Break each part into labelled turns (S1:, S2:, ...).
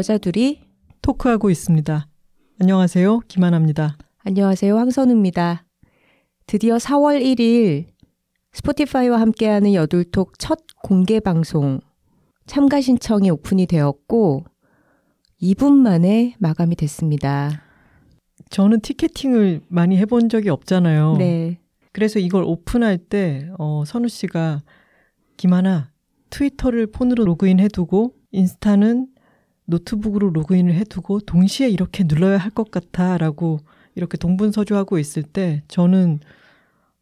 S1: 여자 둘이
S2: 토크하고 있습니다. 안녕하세요. 김하나입니다.
S1: 안녕하세요. 황선우입니다. 드디어 4월 1일 스포티파이와 함께하는 여둘톡 첫 공개 방송 참가 신청이 오픈이 되었고 2분 만에 마감이 됐습니다.
S2: 저는 티켓팅을 많이 해본 적이 없잖아요.
S1: 네.
S2: 그래서 이걸 오픈할 때 어, 선우 씨가 김하나 트위터를 폰으로 로그인 해두고 인스타는 노트북으로 로그인을 해두고 동시에 이렇게 눌러야 할 것 같아라고 이렇게 동분서주하고 있을 때 저는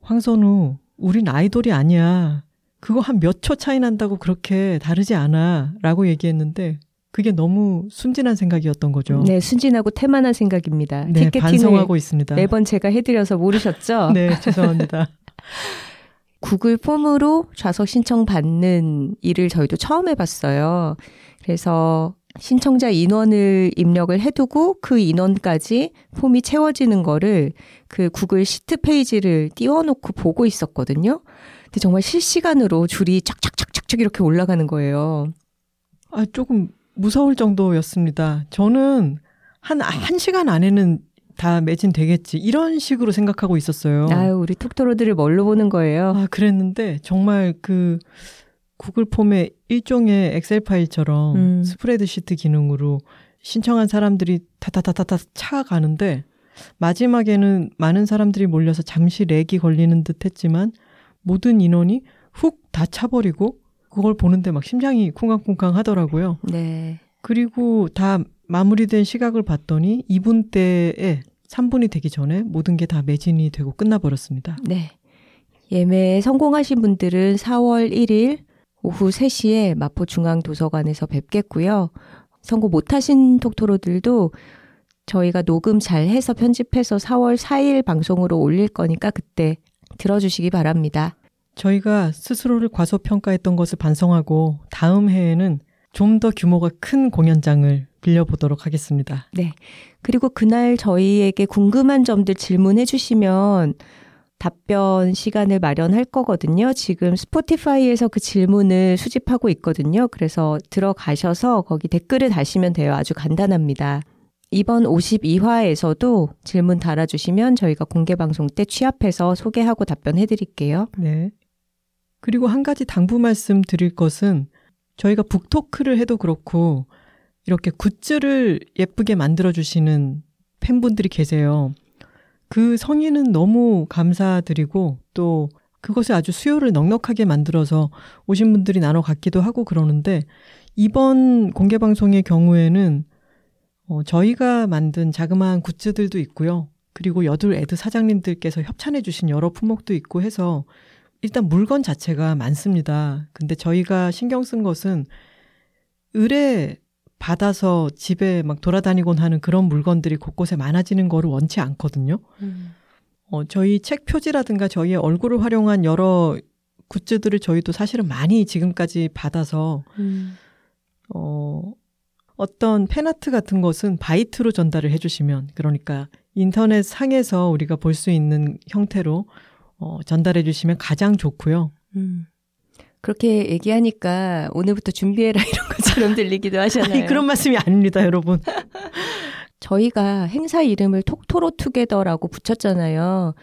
S2: 황선우 우린 아이돌이 아니야. 그거 한 몇 초 차이 난다고 그렇게 다르지 않아. 라고 얘기했는데 그게 너무 순진한 생각이었던 거죠.
S1: 네, 순진하고 태만한 생각입니다.
S2: 네,
S1: 티켓팅을
S2: 반성하고 있습니다.
S1: 매번 제가 해드려서 모르셨죠?
S2: 네, 죄송합니다.
S1: 구글 폼으로 좌석 신청 받는 일을 저희도 처음 해봤어요. 그래서 신청자 인원을 입력을 해두고 그 인원까지 폼이 채워지는 거를 그 구글 시트 페이지를 띄워놓고 보고 있었거든요. 근데 정말 실시간으로 줄이 쫙쫙쫙쫙쫙 이렇게 올라가는 거예요.
S2: 아, 조금 무서울 정도였습니다. 저는 한, 한 시간 안에는 다 매진 되겠지. 이런 식으로 생각하고 있었어요.
S1: 아유, 우리 톡토로들을 뭘로 보는 거예요?
S2: 아, 그랬는데 정말 그 구글 폼의 일종의 엑셀 파일처럼
S1: 음.
S2: 스프레드시트 기능으로 신청한 사람들이 타타타타타 차가는데 마지막에는 많은 사람들이 몰려서 잠시 렉이 걸리는 듯 했지만 모든 인원이 훅 다 차버리고 그걸 보는데 막 심장이 쿵쾅쿵쾅 하더라고요.
S1: 네.
S2: 그리고 다 마무리된 시각을 봤더니 2분대에 3분이 되기 전에 모든 게 다 매진이 되고 끝나버렸습니다.
S1: 네. 예매에 성공하신 분들은 4월 1일 오후 3시에 마포중앙도서관에서 뵙겠고요. 성공 못하신 톡토로들도 저희가 녹음 잘 해서 편집해서 4월 4일 방송으로 올릴 거니까 그때 들어주시기 바랍니다.
S2: 저희가 스스로를 과소평가했던 것을 반성하고 다음 해에는 좀 더 규모가 큰 공연장을 빌려보도록 하겠습니다.
S1: 네. 그리고 그날 저희에게 궁금한 점들 질문해 주시면 답변 시간을 마련할 거거든요. 지금 스포티파이에서 그 질문을 수집하고 있거든요. 그래서 들어가셔서 거기 댓글을 다시면 돼요. 아주 간단합니다. 이번 52화에서도 질문 달아주시면 저희가 공개방송 때 취합해서 소개하고 답변해 드릴게요.
S2: 네. 그리고 한 가지 당부 말씀 드릴 것은 저희가 북토크를 해도 그렇고 이렇게 굿즈를 예쁘게 만들어주시는 팬분들이 계세요. 그 성의는 너무 감사드리고 또 그것을 아주 수요를 넉넉하게 만들어서 오신 분들이 나눠 갖기도 하고 그러는데 이번 공개 방송의 경우에는 어, 저희가 만든 자그마한 굿즈들도 있고요. 그리고 여둘 애드 사장님들께서 협찬해 주신 여러 품목도 있고 해서 일단 물건 자체가 많습니다. 근데 저희가 신경 쓴 것은 의뢰 받아서 집에 막 돌아다니곤 하는 그런 물건들이 곳곳에 많아지는 거를 원치 않거든요. 어, 저희 책 표지라든가 저희의 얼굴을 활용한 여러 굿즈들을 저희도 사실은 많이 지금까지 받아서 어, 어떤 팬아트 같은 것은 바이트로 전달을 해주시면 그러니까 인터넷 상에서 우리가 볼 수 있는 형태로 어, 전달해 주시면 가장 좋고요.
S1: 음. 그렇게 얘기하니까 오늘부터 준비해라 이런 것처럼 들리기도 하잖아요.
S2: 아니, 그런 말씀이 아닙니다, 여러분.
S1: 저희가 행사 이름을 톡토로 투게더라고 붙였잖아요.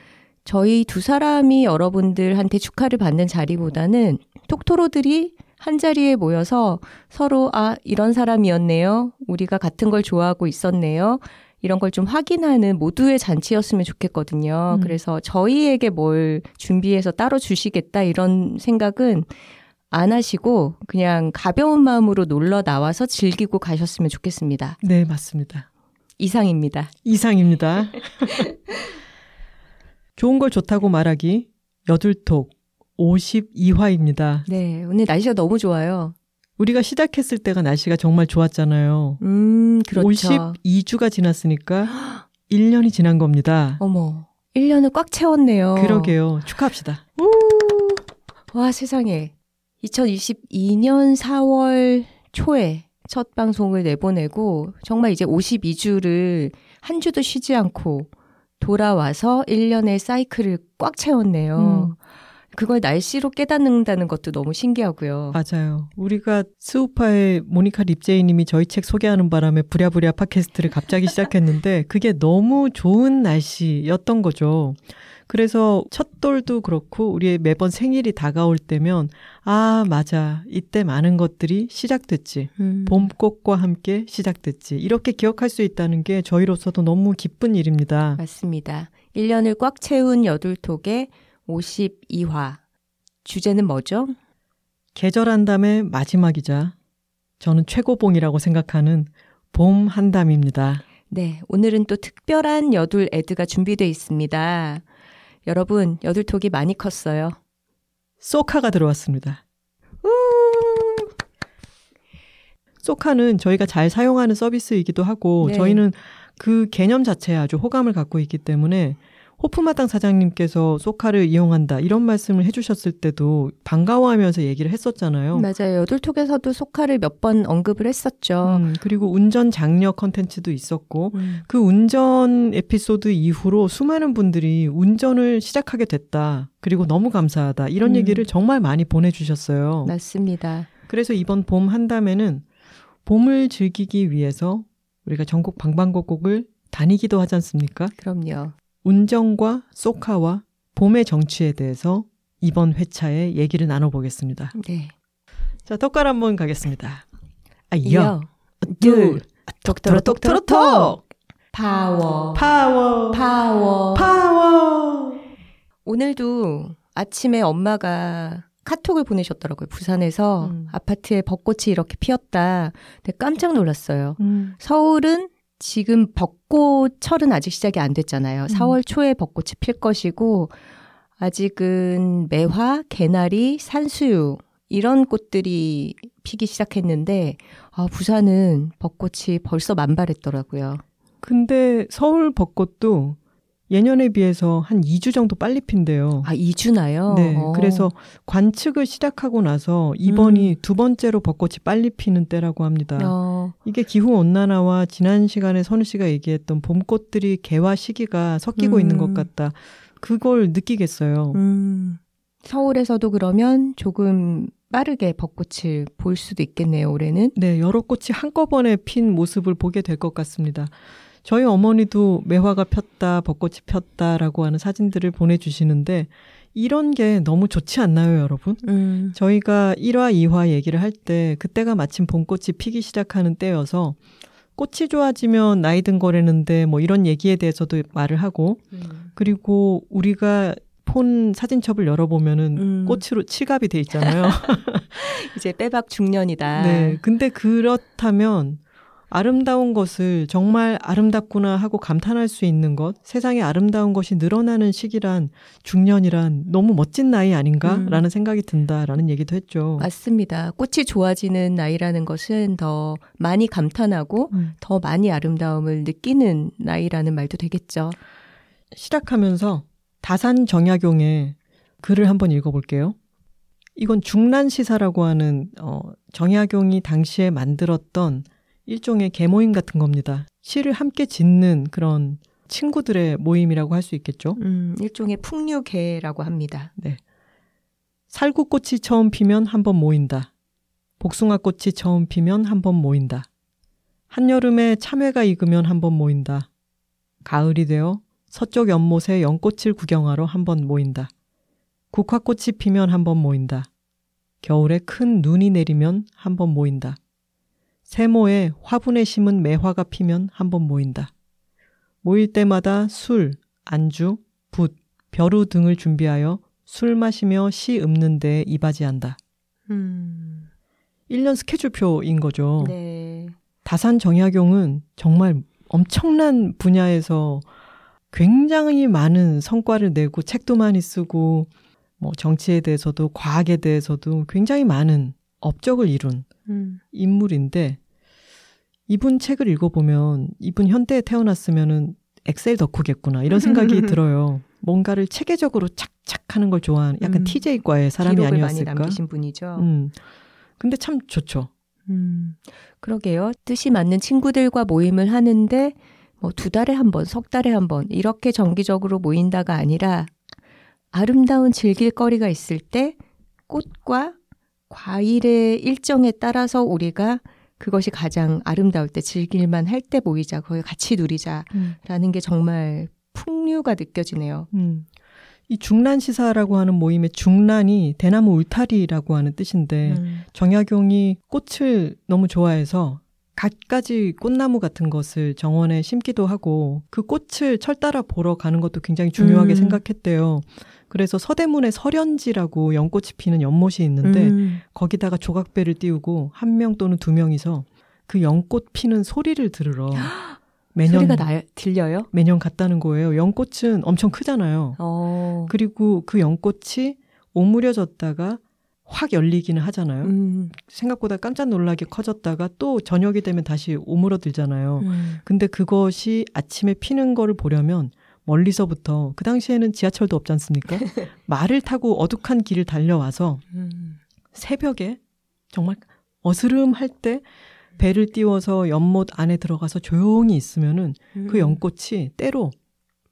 S1: 저희 두 사람이 여러분들한테 축하를 받는 자리보다는 톡토로들이 한 자리에 모여서 서로 아 이런 사람이었네요. 우리가 같은 걸 좋아하고 있었네요. 이런 걸 좀 확인하는 모두의 잔치였으면 좋겠거든요.
S2: 음.
S1: 그래서 저희에게 뭘 준비해서 따로 주시겠다 이런 생각은 안 하시고 그냥 가벼운 마음으로 놀러 나와서 즐기고 가셨으면 좋겠습니다.
S2: 네, 맞습니다.
S1: 이상입니다.
S2: 이상입니다. 좋은 걸 좋다고 말하기 여둘톡 52화입니다.
S1: 네, 오늘 날씨가 너무 좋아요.
S2: 우리가 시작했을 때가 날씨가 정말 좋았잖아요.
S1: 음, 그렇죠.
S2: 52주가 지났으니까 1년이 지난 겁니다.
S1: 어머, 1년을 꽉 채웠네요.
S2: 그러게요. 축하합시다.
S1: 우! 와, 세상에. 2022년 4월 초에 첫 방송을 내보내고 정말 이제 52주를 한 주도 쉬지 않고 돌아와서 1년의 사이클을 꽉 채웠네요. 음. 그걸 날씨로 깨닫는다는 것도 너무 신기하고요.
S2: 맞아요. 우리가 스우파의 모니카 립제이 님이 저희 책 소개하는 바람에 부랴부랴 팟캐스트를 갑자기 시작했는데 그게 너무 좋은 날씨였던 거죠. 그래서 첫 돌도 그렇고 우리의 매번 생일이 다가올 때면 아 맞아 이때 많은 것들이 시작됐지 음. 봄꽃과 함께 시작됐지 이렇게 기억할 수 있다는 게 저희로서도 너무 기쁜 일입니다.
S1: 맞습니다. 1년을 꽉 채운 여둘톡의 52화 주제는 뭐죠?
S2: 계절 한담의 마지막이자 저는 최고봉이라고 생각하는 봄 한담입니다.
S1: 네, 오늘은 또 특별한 여둘 애드가 준비되어 있습니다. 여러분, 여둘톡이 많이 컸어요.
S2: 소카가 들어왔습니다. 소카는 저희가 잘 사용하는 서비스이기도 하고 네. 저희는 그 개념 자체에 아주 호감을 갖고 있기 때문에 호프마당 사장님께서 소카를 이용한다 이런 말씀을 해주셨을 때도 반가워하면서 얘기를 했었잖아요.
S1: 맞아요. 여둘톡에서도 소카를 몇 번 언급을 했었죠.
S2: 음, 그리고 운전 장려 컨텐츠도 있었고 음. 그 운전 에피소드 이후로 수많은 분들이 운전을 시작하게 됐다. 그리고 너무 감사하다 이런 음. 얘기를 정말 많이 보내주셨어요.
S1: 맞습니다.
S2: 그래서 이번 봄 한담에는 봄을 즐기기 위해서 우리가 전국 방방곡곡을 다니기도 하지 않습니까?
S1: 그럼요.
S2: 운전과 쏘카와 봄의 정취에 대해서 이번 회차에 얘기를 나눠보겠습니다.
S1: 네.
S2: 자, 톡 갈 한번 가겠습니다.
S1: 아, 여, 둘, 톡토로 톡토로 톡! 파워,
S2: 파워,
S1: 파워,
S2: 파워!
S1: 오늘도 아침에 엄마가 카톡을 보내셨더라고요. 부산에서 음. 아파트에 벚꽃이 이렇게 피었다. 근데 깜짝 놀랐어요. 음. 서울은 지금 벚꽃철은 아직 시작이 안 됐잖아요. 음. 4월 초에 벚꽃이 필 것이고 아직은 매화, 개나리, 산수유 이런 꽃들이 피기 시작했는데 아, 부산은 벚꽃이 벌써 만발했더라고요.
S2: 근데 서울 벚꽃도 예년에 비해서 한 2주 정도 빨리 핀대요.
S1: 아, 2주나요?
S2: 네. 어. 그래서 관측을 시작하고 나서 이번이 음. 두 번째로 벚꽃이 빨리 피는 때라고 합니다. 어. 이게 기후 온난화와 지난 시간에 선우 씨가 얘기했던 봄꽃들이 개화 시기가 섞이고 음. 있는 것 같다. 그걸 느끼겠어요.
S1: 음. 서울에서도 그러면 조금 빠르게 벚꽃을 볼 수도 있겠네요, 올해는.
S2: 네, 여러 꽃이 한꺼번에 핀 모습을 보게 될 것 같습니다. 저희 어머니도 매화가 폈다, 벚꽃이 폈다라고 하는 사진들을 보내주시는데 이런 게 너무 좋지 않나요, 여러분? 음. 저희가 1화, 2화 얘기를 할 때 그때가 마침 봄꽃이 피기 시작하는 때여서 꽃이 좋아지면 나이 든 거라는데 뭐 이런 얘기에 대해서도 말을 하고 음. 그리고 우리가 폰 사진첩을 열어보면은 음. 꽃으로 칠갑이 돼 있잖아요.
S1: 이제 빼박 중년이다.
S2: 네. 근데 그렇다면 아름다운 것을 정말 아름답구나 하고 감탄할 수 있는 것, 세상에 아름다운 것이 늘어나는 시기란 중년이란 너무 멋진 나이 아닌가라는 음. 생각이 든다라는 얘기도 했죠.
S1: 맞습니다. 꽃이 좋아지는 나이라는 것은 더 많이 감탄하고 음. 더 많이 아름다움을 느끼는 나이라는 말도 되겠죠.
S2: 시작하면서 다산 정약용의 글을 한번 읽어볼게요. 이건 중란시사라고 하는 어, 정약용이 당시에 만들었던 일종의 개모임 같은 겁니다. 시를 함께 짓는 그런 친구들의 모임이라고 할 수 있겠죠.
S1: 음, 일종의 풍류계라고 합니다.
S2: 네. 살구꽃이 처음 피면 한 번 모인다. 복숭아꽃이 처음 피면 한 번 모인다. 한여름에 참외가 익으면 한 번 모인다. 가을이 되어 서쪽 연못에 연꽃을 구경하러 한 번 모인다. 국화꽃이 피면 한 번 모인다. 겨울에 큰 눈이 내리면 한 번 모인다. 세모에 화분에 심은 매화가 피면 한 번 모인다. 모일 때마다 술, 안주, 붓, 벼루 등을 준비하여 술 마시며 시 읊는 데 이바지한다. 음. 1년 스케줄표인 거죠.
S1: 네.
S2: 다산 정약용은 정말 엄청난 분야에서 굉장히 많은 성과를 내고 책도 많이 쓰고 뭐 정치에 대해서도 과학에 대해서도 굉장히 많은 업적을 이룬 음. 인물인데 이분 책을 읽어보면 이분 현대에 태어났으면은 엑셀 덕후겠구나 이런 생각이 들어요. 뭔가를 체계적으로 착착 하는 걸 좋아하는 약간 음. TJ과의 사람이 아니었을까?
S1: 많이 남기신 분이죠.
S2: 음. 근데 참 좋죠.
S1: 음, 그러게요. 뜻이 맞는 친구들과 모임을 하는데 뭐 두 달에 한 번, 석 달에 한 번 이렇게 정기적으로 모인다가 아니라 아름다운 즐길 거리가 있을 때 꽃과 과일의 일정에 따라서 우리가 그것이 가장 아름다울 때 즐길만 할 때 모이자, 거기 같이 누리자라는
S2: 음.
S1: 게 정말 풍류가 느껴지네요.
S2: 음. 이 중란 시사라고 하는 모임의 중란이 대나무 울타리라고 하는 뜻인데
S1: 음.
S2: 정약용이 꽃을 너무 좋아해서 갖가지 꽃나무 같은 것을 정원에 심기도 하고 그 꽃을 철 따라 보러 가는 것도 굉장히 중요하게
S1: 음.
S2: 생각했대요. 그래서 서대문에 설연지라고 연꽃이 피는 연못이 있는데
S1: 음.
S2: 거기다가 조각배를 띄우고 한 명 또는 두 명이서 그 연꽃 피는 소리를 들으러 매년
S1: 소리가 나 들려요?
S2: 매년 갔다는 거예요. 연꽃은 엄청 크잖아요.
S1: 어.
S2: 그리고 그 연꽃이 오므려졌다가 확 열리기는 하잖아요.
S1: 음.
S2: 생각보다 깜짝 놀라게 커졌다가 또 저녁이 되면 다시 오므러들잖아요.
S1: 음.
S2: 근데 그것이 아침에 피는 거를 보려면 멀리서부터 그 당시에는 지하철도 없지 않습니까? 말을 타고 어둑한 길을 달려와서
S1: 음.
S2: 새벽에 정말 어스름할 때 배를 띄워서 연못 안에 들어가서 조용히 있으면은 그
S1: 음.
S2: 연꽃이 때로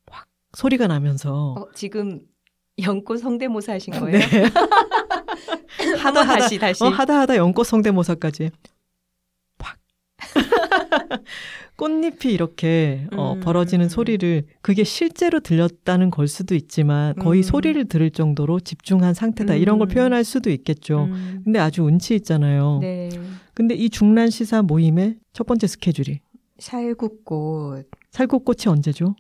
S2: 확 소리가 나면서
S1: 어, 지금 연꽃 성대모사 하신 거예요?
S2: 네.
S1: 하다
S2: 하다,
S1: 다시 다시.
S2: 어, 하다 하다 연꽃 성대모사까지 팍 꽃잎이 이렇게 어,
S1: 음.
S2: 벌어지는 소리를 그게 실제로 들렸다는 걸 수도 있지만 거의
S1: 음.
S2: 소리를 들을 정도로 집중한 상태다 이런 걸
S1: 음.
S2: 표현할 수도 있겠죠.
S1: 음.
S2: 근데 아주 운치 있잖아요.
S1: 네.
S2: 근데 이 중란 시사 모임의 첫 번째 스케줄이
S1: 살구꽃
S2: 살구꽃이 언제죠?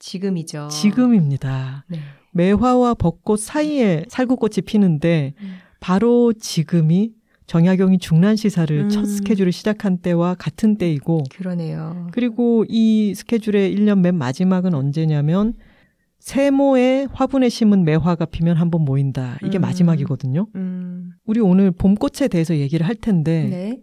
S1: 지금이죠.
S2: 지금입니다.
S1: 네.
S2: 매화와 벚꽃 사이에 살구꽃이 피는데
S1: 음.
S2: 바로 지금이 정약용이 중란 시사를
S1: 음.
S2: 첫 스케줄을 시작한 때와 같은 때이고
S1: 그러네요.
S2: 그리고 이 스케줄의 1년 맨 마지막은 언제냐면 세모에 화분에 심은 매화가 피면 한번 모인다. 이게
S1: 음.
S2: 마지막이거든요.
S1: 음.
S2: 우리 오늘 봄꽃에 대해서 얘기를 할 텐데
S1: 네.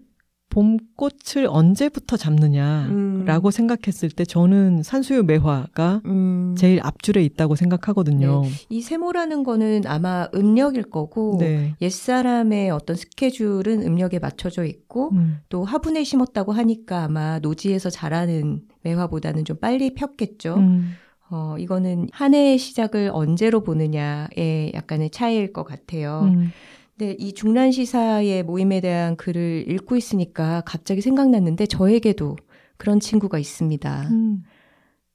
S2: 봄꽃을 언제부터 잡느냐라고
S1: 음.
S2: 생각했을 때 저는 산수유 매화가
S1: 음.
S2: 제일 앞줄에 있다고 생각하거든요.
S1: 이 세모라는 거는 아마 음력일 거고
S2: 네.
S1: 옛사람의 어떤 스케줄은 음력에 맞춰져 있고
S2: 음.
S1: 또 화분에 심었다고 하니까 아마 노지에서 자라는 매화보다는 좀 빨리 폈겠죠.
S2: 음.
S1: 어, 이거는 한 해의 시작을 언제로 보느냐의 약간의 차이일 것 같아요.
S2: 음.
S1: 네, 이 중란 시사의 모임에 대한 글을 읽고 있으니까 갑자기 생각났는데 저에게도 그런 친구가 있습니다.
S2: 음.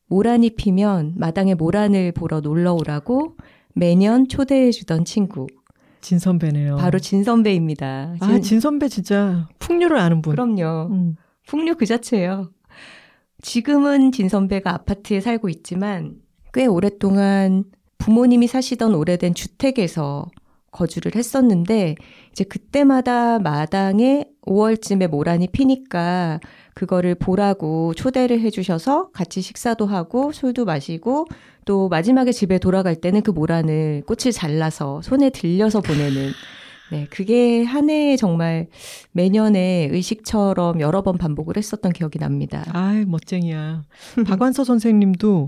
S1: 모란이 피면 마당에 모란을 보러 놀러 오라고 매년 초대해 주던 친구.
S2: 진 선배네요.
S1: 바로 진 선배입니다.
S2: 아, 진 선배 진짜 풍류를 아는 분.
S1: 그럼요.
S2: 음.
S1: 풍류 그 자체예요. 지금은 진 선배가 아파트에 살고 있지만 꽤 오랫동안 부모님이 사시던 오래된 주택에서 거주를 했었는데 이제 그때마다 마당에 5월쯤에 모란이 피니까 그거를 보라고 초대를 해주셔서 같이 식사도 하고 술도 마시고 또 마지막에 집에 돌아갈 때는 그 모란을 꽃을 잘라서 손에 들려서 보내는 네, 그게 한 해에 정말 매년의 의식처럼 여러 번 반복을 했었던 기억이 납니다.
S2: 아이, 멋쟁이야. 박완서 선생님도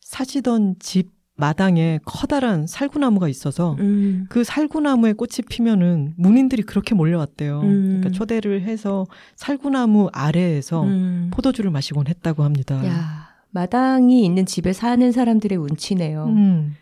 S2: 사시던 집 마당에 커다란 살구나무가 있어서
S1: 음,
S2: 그 살구나무에 꽃이 피면은 문인들이 그렇게 몰려왔대요.
S1: 음.
S2: 그러니까 초대를 해서 살구나무 아래에서
S1: 음.
S2: 포도주를 마시곤 했다고 합니다.
S1: 야, 마당이 있는 집에 사는 사람들의 운치네요.
S2: 음.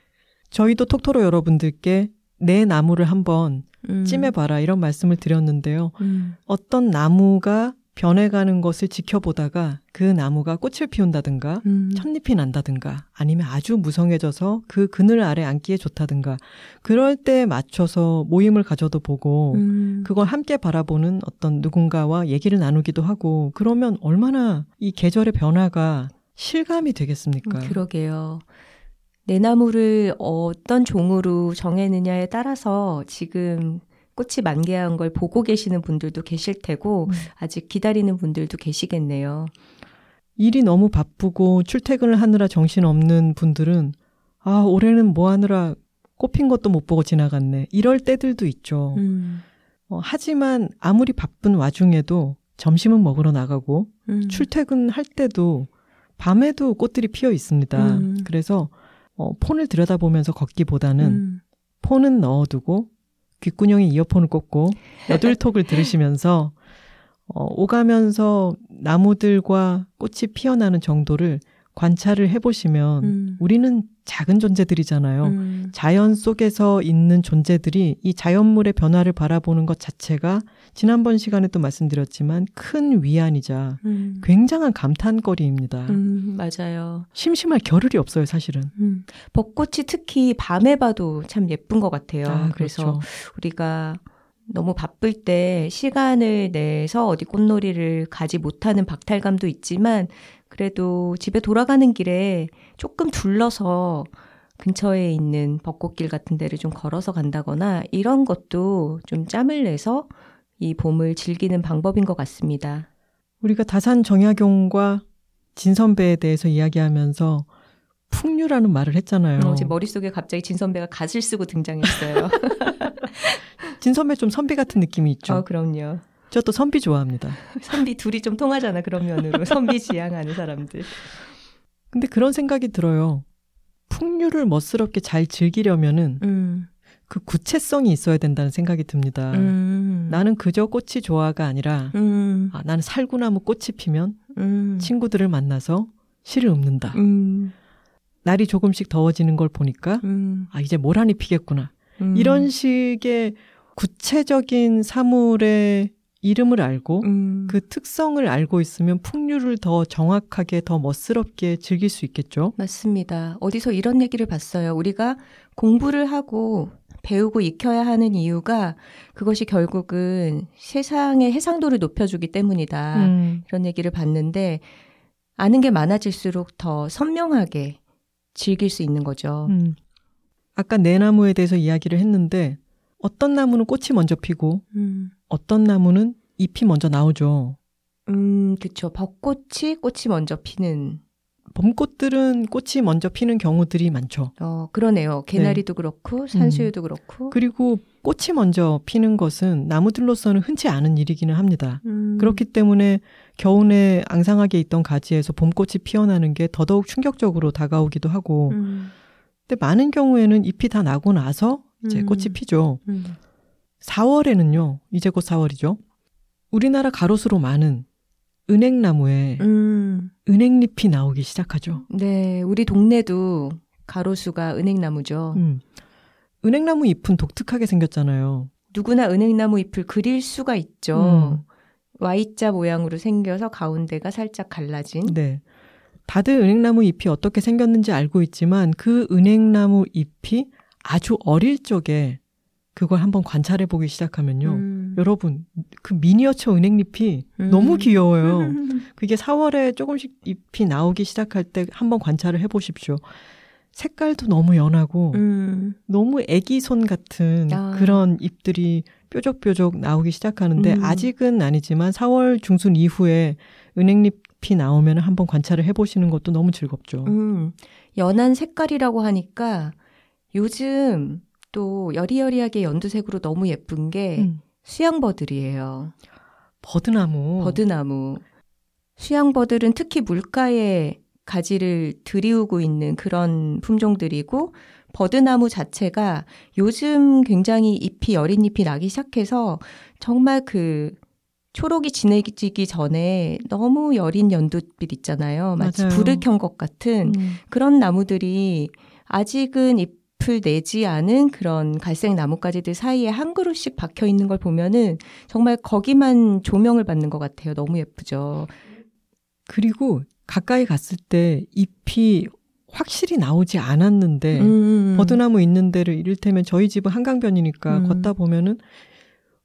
S2: 저희도 톡토로 여러분들께 내 나무를 한번
S1: 음.
S2: 찜해봐라 이런 말씀을 드렸는데요.
S1: 음.
S2: 어떤 나무가 변해가는 것을 지켜보다가 그 나무가 꽃을 피운다든가
S1: 음.
S2: 첫잎이 난다든가 아니면 아주 무성해져서 그 그늘 아래 앉기에 좋다든가 그럴 때 맞춰서 모임을 가져도 보고
S1: 음.
S2: 그걸 함께 바라보는 어떤 누군가와 얘기를 나누기도 하고 그러면 얼마나 이 계절의 변화가 실감이 되겠습니까?
S1: 음, 그러게요. 내 나무를 어떤 종으로 정했느냐에 따라서 지금 꽃이 만개한 걸 보고 계시는 분들도 계실 테고
S2: 음.
S1: 아직 기다리는 분들도 계시겠네요.
S2: 일이 너무 바쁘고 출퇴근을 하느라 정신 없는 분들은 아 올해는 뭐 하느라 꽃핀 것도 못 보고 지나갔네 이럴 때들도 있죠.
S1: 음.
S2: 어, 하지만 아무리 바쁜 와중에도 점심은 먹으러 나가고
S1: 음.
S2: 출퇴근할 때도 밤에도 꽃들이 피어 있습니다.
S1: 음.
S2: 그래서 어, 폰을 들여다보면서 걷기보다는
S1: 음.
S2: 폰은 넣어두고 귓구녕에 이어폰을 꽂고 여들톡을 들으시면서 어, 오가면서 나무들과 꽃이 피어나는 정도를 관찰을 해보시면
S1: 음.
S2: 우리는 작은 존재들이잖아요.
S1: 음.
S2: 자연 속에서 있는 존재들이 이 자연물의 변화를 바라보는 것 자체가 지난번 시간에 또 말씀드렸지만 큰 위안이자
S1: 음.
S2: 굉장한 감탄거리입니다.
S1: 음, 맞아요.
S2: 심심할 겨를이 없어요, 사실은.
S1: 음. 벚꽃이 특히 밤에 봐도 참 예쁜 것 같아요.
S2: 아,
S1: 그래서
S2: 그렇죠.
S1: 우리가 너무 바쁠 때 시간을 내서 어디 꽃놀이를 가지 못하는 박탈감도 있지만 그래도 집에 돌아가는 길에 조금 둘러서 근처에 있는 벚꽃길 같은 데를 좀 걸어서 간다거나 이런 것도 좀 짬을 내서 이 봄을 즐기는 방법인 것 같습니다.
S2: 우리가 다산 정약용과 진 선배에 대해서 이야기하면서 풍류라는 말을 했잖아요.
S1: 어, 제 머릿속에 갑자기 진 선배가 갓을 쓰고 등장했어요.
S2: 진 선배 좀 선비 같은 느낌이 있죠.
S1: 어, 그럼요.
S2: 저 또 선비 좋아합니다.
S1: 선비 둘이 좀 통하잖아 그런 면으로 선비 지향하는 사람들.
S2: 근데 그런 생각이 들어요. 풍류를 멋스럽게 잘 즐기려면은
S1: 음,
S2: 그 구체성이 있어야 된다는 생각이 듭니다.
S1: 음,
S2: 나는 그저 꽃이 좋아가 아니라
S1: 음,
S2: 아, 나는 살구나무 꽃이 피면
S1: 음,
S2: 친구들을 만나서 시를 읊는다.
S1: 음,
S2: 날이 조금씩 더워지는 걸 보니까
S1: 음,
S2: 아 이제 모란이 피겠구나.
S1: 음,
S2: 이런 식의 구체적인 사물의 이름을 알고
S1: 음,
S2: 그 특성을 알고 있으면 풍류를 더 정확하게 더 멋스럽게 즐길 수 있겠죠.
S1: 맞습니다. 어디서 이런 얘기를 봤어요. 우리가 공부를 하고 배우고 익혀야 하는 이유가 그것이 결국은 세상의 해상도를 높여주기 때문이다.
S2: 음,
S1: 이런 얘기를 봤는데 아는 게 많아질수록 더 선명하게 즐길 수 있는 거죠.
S2: 음. 아까 네 나무에 대해서 이야기를 했는데 어떤 나무는 꽃이 먼저 피고
S1: 음,
S2: 어떤 나무는 잎이 먼저 나오죠.
S1: 음, 그쵸. 벚꽃이 꽃이 먼저 피는
S2: 봄꽃들은 꽃이 먼저 피는 경우들이 많죠.
S1: 어, 그러네요. 개나리도 그렇고, 산수유도 그렇고.
S2: 그리고 꽃이 먼저 피는 것은 나무들로서는 흔치 않은 일이기는 합니다.
S1: 음,
S2: 그렇기 때문에 겨우내 앙상하게 있던 가지에서 봄꽃이 피어나는 게 더더욱 충격적으로 다가오기도 하고,
S1: 음,
S2: 근데 많은 경우에는 잎이 다 나고 나서 이제
S1: 음,
S2: 꽃이 피죠.
S1: 음,
S2: 4월에는요, 이제 곧 4월이죠. 우리나라 가로수로 많은 은행나무에
S1: 음,
S2: 은행잎이 나오기 시작하죠.
S1: 네, 우리 동네도 가로수가 은행나무죠.
S2: 음. 은행나무 잎은 독특하게 생겼잖아요.
S1: 누구나 은행나무 잎을 그릴 수가 있죠.
S2: 음.
S1: Y자 모양으로 생겨서 가운데가 살짝 갈라진.
S2: 네. 다들 은행나무 잎이 어떻게 생겼는지 알고 있지만 그 은행나무 잎이 아주 어릴 적에 그걸 한번 관찰해 보기 시작하면요.
S1: 음.
S2: 여러분, 그 미니어처 은행잎이
S1: 음.
S2: 너무 귀여워요. 그게 4월에 조금씩 잎이 나오기 시작할 때 한번 관찰을 해 보십시오. 색깔도 너무 연하고
S1: 음,
S2: 너무 애기 손 같은
S1: 아.
S2: 그런 잎들이 뾰족뾰족 나오기 시작하는데
S1: 음.
S2: 아직은 아니지만 4월 중순 이후에 은행잎이 나오면 한번 관찰을 해 보시는 것도 너무 즐겁죠.
S1: 음, 연한 색깔이라고 하니까 요즘 또 여리여리하게 연두색으로 너무 예쁜 게
S2: 음.
S1: 수양버들이에요.
S2: 버드나무.
S1: 버드나무. 수양버들은 특히 물가에 가지를 들이우고 있는 그런 품종들이고 버드나무 자체가 요즘 굉장히 잎이 여린 잎이 나기 시작해서 정말 그 초록이 진해지기 전에 너무 여린 연두빛 있잖아요. 마치
S2: 맞아요.
S1: 불을 켠 것 같은
S2: 음.
S1: 그런 나무들이 아직은 잎 을 내지 않은 그런 갈색 나뭇가지들 사이에 한 그루씩 박혀 있는 걸 보면은 정말 거기만 조명을 받는 것 같아요. 너무 예쁘죠.
S2: 그리고 가까이 갔을 때 잎이 확실히 나오지 않았는데
S1: 음.
S2: 버드나무 있는 데를 이를테면 저희 집은 한강변이니까
S1: 음.
S2: 걷다 보면은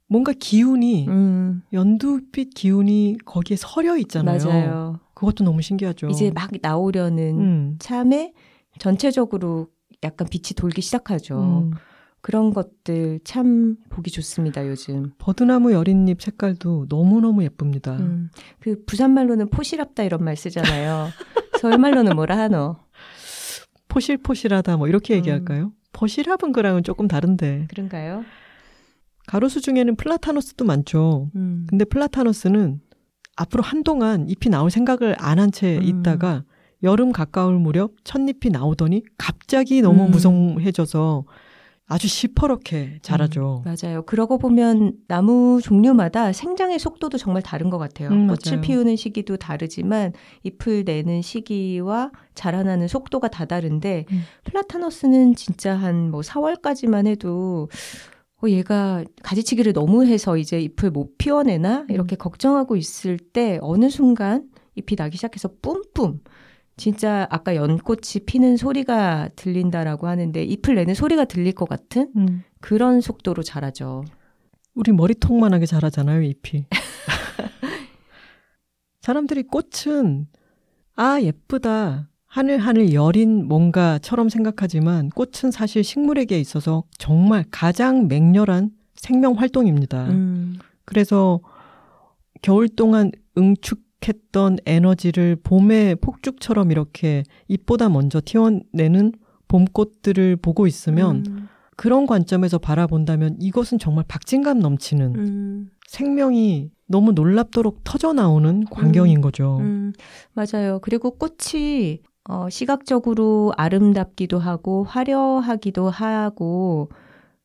S2: 뭔가 기운이
S1: 음,
S2: 연두빛 기운이 거기에 서려 있잖아요.
S1: 맞아요.
S2: 그것도 너무 신기하죠.
S1: 이제 막 나오려는
S2: 음.
S1: 참에 전체적으로 약간 빛이 돌기 시작하죠.
S2: 음.
S1: 그런 것들 참 보기 좋습니다, 요즘.
S2: 버드나무 여린잎 색깔도 너무너무 예쁩니다.
S1: 음, 그 부산말로는 포시랍다 이런 말 쓰잖아요. 서울말로는 뭐라 하노?
S2: 포실포실하다 뭐 이렇게
S1: 음.
S2: 얘기할까요? 포실합은 그랑은 조금 다른데
S1: 그런가요?
S2: 가로수 중에는 플라타노스도 많죠.
S1: 음.
S2: 근데 플라타노스는 앞으로 한동안 잎이 나올 생각을 안 한채
S1: 음.
S2: 있다가 여름 가까울 무렵 첫잎이 나오더니 갑자기 너무
S1: 음.
S2: 무성해져서 아주 시퍼렇게 자라죠.
S1: 음, 맞아요. 그러고 보면 나무 종류마다 생장의 속도도 정말 다른 것 같아요.
S2: 음,
S1: 꽃을. 피우는 시기도 다르지만 잎을 내는 시기와 자라나는 속도가 다 다른데
S2: 음.
S1: 플라타너스는 진짜 한 뭐 4월까지만 해도 어, 얘가 가지치기를 너무 해서 이제 잎을 못 피워내나 이렇게 걱정하고 있을 때 어느 순간 잎이 나기 시작해서 뿜뿜 진짜 아까 연꽃이 피는 소리가 들린다라고 하는데 잎을 내는 소리가 들릴 것 같은
S2: 음.
S1: 그런 속도로 자라죠.
S2: 우리 머리통만하게 자라잖아요, 잎이. 사람들이 꽃은 아 예쁘다 하늘 하늘 여린 뭔가처럼 생각하지만 꽃은 사실 식물에게 있어서 정말 가장 맹렬한 생명 활동입니다.
S1: 음,
S2: 그래서 겨울 동안 응축 했던 에너지를 봄에 폭죽처럼 이렇게 잎보다 먼저 튀어내는 봄꽃들을 보고 있으면
S1: 음,
S2: 그런 관점에서 바라본다면 이것은 정말 박진감 넘치는
S1: 음,
S2: 생명이 너무 놀랍도록 터져 나오는 광경인 거죠.
S1: 음, 맞아요. 그리고 꽃이 어, 시각적으로 아름답기도 하고 화려하기도 하고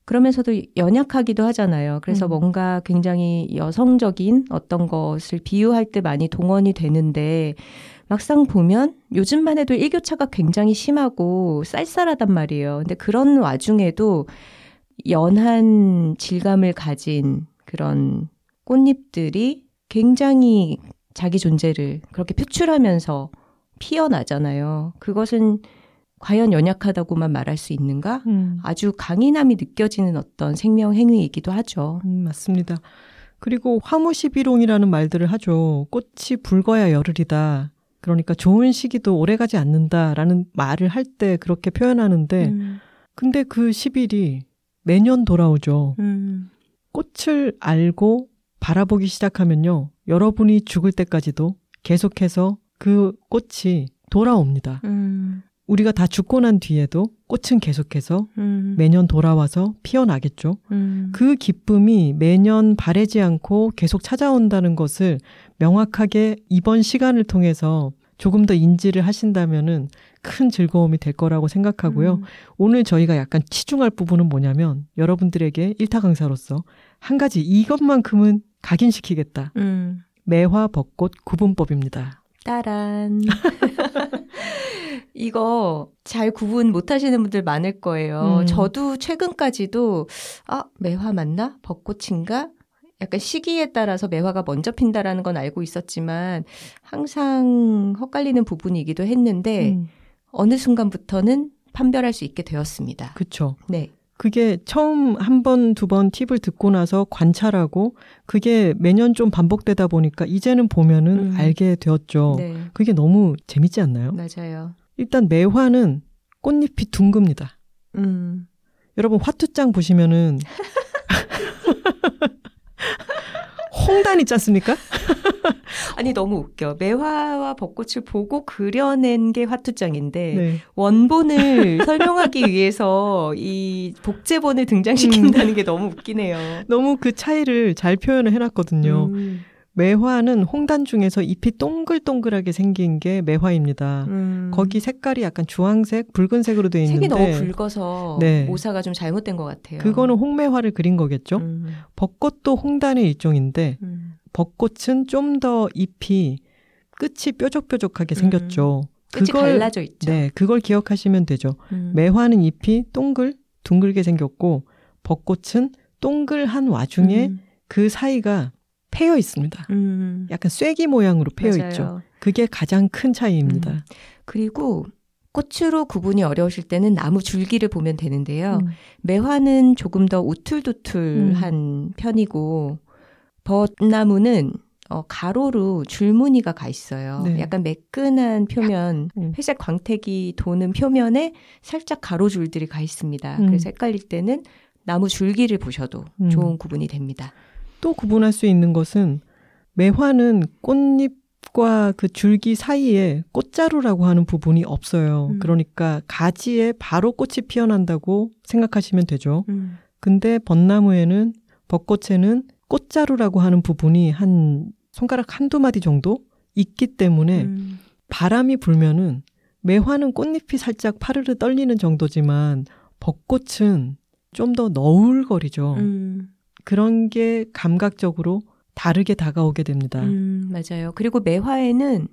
S1: 그러면서도 연약하기도 하잖아요. 그래서
S2: 음.
S1: 뭔가 굉장히 여성적인 어떤 것을 비유할 때 많이 동원이 되는데 막상 보면 요즘만 해도 일교차가 굉장히 심하고 쌀쌀하단 말이에요. 근데 그런 와중에도 연한 질감을 가진 그런 꽃잎들이 굉장히 자기 존재를 그렇게 표출하면서 피어나잖아요. 그것은 과연 연약하다고만 말할 수 있는가?
S2: 음,
S1: 아주 강인함이 느껴지는 어떤 생명 행위이기도 하죠.
S2: 음, 맞습니다. 그리고 화무시비롱이라는 말들을 하죠. 꽃이 붉어야 열흘이다. 그러니까 좋은 시기도 오래가지 않는다라는 말을 할 때 그렇게 표현하는데
S1: 음,
S2: 근데 그 10일이 매년 돌아오죠.
S1: 음,
S2: 꽃을 알고 바라보기 시작하면요. 여러분이 죽을 때까지도 계속해서 그 꽃이 돌아옵니다.
S1: 음,
S2: 우리가 다 죽고 난 뒤에도 꽃은 계속해서
S1: 음,
S2: 매년 돌아와서 피어나겠죠.
S1: 음,
S2: 그 기쁨이 매년 바래지 않고 계속 찾아온다는 것을 명확하게 이번 시간을 통해서 조금 더 인지를 하신다면은 큰 즐거움이 될 거라고 생각하고요.
S1: 음,
S2: 오늘 저희가 약간 치중할 부분은 뭐냐면 여러분들에게 일타 강사로서 한 가지 이것만큼은 각인시키겠다.
S1: 음,
S2: 매화 벚꽃 구분법입니다.
S1: 따란. 이거 잘 구분 못 하시는 분들 많을 거예요.
S2: 음.
S1: 저도 최근까지도, 아, 매화 맞나? 벚꽃인가? 약간 시기에 따라서 매화가 먼저 핀다라는 건 알고 있었지만, 항상 헛갈리는 부분이기도 했는데,
S2: 음,
S1: 어느 순간부터는 판별할 수 있게 되었습니다.
S2: 그쵸.
S1: 네.
S2: 그게 처음 한 번, 두 번 팁을 듣고 나서 관찰하고 그게 매년 좀 반복되다 보니까 이제는 보면은
S1: 음.
S2: 알게 되었죠.
S1: 네.
S2: 그게 너무 재밌지 않나요?
S1: 맞아요.
S2: 일단 매화는 꽃잎이 둥급니다.
S1: 음.
S2: 여러분 화투장 보시면은 홍단 있지 않습니까?
S1: 아니, 너무 웃겨. 매화와 벚꽃을 보고 그려낸 게 화투장인데,
S2: 네.
S1: 원본을 설명하기 위해서 이 복제본을 등장시킨다는 게 너무 웃기네요.
S2: 너무 그 차이를 잘 표현을 해놨거든요.
S1: 음,
S2: 매화는 홍단 중에서 잎이 동글동글하게 생긴 게 매화입니다.
S1: 음.
S2: 거기 색깔이 약간 주황색, 붉은색으로 되어 있는데
S1: 색이 너무 붉어서
S2: 네.
S1: 모사가 좀 잘못된 것 같아요.
S2: 그거는 홍매화를 그린 거겠죠.
S1: 음,
S2: 벚꽃도 홍단의 일종인데
S1: 음.
S2: 벚꽃은 좀 더 잎이 끝이 뾰족뾰족하게 생겼죠.
S1: 끝이 갈라져 있죠.
S2: 네, 그걸 기억하시면 되죠.
S1: 음.
S2: 매화는 잎이 동글 둥글게 생겼고 벚꽃은 동글한 와중에
S1: 음,
S2: 그 사이가 패여 있습니다.
S1: 음.
S2: 약간 쐐기 모양으로 패여
S1: 맞아요.
S2: 있죠. 그게 가장 큰 차이입니다.
S1: 음. 그리고 꽃으로 구분이 어려우실 때는 나무 줄기를 보면 되는데요.
S2: 음.
S1: 매화는 조금 더 우툴두툴한 편이고 벚나무는 어, 가로로 줄무늬가 가 있어요.
S2: 네.
S1: 약간 매끈한 표면,
S2: 음.
S1: 회색 광택이 도는 표면에 살짝 가로줄들이 가 있습니다.
S2: 음.
S1: 그래서 헷갈릴 때는 나무 줄기를 보셔도
S2: 음.
S1: 좋은 구분이 됩니다.
S2: 또 구분할 수 있는 것은 매화는 꽃잎과 그 줄기 사이에 꽃자루라고 하는 부분이 없어요.
S1: 음.
S2: 그러니까 가지에 바로 꽃이 피어난다고 생각하시면 되죠.
S1: 음.
S2: 근데 벚나무에는 벚꽃에는 꽃자루라고 하는 부분이 한 손가락 한두 마디 정도 있기 때문에
S1: 음.
S2: 바람이 불면은 매화는 꽃잎이 살짝 파르르 떨리는 정도지만 벚꽃은 좀 더 너울거리죠.
S1: 음,
S2: 그런 게 감각적으로 다르게 다가오게 됩니다.
S1: 음, 맞아요. 그리고 매화에는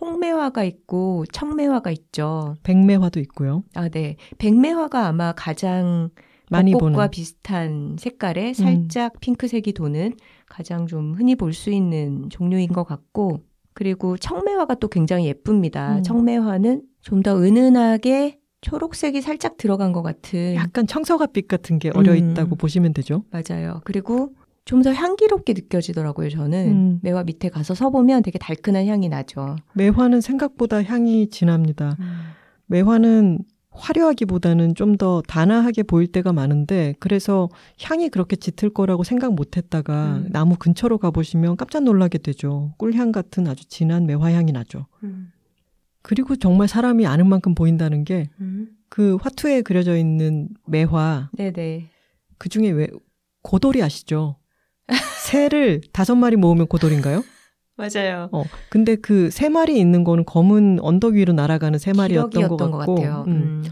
S1: 홍매화가 있고 청매화가 있죠.
S2: 백매화도 있고요.
S1: 아, 네. 백매화가 아마 가장
S2: 많이
S1: 벚꽃과
S2: 보는. 음.
S1: 비슷한 색깔에 살짝 핑크색이 도는 가장 좀 흔히 볼 수 있는 종류인 것 같고 그리고 청매화가 또 굉장히 예쁩니다.
S2: 음.
S1: 청매화는 좀 더 은은하게 초록색이 살짝 들어간 것 같은
S2: 약간 청서가빛 같은 게 어려
S1: 음.
S2: 있다고 보시면 되죠.
S1: 맞아요. 그리고 좀 더 향기롭게 느껴지더라고요. 저는
S2: 음.
S1: 매화 밑에 가서 서보면 되게 달큰한 향이 나죠.
S2: 매화는 생각보다 향이 진합니다. 매화는 화려하기보다는 좀 더 단아하게 보일 때가 많은데 그래서 향이 그렇게 짙을 거라고 생각 못 했다가
S1: 음.
S2: 나무 근처로 가보시면 깜짝 놀라게 되죠. 꿀향 같은 아주 진한 매화 향이 나죠.
S1: 음.
S2: 그리고 정말 사람이 아는 만큼 보인다는 게그
S1: 음.
S2: 화투에 그려져 있는 매화
S1: 네네.
S2: 그 중에 왜 고돌이 아시죠? 새를 다섯 마리 모으면 고돌인가요?
S1: 맞아요.
S2: 어, 근데 그 세 마리 있는 거는 검은 언덕 위로 날아가는 세 마리였던 것 같고,
S1: 것 같아요.
S2: 음,
S1: 음.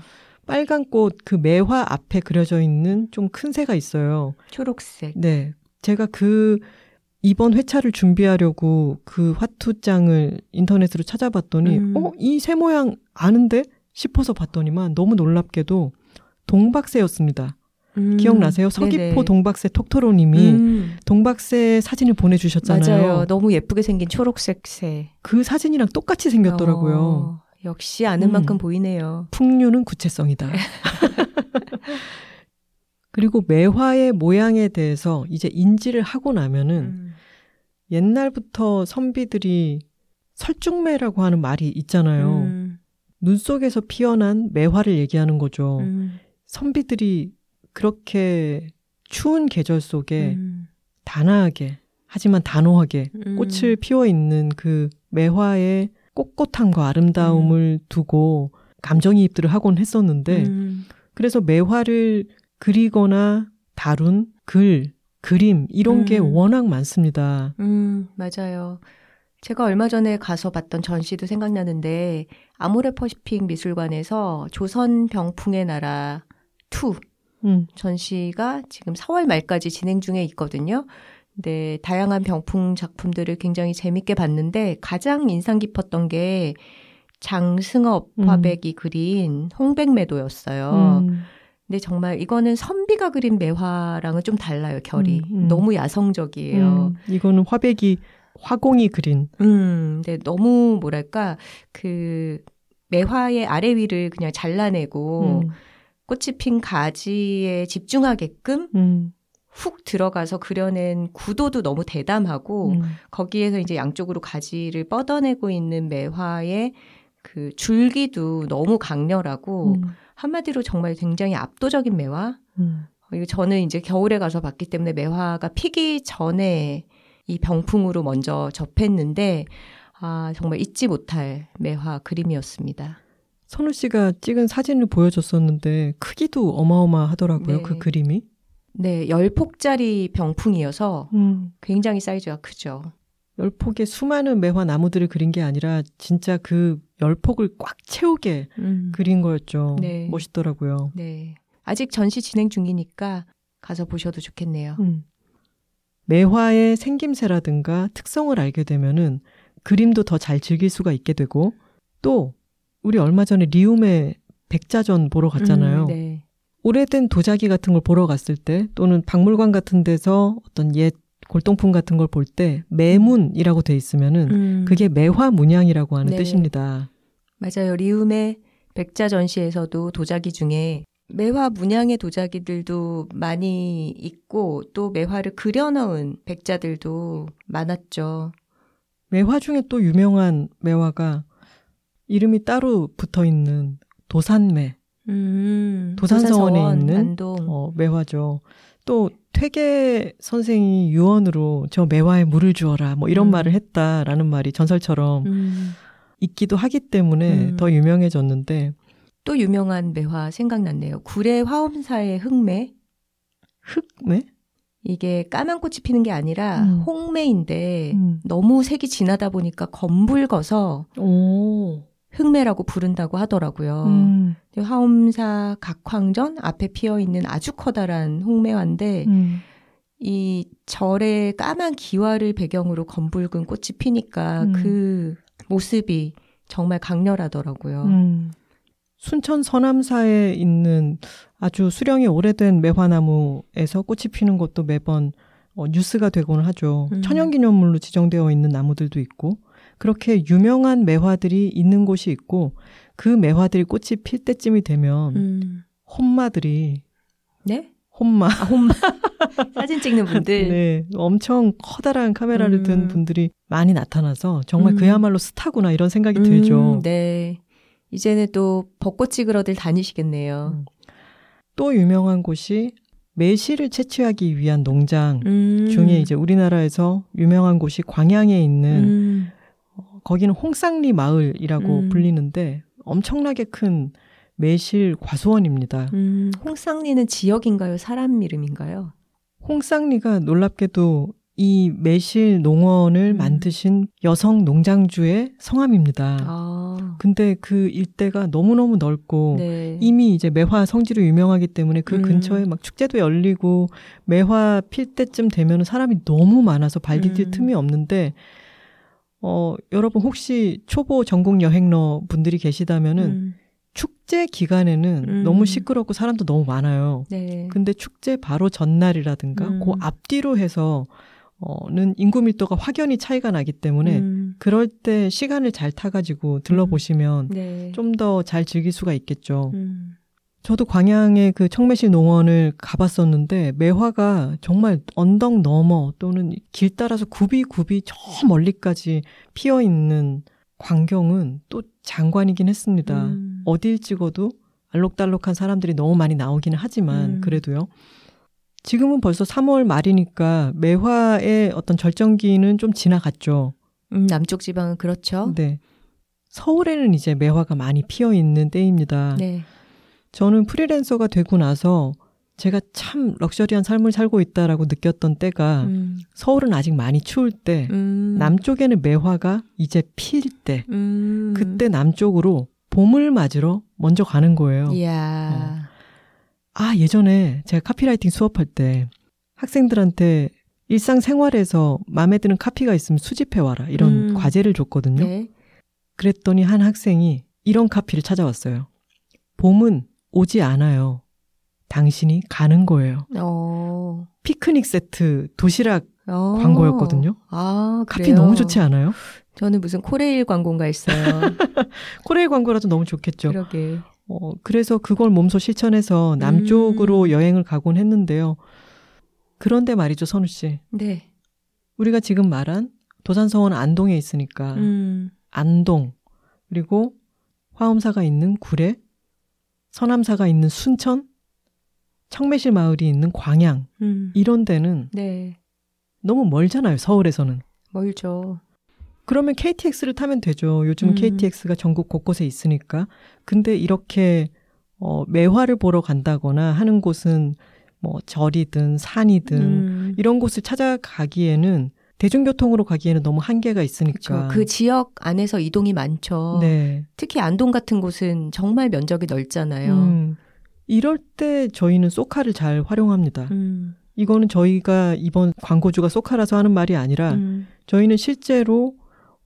S2: 빨간 꽃 그 매화 앞에 그려져 있는 좀 큰 새가 있어요.
S1: 초록색.
S2: 네, 제가 그 이번 회차를 준비하려고 그 화투장을 인터넷으로 찾아봤더니,
S1: 음.
S2: 어, 이 새 모양 아는데 싶어서 봤더니만 너무 놀랍게도 동박새였습니다.
S1: 음.
S2: 기억나세요? 서귀포
S1: 네네.
S2: 동박새 톡토로님이
S1: 음.
S2: 동박새 사진을 보내주셨잖아요.
S1: 맞아요. 너무 예쁘게 생긴 초록색 새.
S2: 그 사진이랑 똑같이 생겼더라고요.
S1: 어, 역시 아는
S2: 음.
S1: 만큼 보이네요.
S2: 풍류는 구체성이다. 그리고 매화의 모양에 대해서 이제 인지를 하고 나면은
S1: 음.
S2: 옛날부터 선비들이 설중매라고 하는 말이 있잖아요.
S1: 음.
S2: 눈 속에서 피어난 매화를 얘기하는 거죠.
S1: 음.
S2: 선비들이 그렇게 추운 계절 속에
S1: 음.
S2: 단아하게 하지만 단호하게
S1: 음.
S2: 꽃을 피워 있는 그 매화의 꼿꼿함과 아름다움을 두고 감정이입들을 하곤 했었는데
S1: 음.
S2: 그래서 매화를 그리거나 다룬 글, 그림 이런 게
S1: 음.
S2: 워낙 많습니다.
S1: 음, 맞아요. 제가 얼마 전에 가서 봤던 전시도 생각나는데 아모레 퍼시픽 미술관에서 조선 병풍의 나라 2
S2: 음,
S1: 전시가 지금 4월 말까지 진행 중에 있거든요. 근데 다양한 병풍 작품들을 굉장히 재밌게 봤는데 가장 인상 깊었던 게 장승업
S2: 음.
S1: 화백이 그린 홍백매도였어요.
S2: 음,
S1: 근데 정말 이거는 선비가 그린 매화랑은 좀 달라요, 결이.
S2: 음, 음.
S1: 너무 야성적이에요.
S2: 음, 이거는 화백이 화공이 그린
S1: 음, 근데 너무 뭐랄까, 그, 매화의 아래 위를 그냥 잘라내고,
S2: 음,
S1: 꽃이 핀 가지에 집중하게끔
S2: 음,
S1: 훅 들어가서 그려낸 구도도 너무 대담하고,
S2: 음,
S1: 거기에서 이제 양쪽으로 가지를 뻗어내고 있는 매화의 그 줄기도 너무 강렬하고,
S2: 음,
S1: 한마디로 정말 굉장히 압도적인 매화?
S2: 음.
S1: 어, 이거 저는 이제 겨울에 가서 봤기 때문에 매화가 피기 전에 이 병풍으로 먼저 접했는데, 아, 정말 잊지 못할 매화 그림이었습니다.
S2: 선우 씨가 찍은 사진을 보여줬었는데 크기도 어마어마하더라고요.
S1: 네.
S2: 그 그림이.
S1: 네, 열폭짜리 병풍이어서
S2: 음.
S1: 굉장히 사이즈가 크죠.
S2: 열폭의 수많은 매화 나무들을 그린 게 아니라 진짜 그 열폭을 꽉 채우게
S1: 음,
S2: 그린 거였죠.
S1: 네.
S2: 멋있더라고요.
S1: 네. 아직 전시 진행 중이니까 가서 보셔도 좋겠네요.
S2: 음. 매화의 생김새라든가 특성을 알게 되면은 그림도 더 잘 즐길 수가 있게 되고 또 우리 얼마 전에 리움의 백자전 보러 갔잖아요.
S1: 음, 네.
S2: 오래된 도자기 같은 걸 보러 갔을 때 또는 박물관 같은 데서 어떤 옛 골동품 같은 걸 볼 때 매문이라고 돼 있으면은
S1: 음,
S2: 그게 매화 문양이라고 하는
S1: 네.
S2: 뜻입니다.
S1: 맞아요. 리움의 백자 전시에서도 도자기 중에 매화 문양의 도자기들도 많이 있고 또 매화를 그려 넣은 백자들도 많았죠.
S2: 매화 중에 또 유명한 매화가 이름이 따로 붙어 있는 도산매,
S1: 음,
S2: 도산서원에
S1: 도산서원,
S2: 있는. 어, 매화죠. 또 퇴계 선생이 유언으로 저 매화에 물을 주어라 뭐 이런
S1: 음.
S2: 말을 했다라는 말이 전설처럼
S1: 음,
S2: 있기도 하기 때문에
S1: 음.
S2: 더 유명해졌는데
S1: 또 유명한 매화 생각났네요. 구례 화엄사의 흑매.
S2: 흑매?
S1: 이게 까만 꽃이 피는 게 아니라
S2: 음.
S1: 홍매인데
S2: 음.
S1: 너무 색이 진하다 보니까 검붉어서
S2: 오.
S1: 흑매라고 부른다고 하더라고요.
S2: 음.
S1: 화엄사 각황전 앞에 피어 있는 아주 커다란 홍매화인데
S2: 음.
S1: 이 절의 까만 기와를 배경으로 검붉은 꽃이 피니까
S2: 음.
S1: 그 모습이 정말 강렬하더라고요.
S2: 음. 순천 서남사에 있는 아주 수령이 오래된 매화나무에서 꽃이 피는 것도 매번 어, 뉴스가 되곤 하죠.
S1: 음.
S2: 천연기념물로 지정되어 있는 나무들도 있고 그렇게 유명한 매화들이 있는 곳이 있고 그 매화들이 꽃이 필 때쯤이 되면
S1: 음.
S2: 혼마들이
S1: 네?
S2: 혼마
S1: 아, 홈 사진 찍는 분들.
S2: 네, 엄청 커다란 카메라를
S1: 음.
S2: 든 분들이 많이 나타나서 정말
S1: 음.
S2: 그야말로 스타구나 이런 생각이
S1: 음,
S2: 들죠.
S1: 네. 이제는 또 벚꽃 찍으러들 다니시겠네요.
S2: 음. 또 유명한 곳이 매실을 채취하기 위한 농장
S1: 음.
S2: 중에 이제 우리나라에서 유명한 곳이 광양에 있는
S1: 음.
S2: 거기는 홍쌍리 마을이라고
S1: 음.
S2: 불리는데 엄청나게 큰 매실 과수원입니다.
S1: 음, 홍쌍리는 지역인가요? 사람 이름인가요?
S2: 홍쌍리가 놀랍게도 이 매실 농원을
S1: 음.
S2: 만드신 여성 농장주의 성함입니다.
S1: 아,
S2: 근데 그 일대가 너무너무 넓고
S1: 네.
S2: 이미 이제 매화 성지로 유명하기 때문에 그
S1: 음.
S2: 근처에 막 축제도 열리고 매화 필 때쯤 되면 사람이 너무 많아서 발 디딜
S1: 음.
S2: 틈이 없는데 어 여러분 혹시 초보 전국 여행러 분들이 계시다면은
S1: 음,
S2: 축제 기간에는
S1: 음.
S2: 너무 시끄럽고 사람도 너무 많아요.
S1: 네.
S2: 근데 축제 바로 전날이라든가
S1: 음.
S2: 그 앞뒤로 해서 어는 인구 밀도가 확연히 차이가 나기 때문에
S1: 음,
S2: 그럴 때 시간을 잘 타가지고 들러보시면
S1: 네.
S2: 좀더 잘 즐길 수가 있겠죠.
S1: 음,
S2: 저도 광양의 그 청매실 농원을 가봤었는데 매화가 정말 언덕 너머 또는 길 따라서 굽이굽이 저 멀리까지 피어 있는 광경은 또 장관이긴 했습니다.
S1: 음.
S2: 어딜 찍어도 알록달록한 사람들이 너무 많이 나오기는 하지만
S1: 음.
S2: 그래도요. 지금은 벌써 3월 말이니까 매화의 어떤 절정기는 좀 지나갔죠.
S1: 음, 남쪽 지방은 그렇죠.
S2: 네. 서울에는 이제 매화가 많이 피어 있는 때입니다.
S1: 네.
S2: 저는 프리랜서가 되고 나서 제가 참 럭셔리한 삶을 살고 있다라고 느꼈던 때가
S1: 음,
S2: 서울은 아직 많이 추울 때
S1: 음,
S2: 남쪽에는 매화가 이제 필때
S1: 음.
S2: 그때 남쪽으로 봄을 맞으러 먼저 가는 거예요.
S1: 이야.
S2: 아, 예전에 제가 카피라이팅 수업할 때 학생들한테 일상생활에서 마음에 드는 카피가 있으면 수집해 와라. 이런
S1: 음.
S2: 과제를 줬거든요.
S1: 네.
S2: 그랬더니 한 학생이 이런 카피를 찾아왔어요. 봄은 오지 않아요. 당신이 가는 거예요.
S1: 어.
S2: 피크닉 세트 도시락
S1: 어.
S2: 광고였거든요.
S1: 아,
S2: 카피? 너무 좋지 않아요?
S1: 저는 무슨 코레일 광고인가 했어요.
S2: 코레일 광고라도 너무 좋겠죠.
S1: 그러게.
S2: 어, 그래서 그걸 몸소 실천해서 남쪽으로
S1: 음.
S2: 여행을 가곤 했는데요. 그런데 말이죠, 선우 씨.
S1: 네.
S2: 우리가 지금 말한 도산서원 안동에 있으니까
S1: 음.
S2: 안동 그리고 화엄사가 있는 구례, 서남사가 있는 순천, 청매실 마을이 있는 광양
S1: 음.
S2: 이런 데는
S1: 네.
S2: 너무 멀잖아요, 서울에서는.
S1: 멀죠.
S2: 그러면 KTX를 타면 되죠. 요즘
S1: 음.
S2: KTX가 전국 곳곳에 있으니까. 근데 이렇게 어, 매화를 보러 간다거나 하는 곳은 뭐 절이든 산이든
S1: 음.
S2: 이런 곳을 찾아가기에는 대중교통으로 가기에는 너무 한계가 있으니까.
S1: 그렇죠. 그 지역 안에서 이동이 많죠.
S2: 네.
S1: 특히 안동 같은 곳은 정말 면적이 넓잖아요.
S2: 음, 이럴 때 저희는 소카를 잘 활용합니다.
S1: 음.
S2: 이거는 저희가 이번 광고주가 소카라서 하는 말이 아니라
S1: 음.
S2: 저희는 실제로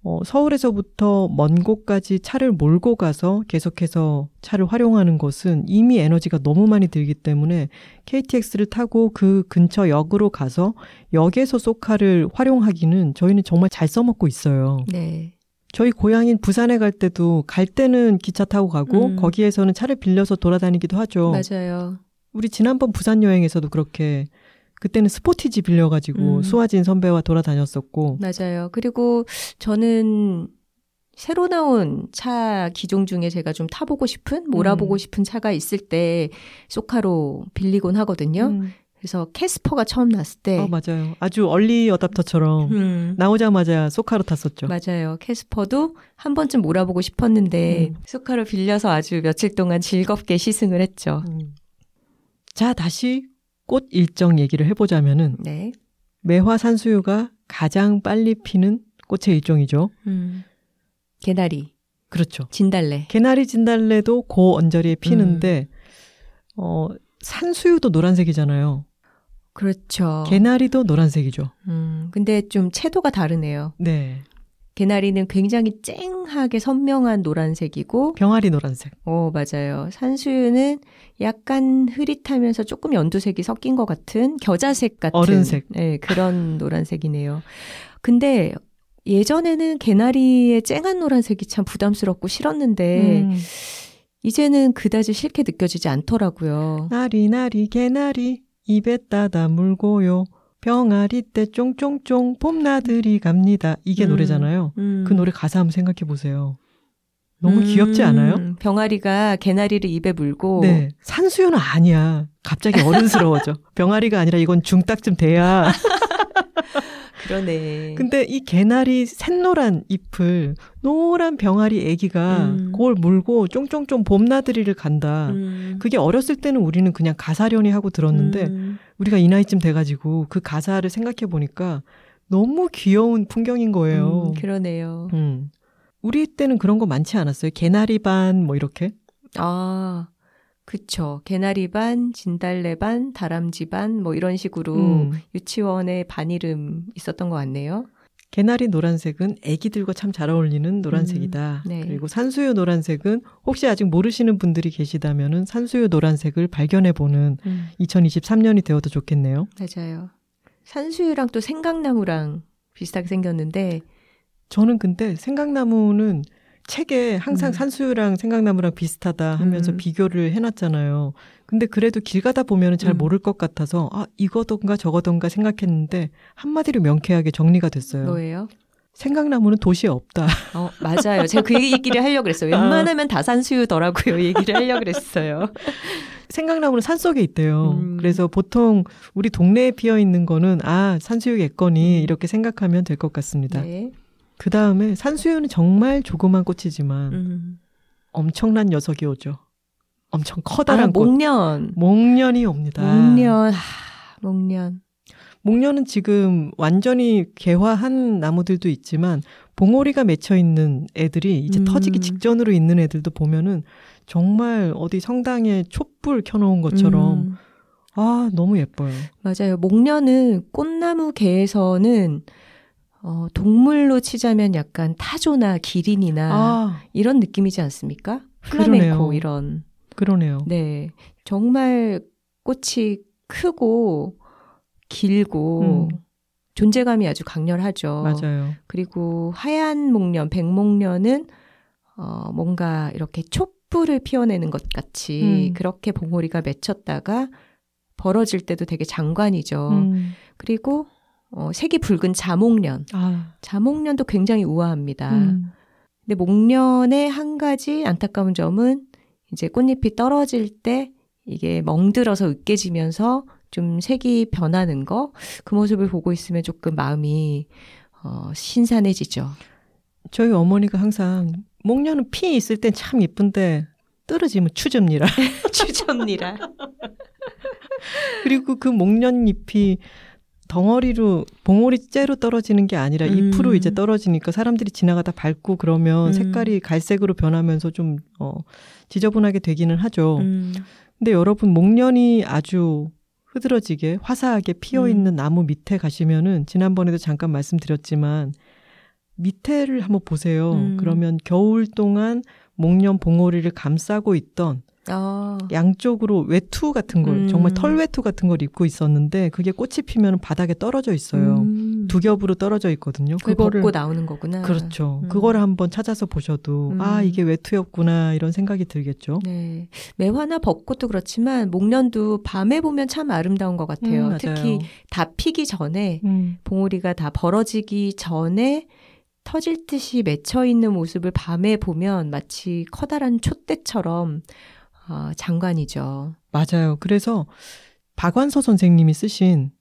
S2: 어, 서울에서부터 먼 곳까지 차를 몰고 가서 계속해서 차를 활용하는 것은 이미 에너지가 너무 많이 들기 때문에 KTX를 타고 그 근처 역으로 가서 역에서 소카를 활용하기는 저희는 정말 잘 써먹고 있어요.
S1: 네.
S2: 저희 고향인 부산에 갈 때도 갈 때는 기차 타고 가고
S1: 음.
S2: 거기에서는 차를 빌려서 돌아다니기도 하죠.
S1: 맞아요.
S2: 우리 지난번 부산 여행에서도 그렇게 그때는 스포티지 빌려가지고
S1: 음.
S2: 수아진 선배와 돌아다녔었고
S1: 맞아요. 그리고 저는 새로 나온 차 기종 중에 제가 좀 타보고 싶은, 몰아보고
S2: 음.
S1: 싶은 차가 있을 때 소카로 빌리곤 하거든요.
S2: 음.
S1: 그래서 캐스퍼가 처음 났을 때.
S2: 어, 맞아요. 아주 얼리 어답터처럼
S1: 음,
S2: 나오자마자 소카로 탔었죠.
S1: 맞아요. 캐스퍼도 한 번쯤 몰아보고 싶었는데
S2: 음.
S1: 소카로 빌려서 아주 며칠 동안 즐겁게 시승을 했죠.
S2: 음. 자, 다시 꽃 일정 얘기를 해보자면은
S1: 네.
S2: 매화 산수유가 가장 빨리 피는 꽃의 일종이죠.
S1: 음. 개나리.
S2: 그렇죠.
S1: 진달래.
S2: 개나리 진달래도 고 언저리에 피는데
S1: 음.
S2: 어 산수유도 노란색이잖아요.
S1: 그렇죠.
S2: 개나리도 노란색이죠.
S1: 음, 근데 좀 채도가 다르네요.
S2: 네.
S1: 개나리는 굉장히 쨍하게 선명한 노란색이고,
S2: 병아리 노란색.
S1: 어, 맞아요. 산수유는 약간 흐릿하면서 조금 연두색이 섞인 것 같은 겨자색 같은.
S2: 어른색.
S1: 네, 그런 노란색이네요. 근데 예전에는 개나리의 쨍한 노란색이 참 부담스럽고 싫었는데,
S2: 음.
S1: 이제는 그다지 싫게 느껴지지 않더라고요.
S2: 나리 나리 개나리 입에 따다 물고요. 병아리 때 쫑쫑쫑 봄나들이 갑니다. 이게
S1: 음.
S2: 노래잖아요.
S1: 음.
S2: 그 노래 가사 한번 생각해 보세요. 너무
S1: 음,
S2: 귀엽지 않아요?
S1: 병아리가 개나리를 입에 물고
S2: 네. 산수유는 아니야. 갑자기 어른스러워져. 병아리가 아니라 이건 중딱쯤 돼야.
S1: 그러네.
S2: 근데 이 개나리 샛노란 잎을 노란 병아리 애기가
S1: 음.
S2: 그걸 물고 쫑쫑쫑 봄나들이를 간다.
S1: 음.
S2: 그게 어렸을 때는 우리는 그냥 가사려니 하고 들었는데
S1: 음.
S2: 우리가 이 나이쯤 돼가지고 그 가사를 생각해 보니까 너무 귀여운 풍경인 거예요.
S1: 음, 그러네요.
S2: 음. 우리 때는 그런 거 많지 않았어요. 개나리 반 뭐 이렇게.
S1: 아, 그쵸. 개나리 반, 진달래 반, 다람쥐 반, 뭐 이런 식으로
S2: 음.
S1: 유치원에 반 이름 있었던 것 같네요.
S2: 개나리 노란색은 애기들과 참 잘 어울리는 노란색이다.
S1: 음, 네.
S2: 그리고 산수유 노란색은 혹시 아직 모르시는 분들이 계시다면은 산수유 노란색을 발견해 보는
S1: 음,
S2: 2023년이 되어도 좋겠네요.
S1: 맞아요. 산수유랑 또 생강나무랑 비슷하게 생겼는데,
S2: 저는 근데 생강나무는 책에 항상
S1: 음.
S2: 산수유랑 생강나무랑 비슷하다 하면서
S1: 음.
S2: 비교를 해놨잖아요. 근데 그래도 길 가다 보면 잘
S1: 음.
S2: 모를 것 같아서 아 이거던가 저거던가 생각했는데 한마디로 명쾌하게 정리가 됐어요.
S1: 뭐예요?
S2: 생강나무는 도시에 없다.
S1: 어, 맞아요. 제가 그 얘기를 하려고 그랬어요. 웬만하면 다 산수유더라고요. 얘기를 하려고 그랬어요.
S2: 생강나무는 산 속에 있대요.
S1: 음.
S2: 그래서 보통 우리 동네에 피어 있는 거는 아 산수유겠거니
S1: 음.
S2: 이렇게 생각하면 될 것 같습니다.
S1: 네.
S2: 그 다음에 산수유는 정말 조그만 꽃이지만
S1: 음.
S2: 엄청난 녀석이 오죠. 엄청
S1: 아,
S2: 커다란 꽃.
S1: 목련.
S2: 목련이 옵니다.
S1: 목련. 아, 목련.
S2: 목련은 지금 완전히 개화한 나무들도 있지만 봉오리가 맺혀 있는 애들이 이제
S1: 음.
S2: 터지기 직전으로 있는 애들도 보면은 정말 어디 성당에 촛불 켜놓은 것처럼
S1: 음,
S2: 아 너무 예뻐요.
S1: 맞아요. 목련은 꽃나무 계에서는 어, 동물로 치자면 약간 타조나 기린이나
S2: 아
S1: 이런 느낌이지 않습니까? 플라멩코 이런.
S2: 그러네요.
S1: 네. 정말 꽃이 크고 길고
S2: 음.
S1: 존재감이 아주 강렬하죠.
S2: 맞아요.
S1: 그리고 하얀 목련, 백목련은 어, 뭔가 이렇게 촛불을 피워내는 것 같이
S2: 음.
S1: 그렇게 봉오리가 맺혔다가 벌어질 때도 되게 장관이죠.
S2: 음.
S1: 그리고 어, 색이 붉은 자목련.
S2: 아
S1: 자목련도 굉장히 우아합니다.
S2: 음.
S1: 근데 목련의 한 가지 안타까운 점은 이제 꽃잎이 떨어질 때 이게 멍들어서 으깨지면서 좀 색이 변하는 거, 그 모습을 보고 있으면 조금 마음이 어, 신선해지죠.
S2: 저희 어머니가 항상 목련은 피 있을 땐참 이쁜데 떨어지면 추접니라.
S1: 추접니라.
S2: 그리고 그 목련 잎이 덩어리로 봉오리째로 떨어지는 게 아니라
S1: 음.
S2: 잎으로 이제 떨어지니까 사람들이 지나가다 밟고 그러면
S1: 음.
S2: 색깔이 갈색으로 변하면서 좀 어, 지저분하게 되기는 하죠.
S1: 음,
S2: 근데 여러분 목련이 아주 흐드러지게 화사하게 피어 있는 나무 밑에 가시면은 지난번에도 잠깐 말씀드렸지만 밑에를 한번 보세요.
S1: 음.
S2: 그러면 겨울 동안 목련 봉오리를 감싸고 있던
S1: 아,
S2: 양쪽으로 외투 같은 걸
S1: 음.
S2: 정말 털 외투 같은 걸 입고 있었는데 그게 꽃이 피면 바닥에 떨어져 있어요.
S1: 음,
S2: 두 겹으로 떨어져 있거든요.
S1: 그걸
S2: 그거를
S1: 벗고 나오는 거구나.
S2: 그렇죠.
S1: 음.
S2: 그거를 한번 찾아서 보셔도
S1: 음.
S2: 아 이게 외투였구나 이런 생각이 들겠죠.
S1: 네. 매화나 벚꽃도 그렇지만 목련도 밤에 보면 참 아름다운 것 같아요.
S2: 음.
S1: 특히 다 피기 전에
S2: 음,
S1: 봉우리가 다 벌어지기 전에 터질 듯이 맺혀 있는 모습을 밤에 보면 마치 커다란 촛대처럼 어, 장관이죠.
S2: 맞아요. 그래서 박완서 선생님이 쓰신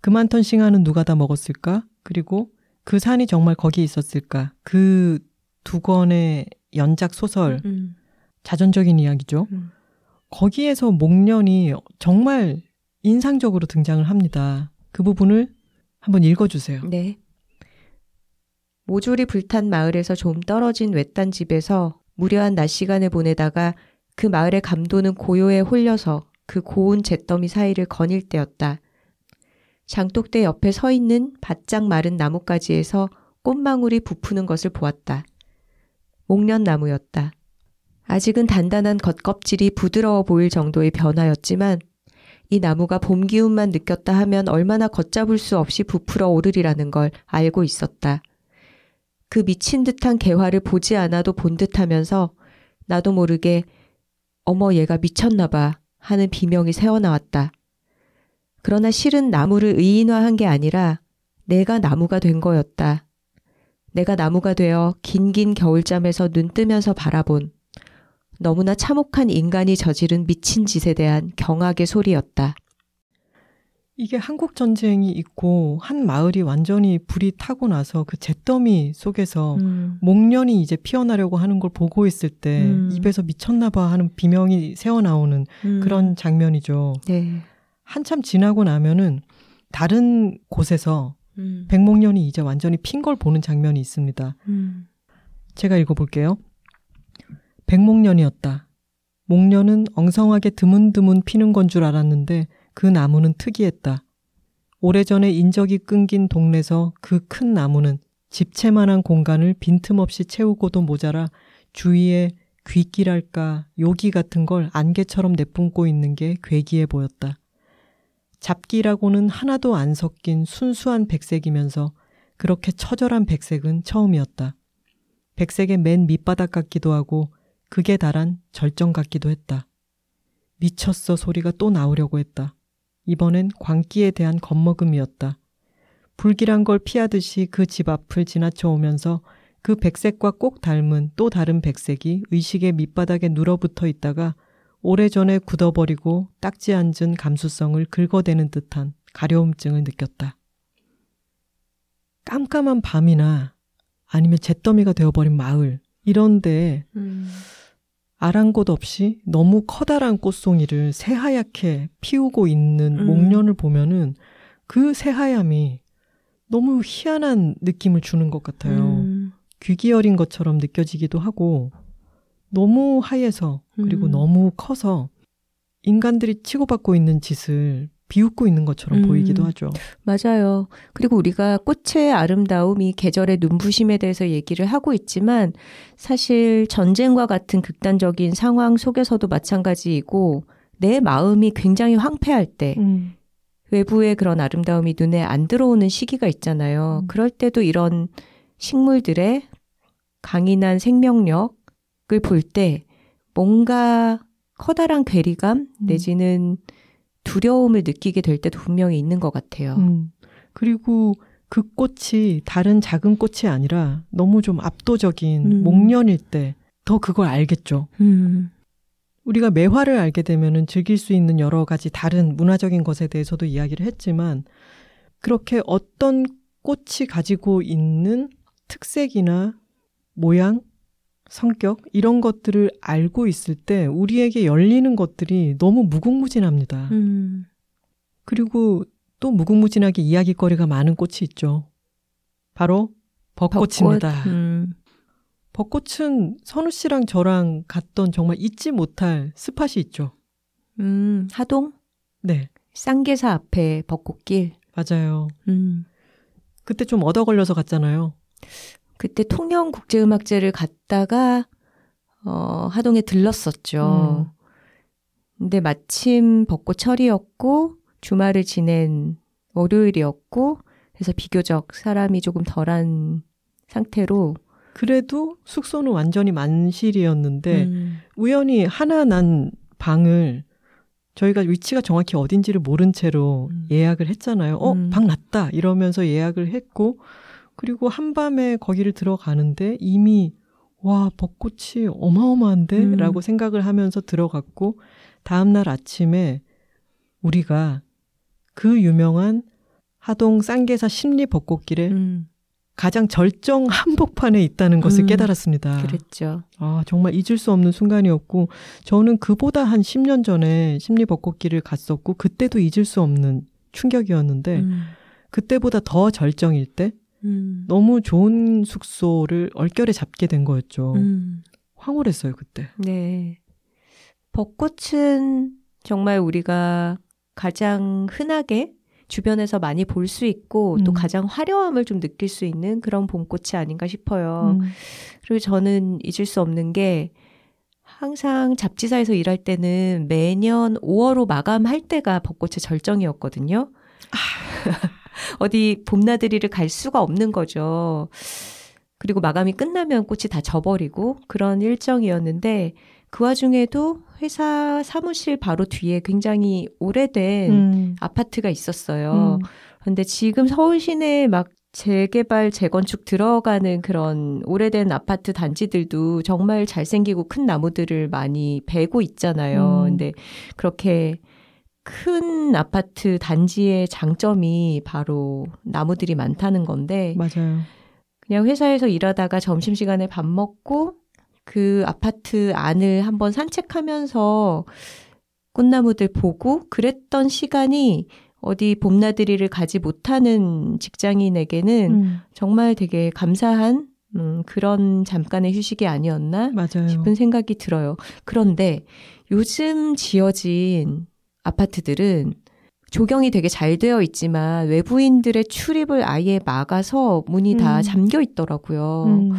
S2: 그만 턴 싱하는 누가 다 먹었을까? 그리고 그 산이 정말 거기 있었을까? 그 두 권의 연작 소설
S1: 음,
S2: 자전적인 이야기죠.
S1: 음.
S2: 거기에서 목련이 정말 인상적으로 등장을 합니다. 그 부분을 한번 읽어주세요.
S1: 네. 모조리 불탄 마을에서 좀 떨어진 외딴 집에서 무료한 낮 시간을 보내다가 그 마을의 감도는 고요에 홀려서 그 고운 잿더미 사이를 거닐 때였다. 장독대 옆에 서 있는 바짝 마른 나뭇가지에서 꽃망울이 부푸는 것을 보았다. 목련나무였다. 아직은 단단한 겉껍질이 부드러워 보일 정도의 변화였지만 이 나무가 봄 기운만 느꼈다 하면 얼마나 걷잡을 수 없이 부풀어 오르리라는 걸 알고 있었다. 그 미친 듯한 개화를 보지 않아도 본 듯하면서 나도 모르게 어머 얘가 미쳤나봐 하는 비명이 새어나왔다. 그러나 실은 나무를 의인화한 게 아니라 내가 나무가 된 거였다. 내가 나무가 되어 긴긴 겨울잠에서 눈 뜨면서 바라본 너무나 참혹한 인간이 저지른 미친 짓에 대한 경악의 소리였다.
S2: 이게 한국 전쟁이 있고 한 마을이 완전히 불이 타고 나서 그 잿더미 속에서 음. 목련이 이제 피어나려고 하는 걸 보고 있을 때 음. 입에서 미쳤나 봐 하는 비명이 새어 나오는 음. 그런 장면이죠. 네. 한참 지나고 나면은 다른 곳에서 음. 백목련이 이제 완전히 핀 걸 보는 장면이 있습니다. 음. 제가 읽어 볼게요. 백목련이었다. 목련은 엉성하게 드문드문 피는 건 줄 알았는데 그 나무는 특이했다. 오래전에 인적이 끊긴 동네에서 그 큰 나무는 집채만한 공간을 빈틈없이 채우고도 모자라 주위에 귀끼랄까 요기 같은 걸 안개처럼 내뿜고 있는 게 괴기해 보였다. 잡기라고는 하나도 안 섞인 순수한 백색이면서 그렇게 처절한 백색은 처음이었다. 백색의 맨 밑바닥 같기도 하고 극에 달한 절정 같기도 했다. 미쳤어 소리가 또 나오려고 했다. 이번엔 광기에 대한 겁먹음이었다. 불길한 걸 피하듯이 그 집 앞을 지나쳐 오면서 그 백색과 꼭 닮은 또 다른 백색이 의식의 밑바닥에 눌어붙어 있다가 오래전에 굳어버리고 딱지 앉은 감수성을 긁어대는 듯한 가려움증을 느꼈다. 깜깜한 밤이나 아니면 잿더미가 되어버린 마을 이런데 음. 아랑곳 없이 너무 커다란 꽃송이를 새하얗게 피우고 있는 음. 목련을 보면은 그 새하얀이 너무 희한한 느낌을 주는 것 같아요. 음. 귀기 어린 것처럼 느껴지기도 하고 너무 하얘서 그리고 음. 너무 커서 인간들이 치고받고 있는 짓을 비웃고 있는 것처럼 음, 보이기도 하죠.
S1: 맞아요. 그리고 우리가 꽃의 아름다움이 계절의 눈부심에 대해서 얘기를 하고 있지만 사실 전쟁과 같은 극단적인 상황 속에서도 마찬가지이고 내 마음이 굉장히 황폐할 때 음. 외부의 그런 아름다움이 눈에 안 들어오는 시기가 있잖아요. 음. 그럴 때도 이런 식물들의 강인한 생명력 볼때 뭔가 커다란 괴리감 음. 내지는 두려움을 느끼게 될 때도 분명히 있는 것 같아요. 음.
S2: 그리고 그 꽃이 다른 작은 꽃이 아니라 너무 좀 압도적인 음. 목련일 때 더 그걸 알겠죠. 음. 우리가 매화를 알게 되면은 즐길 수 있는 여러 가지 다른 문화적인 것에 대해서도 이야기를 했지만 그렇게 어떤 꽃이 가지고 있는 특색이나 모양 성격 이런 것들을 알고 있을 때 우리에게 열리는 것들이 너무 무궁무진합니다. 음. 그리고 또 무궁무진하게 이야기거리가 많은 꽃이 있죠. 바로 벚꽃입니다. 벚꽃. 음. 벚꽃은 선우 씨랑 저랑 갔던 정말 잊지 못할 스팟이 있죠.
S1: 음, 하동?
S2: 네.
S1: 쌍계사 앞에 벚꽃길.
S2: 맞아요. 음. 그때 좀 얻어 걸려서 갔잖아요.
S1: 그때 통영 국제음악제를 갔다가 어, 하동에 들렀었죠. 음. 근데 마침 벚꽃철이었고 주말을 지낸 월요일이었고 그래서 비교적 사람이 조금 덜한 상태로
S2: 그래도 숙소는 완전히 만실이었는데 음. 우연히 하나 난 방을 저희가 위치가 정확히 어딘지를 모른 채로 음. 예약을 했잖아요. 어, 음. 방 났다 이러면서 예약을 했고 그리고 한밤에 거기를 들어가는데 이미 와, 벚꽃이 어마어마한데? 음. 라고 생각을 하면서 들어갔고, 다음날 아침에 우리가 그 유명한 하동 쌍계사 심리 벚꽃길에 음. 가장 절정 한복판에 있다는 것을 음. 깨달았습니다.
S1: 그랬죠.
S2: 아, 정말 잊을 수 없는 순간이었고, 저는 그보다 한 10년 전에 심리 벚꽃길을 갔었고, 그때도 잊을 수 없는 충격이었는데, 음. 그때보다 더 절정일 때,
S1: 음.
S2: 너무 좋은 숙소를 얼결에 잡게 된 거였죠.
S1: 음.
S2: 황홀했어요, 그때.
S1: 네. 벚꽃은 정말 우리가 가장 흔하게 주변에서 많이 볼 수 있고 또
S2: 음.
S1: 가장 화려함을 좀 느낄 수 있는 그런 봄꽃이 아닌가 싶어요.
S2: 음.
S1: 그리고 저는 잊을 수 없는 게 항상 잡지사에서 일할 때는 매년 5월로 마감할 때가 벚꽃의 절정이었거든요. 어디 봄나들이를 갈 수가 없는 거죠. 그리고 마감이 끝나면 꽃이 다 져버리고 그런 일정이었는데 그 와중에도 회사 사무실 바로 뒤에 굉장히 오래된
S2: 음.
S1: 아파트가 있었어요.
S2: 음.
S1: 근데 지금 서울 시내에 막 재개발, 재건축 들어가는 그런 오래된 아파트 단지들도 정말 잘생기고 큰 나무들을 많이 베고 있잖아요.
S2: 음.
S1: 근데 그렇게 큰 아파트 단지의 장점이 바로 나무들이 많다는 건데
S2: 맞아요.
S1: 그냥 회사에서 일하다가 점심시간에 밥 먹고 그 아파트 안을 한번 산책하면서 꽃나무들 보고 그랬던 시간이 어디 봄나들이를 가지 못하는 직장인에게는
S2: 음.
S1: 정말 되게 감사한 음, 그런 잠깐의 휴식이 아니었나
S2: 맞아요.
S1: 싶은 생각이 들어요. 그런데 요즘 지어진 아파트들은 조경이 되게 잘 되어 있지만 외부인들의 출입을 아예 막아서 문이 다
S2: 음.
S1: 잠겨 있더라고요.
S2: 음.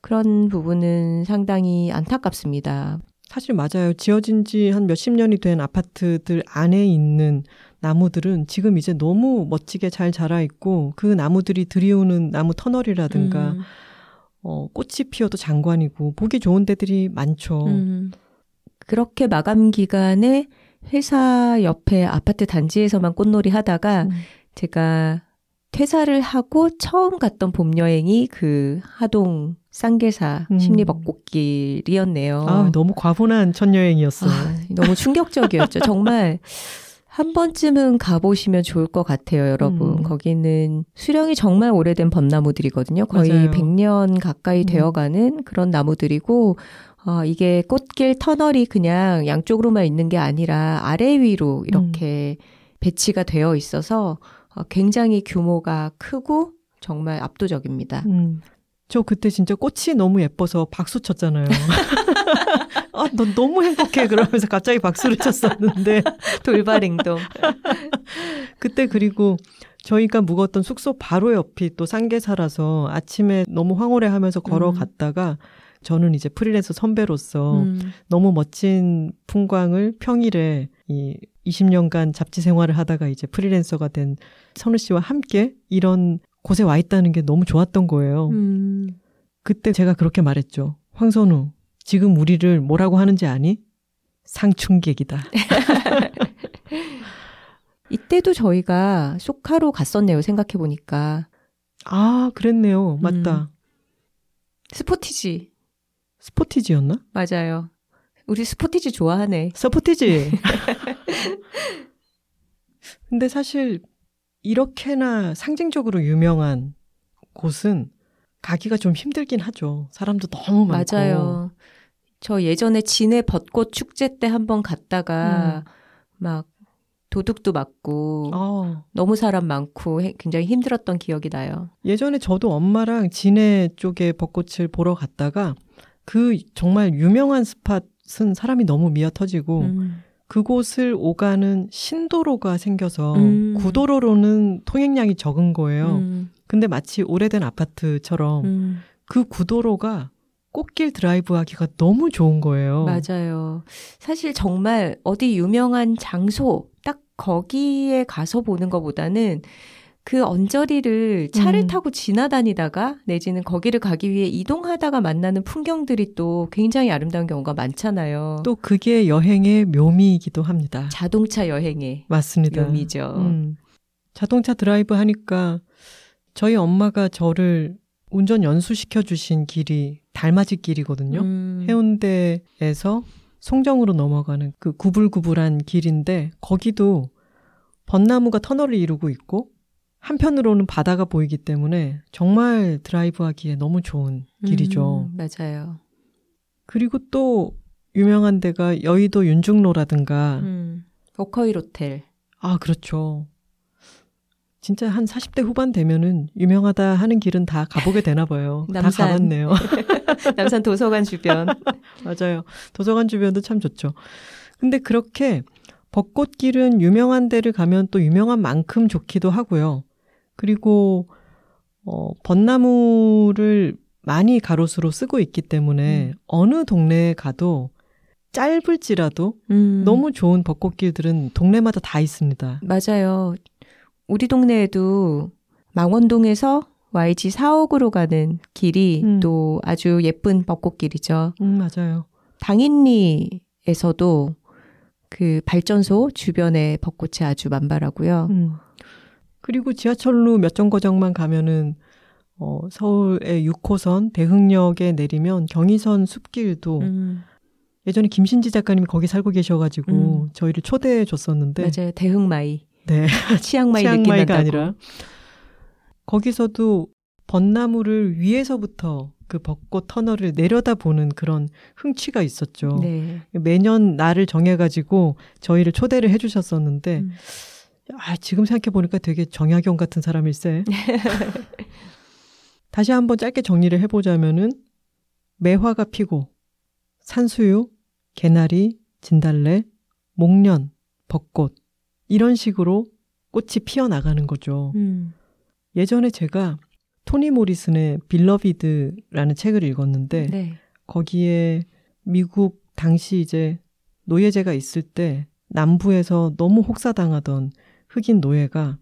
S1: 그런 부분은 상당히 안타깝습니다.
S2: 사실 맞아요. 지어진 지 한 몇십 년이 된 아파트들 안에 있는 나무들은 지금 이제 너무 멋지게 잘 자라 있고 그 나무들이 들이우는 나무 터널이라든가
S1: 음,
S2: 어, 꽃이 피어도 장관이고 보기 좋은 데들이 많죠.
S1: 음. 그렇게 마감 기간에 회사 옆에 아파트 단지에서만 꽃놀이 하다가
S2: 음.
S1: 제가 퇴사를 하고 처음 갔던 봄 여행이 그 하동 쌍계사
S2: 음.
S1: 심리벚꽃길이었네요.
S2: 아, 너무 과분한 첫 여행이었어요.
S1: 아, 너무 충격적이었죠. 정말 한 번쯤은 가보시면 좋을 것 같아요, 여러분.
S2: 음.
S1: 거기는 수령이 정말 오래된 벚나무들이거든요. 거의
S2: 맞아요.
S1: 100년 가까이
S2: 음.
S1: 되어가는 그런 나무들이고, 어, 이게 꽃길 터널이 그냥 양쪽으로만 있는 게 아니라 아래 위로 이렇게 배치가 되어 있어서 어, 굉장히 규모가 크고 정말 압도적입니다.
S2: 음. 저 그때 진짜 꽃이 너무 예뻐서 박수 쳤잖아요. 아, 너 너무 행복해. 그러면서 갑자기 박수를 쳤었는데.
S1: 돌발 행동.
S2: 그때 그리고 저희가 묵었던 숙소 바로 옆이 또 쌍계사라서 아침에 너무 황홀해 하면서 걸어갔다가 저는 이제 프리랜서 선배로서
S1: 음.
S2: 너무 멋진 풍광을 평일에 이 20년간 잡지 생활을 하다가 이제 프리랜서가 된 선우 씨와 함께 이런 곳에 와 있다는 게 너무 좋았던 거예요.
S1: 음.
S2: 그때 제가 그렇게 말했죠. 황선우, 지금 우리를 뭐라고 하는지 아니? 상충객이다.
S1: 이때도 저희가 쇼카로 갔었네요. 생각해 보니까
S2: 아, 그랬네요. 맞다.
S1: 스포티지
S2: 스포티지였나?
S1: 맞아요. 우리 스포티지 좋아하네.
S2: 서포티지. 근데 사실 이렇게나 상징적으로 유명한 곳은 가기가 좀 힘들긴 하죠. 사람도 너무 많고.
S1: 맞아요. 저 예전에 진해 벚꽃 축제 때 한번 갔다가 막 도둑도 맞고
S2: 아,
S1: 너무 사람 많고 해- 굉장히 힘들었던 기억이 나요.
S2: 예전에 저도 엄마랑 진해 쪽에 벚꽃을 보러 갔다가 그 정말 유명한 스팟은 사람이 너무 미어 터지고
S1: 음.
S2: 그곳을 오가는 신도로가 생겨서
S1: 음.
S2: 구도로로는 통행량이 적은 거예요.
S1: 음.
S2: 근데 마치 오래된 아파트처럼
S1: 음.
S2: 그 구도로가 꽃길 드라이브 하기가 너무 좋은 거예요.
S1: 맞아요. 사실 정말 어디 유명한 장소 딱 거기에 가서 보는 것보다는 그 언저리를 차를
S2: 음.
S1: 타고 지나다니다가 내지는 거기를 가기 위해 이동하다가 만나는 풍경들이 또 굉장히 아름다운 경우가 많잖아요.
S2: 또 그게 여행의 묘미이기도 합니다.
S1: 자동차 여행의
S2: 맞습니다.
S1: 묘미죠.
S2: 음. 자동차 드라이브 하니까 저희 엄마가 저를 운전 연수시켜 주신 길이 달맞이 길이거든요.
S1: 음.
S2: 해운대에서 송정으로 넘어가는 그 구불구불한 길인데 거기도 벚나무가 터널을 이루고 있고 한편으로는 바다가 보이기 때문에 정말 드라이브 하기에 너무 좋은 길이죠.
S1: 음, 맞아요.
S2: 그리고 또 유명한 데가 여의도 윤중로라든가
S1: 음. 워커힐 호텔.
S2: 아 그렇죠. 진짜 한 40대 후반 되면은 유명하다 하는 길은 다 가보게 되나 봐요. 다
S1: 남산.
S2: 가봤네요.
S1: 남산 도서관 주변.
S2: 맞아요. 도서관 주변도 참 좋죠. 근데 그렇게 벚꽃길은 유명한 데를 가면 또 유명한 만큼 좋기도 하고요. 그리고 어, 벚나무를 많이 가로수로 쓰고 있기 때문에
S1: 음.
S2: 어느 동네에 가도 짧을지라도
S1: 음.
S2: 너무 좋은 벚꽃길들은 동네마다 다 있습니다.
S1: 맞아요. 우리 동네에도 망원동에서 YG 사옥으로 가는 길이
S2: 음.
S1: 또 아주 예쁜 벚꽃길이죠.
S2: 음, 맞아요.
S1: 당인리에서도 그 발전소 주변에 벚꽃이 아주 만발하고요.
S2: 음. 그리고 지하철로 몇 정거장만 가면은 어, 서울의 6호선 대흥역에 내리면 경의선 숲길도
S1: 음,
S2: 예전에 김신지 작가님이 거기 살고 계셔가지고
S1: 음.
S2: 저희를 초대해 줬었는데
S1: 맞아요. 대흥마이.
S2: 네.
S1: 치앙마이
S2: 치앙마이가. 아니라 거기서도 벚나무를 위에서부터 그 벚꽃 터널을 내려다보는 그런 흥취가 있었죠.
S1: 네.
S2: 매년 날을 정해가지고 저희를 초대를 해주셨었는데
S1: 음.
S2: 아, 지금 생각해 보니까 되게 정약용 같은 사람일세. 다시 한번 짧게 정리를 해보자면은 매화가 피고 산수유, 개나리, 진달래, 목련, 벚꽃 이런 식으로 꽃이 피어나가는 거죠.
S1: 음.
S2: 예전에 제가 토니 모리슨의 빌러비드라는 책을 읽었는데
S1: 네.
S2: 거기에 미국 당시 이제 노예제가 있을 때 남부에서 너무 혹사당하던 흑인 노예가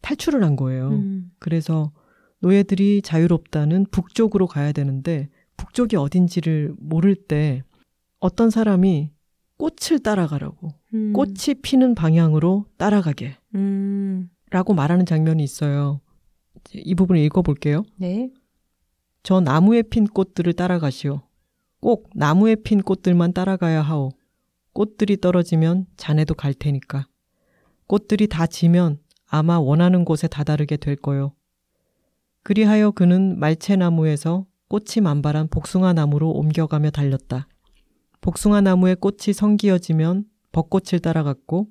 S2: 탈출을 한 거예요.
S1: 음.
S2: 그래서 노예들이 자유롭다는 북쪽으로 가야 되는데 북쪽이 어딘지를 모를 때 어떤 사람이 꽃을 따라가라고
S1: 음.
S2: 꽃이 피는 방향으로 따라가게
S1: 음.
S2: 라고 말하는 장면이 있어요. 이 부분을 읽어볼게요.
S1: 네.
S2: 저 나무에 핀 꽃들을 따라가시오. 꼭 나무에 핀 꽃들만 따라가야 하오. 꽃들이 떨어지면 자네도 갈 테니까. 꽃들이 다 지면 아마 원하는 곳에 다다르게 될 거요. 그리하여 그는 말채나무에서 꽃이 만발한 복숭아 나무로 옮겨가며 달렸다. 복숭아 나무에 꽃이 성기어지면 벚꽃을 따라갔고,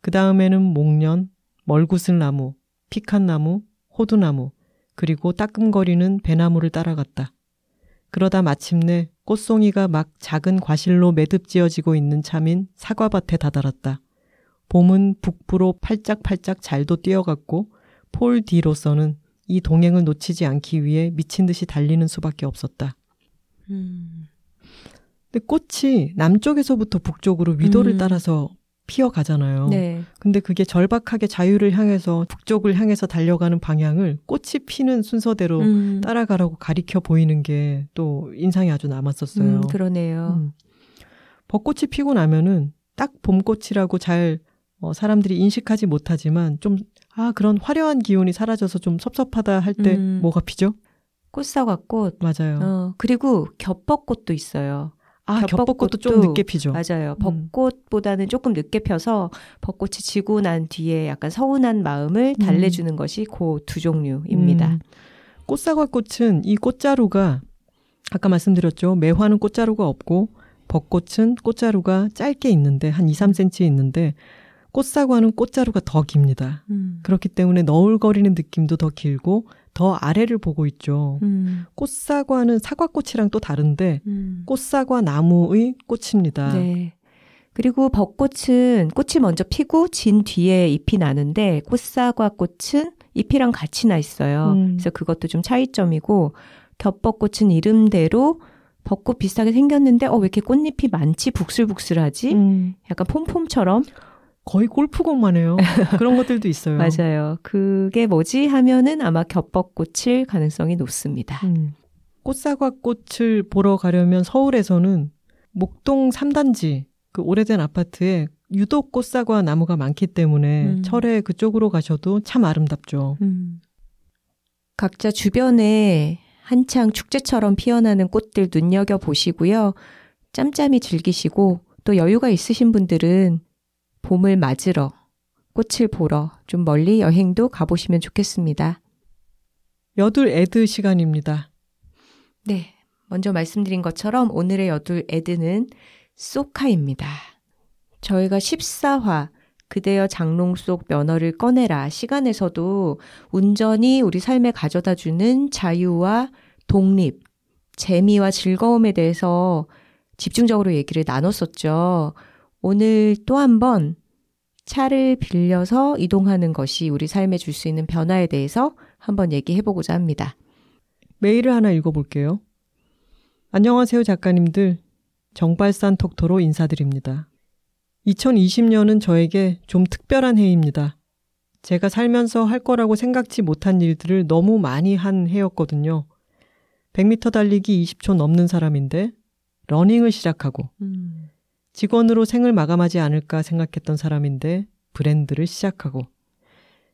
S2: 그 다음에는 목련, 멀구슬 나무, 피칸 나무, 호두나무, 그리고 따끔거리는 배나무를 따라갔다. 그러다 마침내 꽃송이가 막 작은 과실로 매듭지어지고 있는 참인 사과밭에 다다랐다. 봄은 북부로 팔짝팔짝 잘도 뛰어갔고 폴 뒤로서는 이 동행을 놓치지 않기 위해 미친 듯이 달리는 수밖에 없었다.
S1: 음.
S2: 근데 꽃이 남쪽에서부터 북쪽으로 위도를
S1: 음.
S2: 따라서 피어 가잖아요.
S1: 네.
S2: 근데 그게 절박하게 자유를 향해서 북쪽을 향해서 달려가는 방향을 꽃이 피는 순서대로
S1: 음.
S2: 따라가라고 가리켜 보이는 게 또 인상이 아주 남았었어요.
S1: 음, 그러네요.
S2: 음. 벚꽃이 피고 나면은 딱 봄꽃이라고 잘 어, 사람들이 인식하지 못하지만 좀 아, 그런 화려한 기운이 사라져서 좀 섭섭하다 할때
S1: 음.
S2: 뭐가 피죠?
S1: 꽃사과꽃.
S2: 맞아요.
S1: 어, 그리고 겹벚꽃도 있어요.
S2: 아, 겹벚꽃도 좀
S1: 겹벚꽃도
S2: 늦게 피죠.
S1: 맞아요.
S2: 음.
S1: 벚꽃보다는 조금 늦게 펴서 벚꽃이 지고 난 뒤에 약간 서운한 마음을 달래주는 것이 그 두 종류입니다.
S2: 음. 꽃사과꽃은 이 꽃자루가 아까 말씀드렸죠. 매화는 꽃자루가 없고 벚꽃은 꽃자루가 짧게 있는데 한 2, 3cm 있는데 꽃사과는 꽃자루가 더 깁니다.
S1: 음.
S2: 그렇기 때문에 너울거리는 느낌도 더 길고 더 아래를 보고 있죠.
S1: 음.
S2: 꽃사과는 사과꽃이랑 또 다른데
S1: 음.
S2: 꽃사과 나무의 꽃입니다.
S1: 네. 그리고 벚꽃은 꽃이 먼저 피고 진 뒤에 잎이 나는데 꽃사과 꽃은 잎이랑 같이 나 있어요.
S2: 음.
S1: 그래서 그것도 좀 차이점이고 겹벚꽃은 이름대로 벚꽃 비슷하게 생겼는데 어 왜 이렇게 꽃잎이 많지 북슬북슬하지?
S2: 음,
S1: 약간 폼폼처럼
S2: 거의 골프공만 해요. 그런 것들도 있어요.
S1: 맞아요. 그게 뭐지 하면은 아마 겹벚꽃일 가능성이 높습니다.
S2: 음. 꽃사과꽃을 보러 가려면 서울에서는 목동 3단지 그 오래된 아파트에 유독 꽃사과 나무가 많기 때문에
S1: 음.
S2: 철에 그쪽으로 가셔도 참 아름답죠.
S1: 음. 각자 주변에 한창 축제처럼 피어나는 꽃들 눈여겨 보시고요. 짬짬이 즐기시고 또 여유가 있으신 분들은 봄을 맞으러 꽃을 보러 좀 멀리 여행도 가보시면 좋겠습니다.
S2: 여둘 애드 시간입니다.
S1: 네. 먼저 말씀드린 것처럼 오늘의 여둘 애드는 소카입니다. 저희가 14화 그대여 장롱 속 면허를 꺼내라 시간에서도 운전이 우리 삶에 가져다 주는 자유와 독립, 재미와 즐거움에 대해서 집중적으로 얘기를 나눴었죠. 오늘 또 한 번 차를 빌려서 이동하는 것이 우리 삶에 줄 수 있는 변화에 대해서 한번 얘기해 보고자 합니다.
S2: 메일을 하나 읽어 볼게요. 안녕하세요, 작가님들. 정발산 톡토로 인사드립니다. 2020년은 저에게 좀 특별한 해입니다. 제가 살면서 할 거라고 생각지 못한 일들을 너무 많이 한 해였거든요. 100m 달리기 20초 넘는 사람인데 러닝을 시작하고 음. 직원으로 생을 마감하지 않을까 생각했던 사람인데 브랜드를 시작하고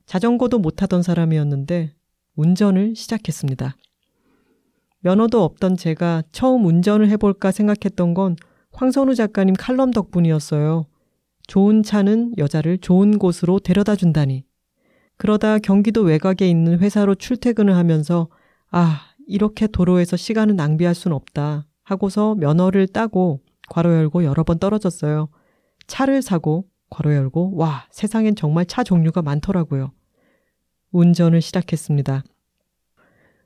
S2: 자전거도 못 타던 사람이었는데 운전을 시작했습니다. 면허도 없던 제가 처음 운전을 해볼까 생각했던 건 황선우 작가님 칼럼 덕분이었어요. 좋은 차는 여자를 좋은 곳으로 데려다 준다니. 그러다 경기도 외곽에 있는 회사로 출퇴근을 하면서 아, 이렇게 도로에서 시간을 낭비할 순 없다 하고서 면허를 따고 괄호 열고 여러 번 떨어졌어요. 차를 사고 괄호 열고 와, 세상엔 정말 차 종류가 많더라고요. 운전을 시작했습니다.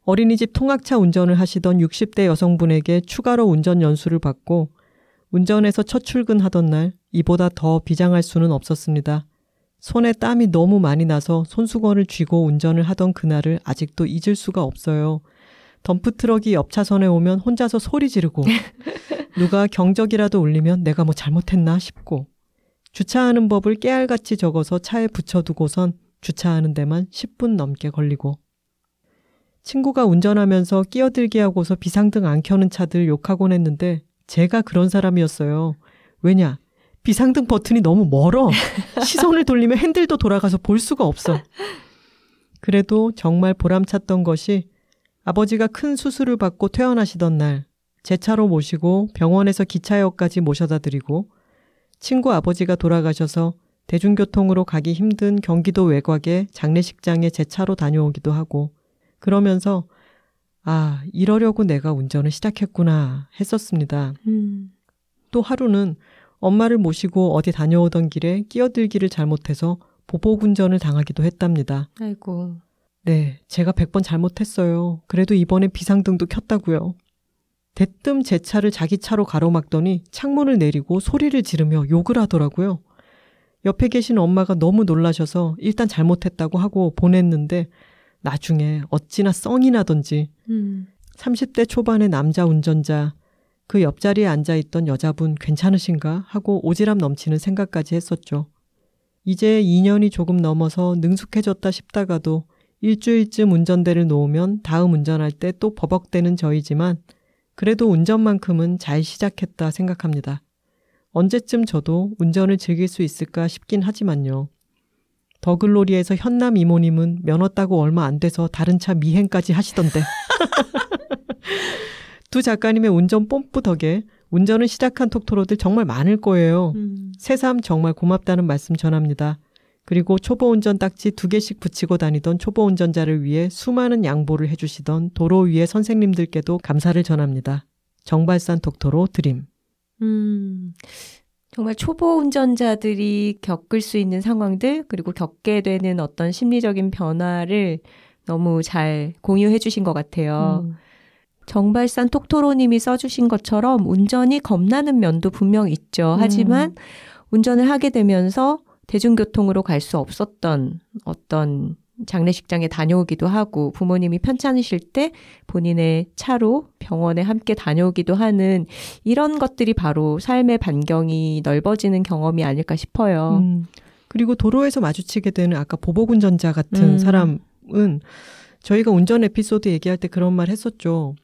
S2: 어린이집 통학차 운전을 하시던 60대 여성분에게 추가로 운전 연수를 받고 운전해서 첫 출근하던 날 이보다 더 비장할 수는 없었습니다. 손에 땀이 너무 많이 나서 손수건을 쥐고 운전을 하던 그날을 아직도 잊을 수가 없어요. 덤프트럭이 옆 차선에 오면 혼자서 소리 지르고 누가 경적이라도 울리면 내가 뭐 잘못했나 싶고 주차하는 법을 깨알같이 적어서 차에 붙여두고선 주차하는 데만 10분 넘게 걸리고 친구가 운전하면서 끼어들게 하고서 비상등 안 켜는 차들 욕하곤 했는데 제가 그런 사람이었어요. 왜냐? 비상등 버튼이 너무 멀어. 시선을 돌리면 핸들도 돌아가서 볼 수가 없어. 그래도 정말 보람찼던 것이 아버지가 큰 수술을 받고 퇴원하시던 날, 제 차로 모시고 병원에서 기차역까지 모셔다 드리고, 친구 아버지가 돌아가셔서 대중교통으로 가기 힘든 경기도 외곽의 장례식장에 제 차로 다녀오기도 하고, 그러면서, 아, 이러려고 내가 운전을 시작했구나 했었습니다. 음. 또 하루는 엄마를 모시고 어디 다녀오던 길에 끼어들기를 잘못해서 보복 운전을 당하기도 했답니다.
S1: 아이고.
S2: 네, 제가 100번 잘못했어요. 그래도 이번에 비상등도 켰다고요. 대뜸 제 차를 자기 차로 가로막더니 창문을 내리고 소리를 지르며 욕을 하더라고요. 옆에 계신 엄마가 너무 놀라셔서 일단 잘못했다고 하고 보냈는데 나중에 어찌나 썽이 나던지 음. 30대 초반의 남자 운전자 그 옆자리에 앉아 있던 여자분 괜찮으신가 하고 오지랖 넘치는 생각까지 했었죠. 이제 2년이 조금 넘어서 능숙해졌다 싶다가도 일주일쯤 운전대를 놓으면 다음 운전할 때 또 버벅대는 저이지만 그래도 운전만큼은 잘 시작했다 생각합니다. 언제쯤 저도 운전을 즐길 수 있을까 싶긴 하지만요. 더글로리에서 현남 이모님은 면허 따고 얼마 안 돼서 다른 차 미행까지 하시던데. 두 작가님의 운전 뽐뿌 덕에 운전을 시작한 톡토로들 정말 많을 거예요. 음. 새삼 정말 고맙다는 말씀 전합니다. 그리고 초보 운전 딱지 두 개씩 붙이고 다니던 초보 운전자를 위해 수많은 양보를 해주시던 도로 위의 선생님들께도 감사를 전합니다. 정발산 톡토로 드림. 음,
S1: 정말 초보 운전자들이 겪을 수 있는 상황들, 그리고 겪게 되는 어떤 심리적인 변화를 너무 잘 공유해 주신 것 같아요. 음. 정발산 톡토로님이 써주신 것처럼 운전이 겁나는 면도 분명 있죠. 하지만 음. 운전을 하게 되면서 대중교통으로 갈 수 없었던 어떤 장례식장에 다녀오기도 하고 부모님이 편찮으실 때 본인의 차로 병원에 함께 다녀오기도 하는 이런 것들이 바로 삶의 반경이 넓어지는 경험이 아닐까 싶어요. 음,
S2: 그리고 도로에서 마주치게 되는 아까 보복 운전자 같은 음. 사람은 저희가 운전 에피소드 얘기할 때 그런 말 했었죠.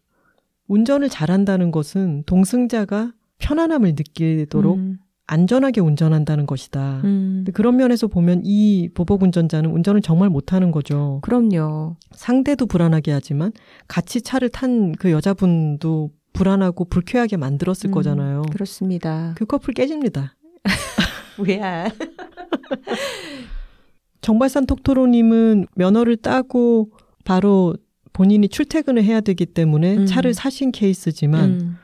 S2: 운전을 잘한다는 것은 동승자가 편안함을 느끼도록 음. 안전하게 운전한다는 것이다. 음. 그런 면에서 보면 이 보복 운전자는 운전을 정말 못하는 거죠.
S1: 그럼요.
S2: 상대도 불안하게 하지만 같이 차를 탄 그 여자분도 불안하고 불쾌하게 만들었을 음, 거잖아요.
S1: 그렇습니다.
S2: 그 커플 깨집니다.
S1: 왜야?
S2: 정발산 톡토로님은 면허를 따고 바로 본인이 출퇴근을 해야 되기 때문에 음. 차를 사신 케이스지만 음.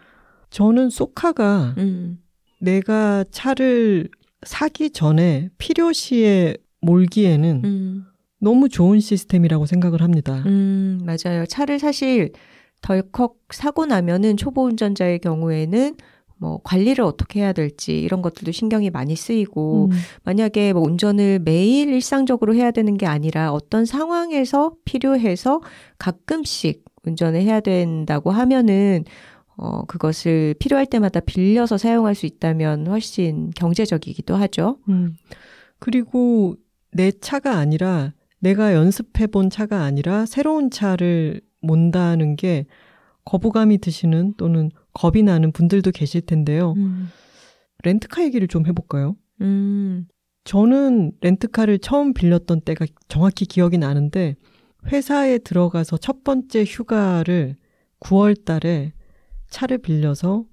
S2: 저는 소카가 음. 내가 차를 사기 전에 필요시에 몰기에는
S1: 음.
S2: 너무 좋은 시스템이라고 생각을 합니다.
S1: 음, 맞아요. 차를 사실 덜컥 사고 나면은 초보 운전자의 경우에는 뭐 관리를 어떻게 해야 될지 이런 것들도 신경이 많이 쓰이고
S2: 음.
S1: 만약에 뭐 운전을 매일 일상적으로 해야 되는 게 아니라 어떤 상황에서 필요해서 가끔씩 운전을 해야 된다고 하면은 어 그것을 필요할 때마다 빌려서 사용할 수 있다면 훨씬 경제적이기도 하죠.
S2: 음. 그리고 내 차가 아니라 내가 연습해 본 차가 아니라 새로운 차를 몬다는 게 거부감이 드시는 또는 겁이 나는 분들도 계실 텐데요.
S1: 음.
S2: 렌트카 얘기를 좀 해볼까요?
S1: 음.
S2: 저는 렌트카를 처음 빌렸던 때가 정확히 기억이 나는데 회사에 들어가서 첫 번째 휴가를 9월 달에 차를 빌려서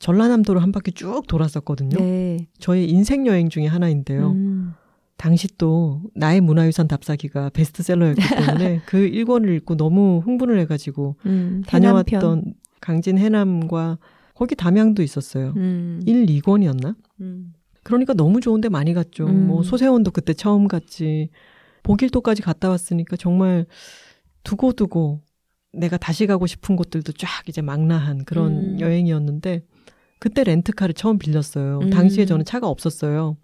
S2: 전라남도를 한 바퀴 쭉 돌았었거든요.
S1: 네.
S2: 저의 인생 여행 중에 하나인데요.
S1: 음.
S2: 당시 또 나의 문화유산 답사기가 베스트셀러였기 때문에 그 1권을 읽고 너무 흥분을 해가지고
S1: 음.
S2: 다녀왔던 강진 해남과 거기 담양도 있었어요.
S1: 음.
S2: 1, 2권이었나?
S1: 음.
S2: 그러니까 너무 좋은데 많이 갔죠.
S1: 음.
S2: 뭐 소세원도 그때 처음 갔지. 보길도까지 갔다 왔으니까 정말 두고두고 내가 다시 가고 싶은 곳들도 쫙 이제 망라한 그런
S1: 음.
S2: 여행이었는데 그때 렌트카를 처음 빌렸어요.
S1: 음.
S2: 당시에 저는 차가 없었어요.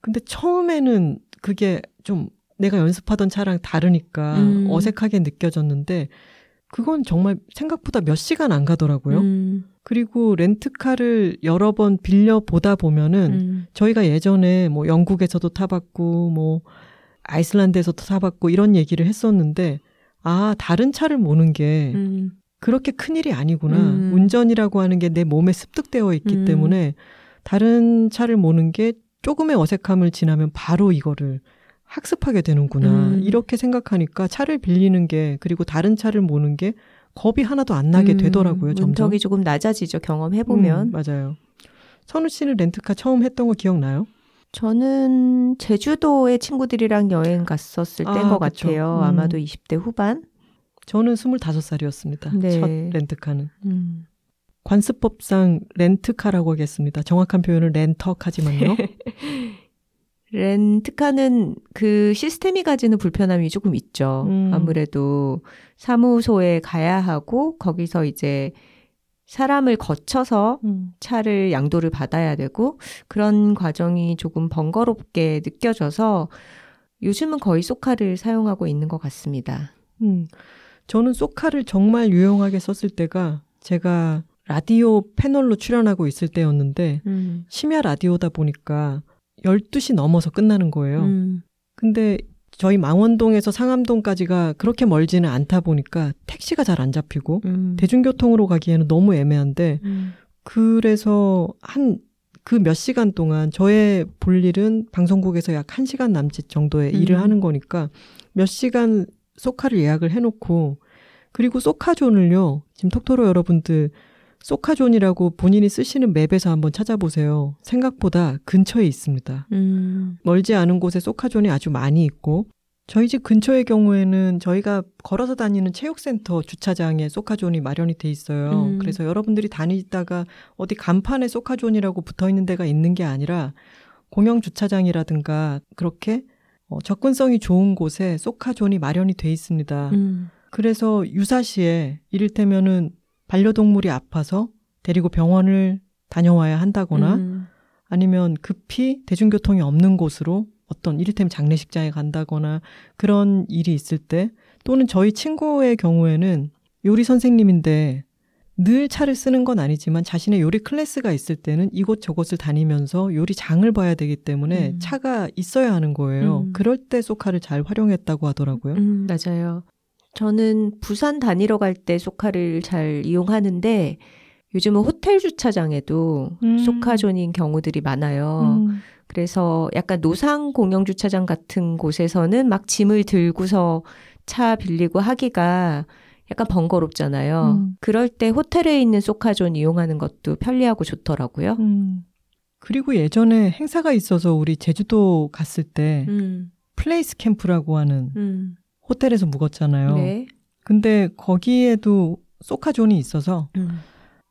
S2: 근데 처음에는 그게 좀 내가 연습하던 차랑 다르니까
S1: 음.
S2: 어색하게 느껴졌는데 그건 정말 생각보다 몇 시간 안 가더라고요.
S1: 음.
S2: 그리고 렌트카를 여러 번 빌려 보다 보면은
S1: 음.
S2: 저희가 예전에 뭐 영국에서도 타봤고 뭐 아이슬란드에서도 타봤고 이런 얘기를 했었는데 아 다른 차를 모는 게
S1: 음.
S2: 그렇게 큰 일이 아니구나
S1: 음.
S2: 운전이라고 하는 게 내 몸에 습득되어 있기
S1: 음.
S2: 때문에 다른 차를 모는 게 조금의 어색함을 지나면 바로 이거를 학습하게 되는구나
S1: 음.
S2: 이렇게 생각하니까 차를 빌리는 게 그리고 다른 차를 모는 게 겁이 하나도 안 나게
S1: 음.
S2: 되더라고요 점점
S1: 문턱이 조금 낮아지죠. 경험해 보면.
S2: 음, 맞아요 선우 씨는 렌트카 처음 했던 거 기억나요?
S1: 저는 제주도에 친구들이랑 여행 갔었을
S2: 아,
S1: 때인 것
S2: 그쵸.
S1: 같아요.
S2: 음.
S1: 아마도 20대 후반.
S2: 저는 25살이었습니다.
S1: 네.
S2: 첫 렌트카는.
S1: 음.
S2: 관습법상 렌트카라고 하겠습니다. 정확한 표현은 렌터카지만요.
S1: 렌트카는 그 시스템이 가지는 불편함이 조금 있죠.
S2: 음.
S1: 아무래도 사무소에 가야 하고 거기서 이제 사람을 거쳐서
S2: 음.
S1: 차를 양도를 받아야 되고 그런 과정이 조금 번거롭게 느껴져서 요즘은 거의 소카를 사용하고 있는 것 같습니다.
S2: 음. 저는 소카를 정말 유용하게 썼을 때가 제가 라디오 패널로 출연하고 있을 때였는데
S1: 음.
S2: 심야 라디오다 보니까 12시 넘어서 끝나는 거예요.
S1: 음.
S2: 근데 저희 망원동에서 상암동까지가 그렇게 멀지는 않다 보니까 택시가 잘 안 잡히고
S1: 음.
S2: 대중교통으로 가기에는 너무 애매한데
S1: 음.
S2: 그래서 한 그 몇 시간 동안 저의 볼 일은 방송국에서 약한 시간 남짓 정도의
S1: 음.
S2: 일을 하는 거니까 몇 시간 소카를 예약을 해놓고 그리고 소카존을요 지금 톡토로 여러분들 소카존이라고 본인이 쓰시는 맵에서 한번 찾아보세요. 생각보다 근처에 있습니다.
S1: 음.
S2: 멀지 않은 곳에 소카존이 아주 많이 있고 저희 집 근처의 경우에는 저희가 걸어서 다니는 체육센터 주차장에 소카존이 마련이 돼 있어요.
S1: 음.
S2: 그래서 여러분들이 다니다가 어디 간판에 소카존이라고 붙어 있는 데가 있는 게 아니라 공영 주차장이라든가 그렇게 어, 접근성이 좋은 곳에 소카존이 마련이 돼 있습니다.
S1: 음.
S2: 그래서 유사시에 이를테면은 반려동물이 아파서 데리고 병원을 다녀와야 한다거나
S1: 음.
S2: 아니면 급히 대중교통이 없는 곳으로 어떤 이를테면 장례식장에 간다거나 그런 일이 있을 때 또는 저희 친구의 경우에는 요리 선생님인데 늘 차를 쓰는 건 아니지만 자신의 요리 클래스가 있을 때는 이곳 저곳을 다니면서 요리장을 봐야 되기 때문에
S1: 음.
S2: 차가 있어야 하는 거예요.
S1: 음.
S2: 그럴 때 소카를 잘 활용했다고 하더라고요.
S1: 음, 맞아요. 저는 부산 다니러 갈 때 쏘카를 잘 이용하는데 요즘은 호텔 주차장에도
S2: 음.
S1: 쏘카존인 경우들이 많아요.
S2: 음.
S1: 그래서 약간 노상 공영 주차장 같은 곳에서는 막 짐을 들고서 차 빌리고 하기가 약간 번거롭잖아요.
S2: 음.
S1: 그럴 때 호텔에 있는 쏘카존 이용하는 것도 편리하고 좋더라고요.
S2: 음. 그리고 예전에 행사가 있어서 우리 제주도 갔을 때
S1: 음,
S2: 플레이스 캠프라고 하는
S1: 음,
S2: 호텔에서 묵었잖아요.
S1: 네.
S2: 근데 거기에도 소카존이 있어서
S1: 음,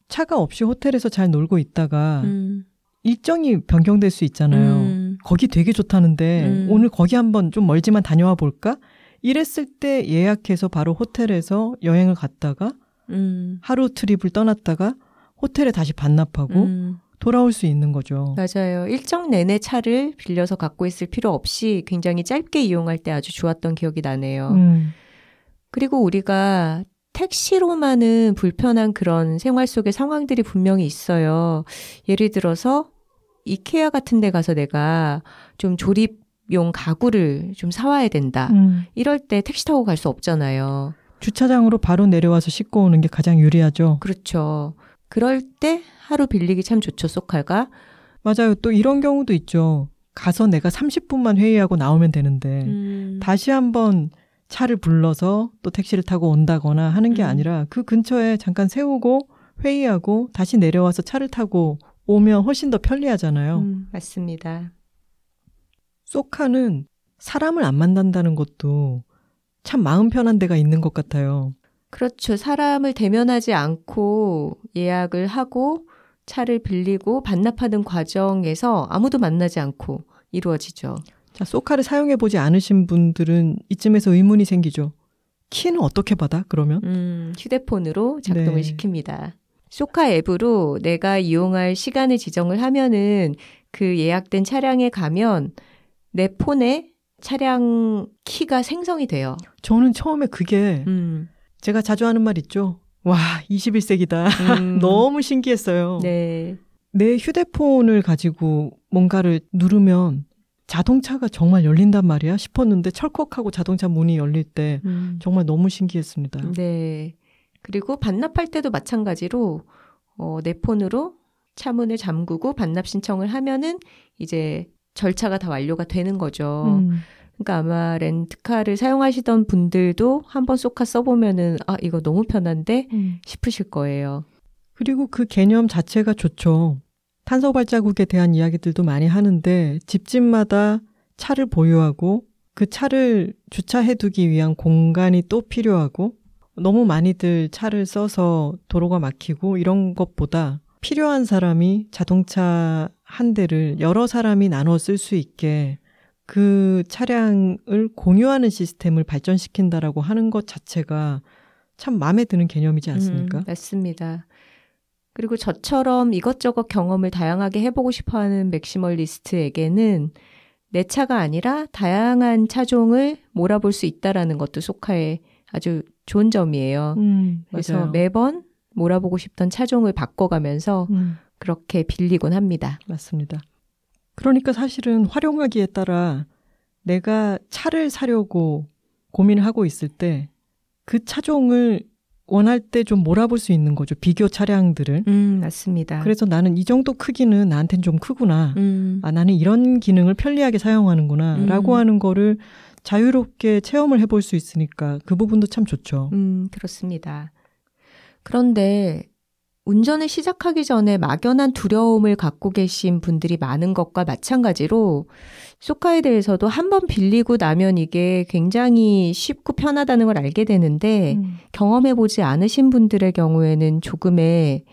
S2: 차가 없이 호텔에서 잘 놀고 있다가
S1: 음,
S2: 일정이 변경될 수 있잖아요.
S1: 음.
S2: 거기 되게 좋다는데
S1: 음.
S2: 오늘 거기 한번 좀 멀지만 다녀와 볼까? 이랬을 때 예약해서 바로 호텔에서 여행을 갔다가
S1: 음.
S2: 하루 트립을 떠났다가 호텔에 다시 반납하고
S1: 음.
S2: 돌아올 수 있는 거죠.
S1: 맞아요. 일정 내내 차를 빌려서 갖고 있을 필요 없이 굉장히 짧게 이용할 때 아주 좋았던 기억이 나네요.
S2: 음.
S1: 그리고 우리가 택시로만은 불편한 그런 생활 속의 상황들이 분명히 있어요. 예를 들어서 이케아 같은 데 가서 내가 좀 조립용 가구를 좀 사와야 된다.
S2: 음.
S1: 이럴 때 택시 타고 갈 수 없잖아요.
S2: 주차장으로 바로 내려와서 씻고 오는 게 가장 유리하죠.
S1: 그렇죠. 그럴 때 하루 빌리기 참 좋죠, 소칼가.
S2: 맞아요. 또 이런 경우도 있죠. 가서 내가 30분만 회의하고 나오면 되는데
S1: 음,
S2: 다시 한번 차를 불러서 또 택시를 타고 온다거나 하는 게
S1: 음.
S2: 아니라 그 근처에 잠깐 세우고 회의하고 다시 내려와서 차를 타고 오면 훨씬 더 편리하잖아요.
S1: 음, 맞습니다.
S2: 소카는 사람을 안 만난다는 것도 참 마음 편한 데가 있는 것 같아요.
S1: 그렇죠. 사람을 대면하지 않고 예약을 하고 차를 빌리고 반납하는 과정에서 아무도 만나지 않고 이루어지죠.
S2: 자, 소카를 사용해 보지 않으신 분들은 이쯤에서 의문이 생기죠. 키는 어떻게 받아? 그러면?
S1: 음, 휴대폰으로 작동을
S2: 네.
S1: 시킵니다. 소카 앱으로 내가 이용할 시간을 지정을 하면은 그 예약된 차량에 가면 내 폰에 차량 키가 생성이 돼요.
S2: 저는 처음에 그게
S1: 음.
S2: 제가 자주 하는 말 있죠. 와, 21세기다.
S1: 음.
S2: 너무 신기했어요.
S1: 네.
S2: 내 휴대폰을 가지고 뭔가를 누르면 자동차가 정말 열린단 말이야 싶었는데 철컥하고 자동차 문이 열릴 때
S1: 음.
S2: 정말 너무 신기했습니다.
S1: 네. 그리고 반납할 때도 마찬가지로 어, 내 폰으로 차문을 잠그고 반납 신청을 하면은 이제 절차가 다 완료가 되는 거죠.
S2: 음.
S1: 그러니까 아마 렌트카를 사용하시던 분들도 한번 쏘카 써보면은 아 이거 너무 편한데
S2: 음.
S1: 싶으실 거예요.
S2: 그리고 그 개념 자체가 좋죠. 탄소 발자국에 대한 이야기들도 많이 하는데 집집마다 차를 보유하고 그 차를 주차해두기 위한 공간이 또 필요하고 너무 많이들 차를 써서 도로가 막히고 이런 것보다 필요한 사람이 자동차 한 대를 여러 사람이 나눠 쓸 수 있게 그 차량을 공유하는 시스템을 발전시킨다라고 하는 것 자체가 참 마음에 드는 개념이지 않습니까?
S1: 음, 맞습니다. 그리고 저처럼 이것저것 경험을 다양하게 해보고 싶어 하는 maximalist에게는 내 차가 아니라 다양한 차종을 몰아볼 수 있다라는 것도 쏘카의 아주 좋은 점이에요.
S2: 음,
S1: 그래서. 매번 몰아보고 싶던 차종을 바꿔가면서
S2: 음,
S1: 그렇게 빌리곤 합니다.
S2: 맞습니다. 그러니까 사실은 활용하기에 따라 내가 차를 사려고 고민을 하고 있을 때 그 차종을 원할 때 좀 몰아볼 수 있는 거죠. 비교 차량들을.
S1: 음, 맞습니다.
S2: 그래서 나는 이 정도 크기는 나한텐 좀 크구나.
S1: 음,
S2: 아, 나는 이런 기능을 편리하게 사용하는구나.
S1: 음.
S2: 라고 하는 거를 자유롭게 체험을 해볼 수 있으니까 그 부분도 참 좋죠.
S1: 음, 그렇습니다. 그런데 운전을 시작하기 전에 막연한 두려움을 갖고 계신 분들이 많은 것과 마찬가지로 소카에 대해서도 한 번 빌리고 나면 이게 굉장히 쉽고 편하다는 걸 알게 되는데
S2: 음.
S1: 경험해보지 않으신 분들의 경우에는 조금의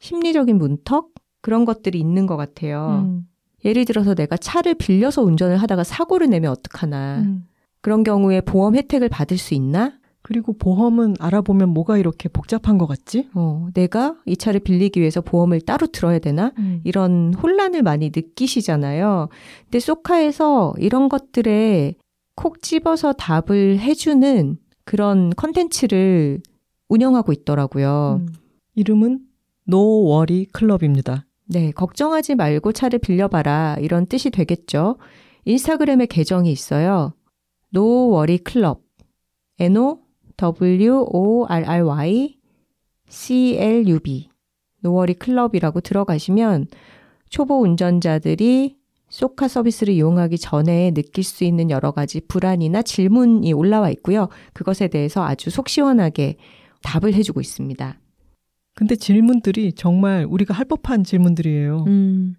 S1: 심리적인 문턱? 그런 것들이 있는 것 같아요.
S2: 음.
S1: 예를 들어서 내가 차를 빌려서 운전을 하다가 사고를 내면 어떡하나.
S2: 음.
S1: 그런 경우에 보험 혜택을 받을 수 있나?
S2: 그리고 보험은 알아보면 뭐가 이렇게 복잡한 것 같지?
S1: 어, 내가 이 차를 빌리기 위해서 보험을 따로 들어야 되나?
S2: 음.
S1: 이런 혼란을 많이 느끼시잖아요. 근데 소카에서 이런 것들에 콕 집어서 답을 해주는 그런 컨텐츠를 운영하고 있더라고요.
S2: 음. 이름은 노워리 클럽입니다.
S1: 네, 걱정하지 말고 차를 빌려봐라. 이런 뜻이 되겠죠. 인스타그램에 계정이 있어요. No Worry Club. N-O-W-O-R-R-Y C-L-U-B. No Worry Club이라고 들어가시면 초보 운전자들이 소카 서비스를 이용하기 전에 느낄 수 있는 여러 가지 불안이나 질문이 올라와 있고요. 그것에 대해서 아주 속 시원하게 답을 해주고 있습니다.
S2: 근데 질문들이 정말 우리가 할 법한 질문들이에요.
S1: 음,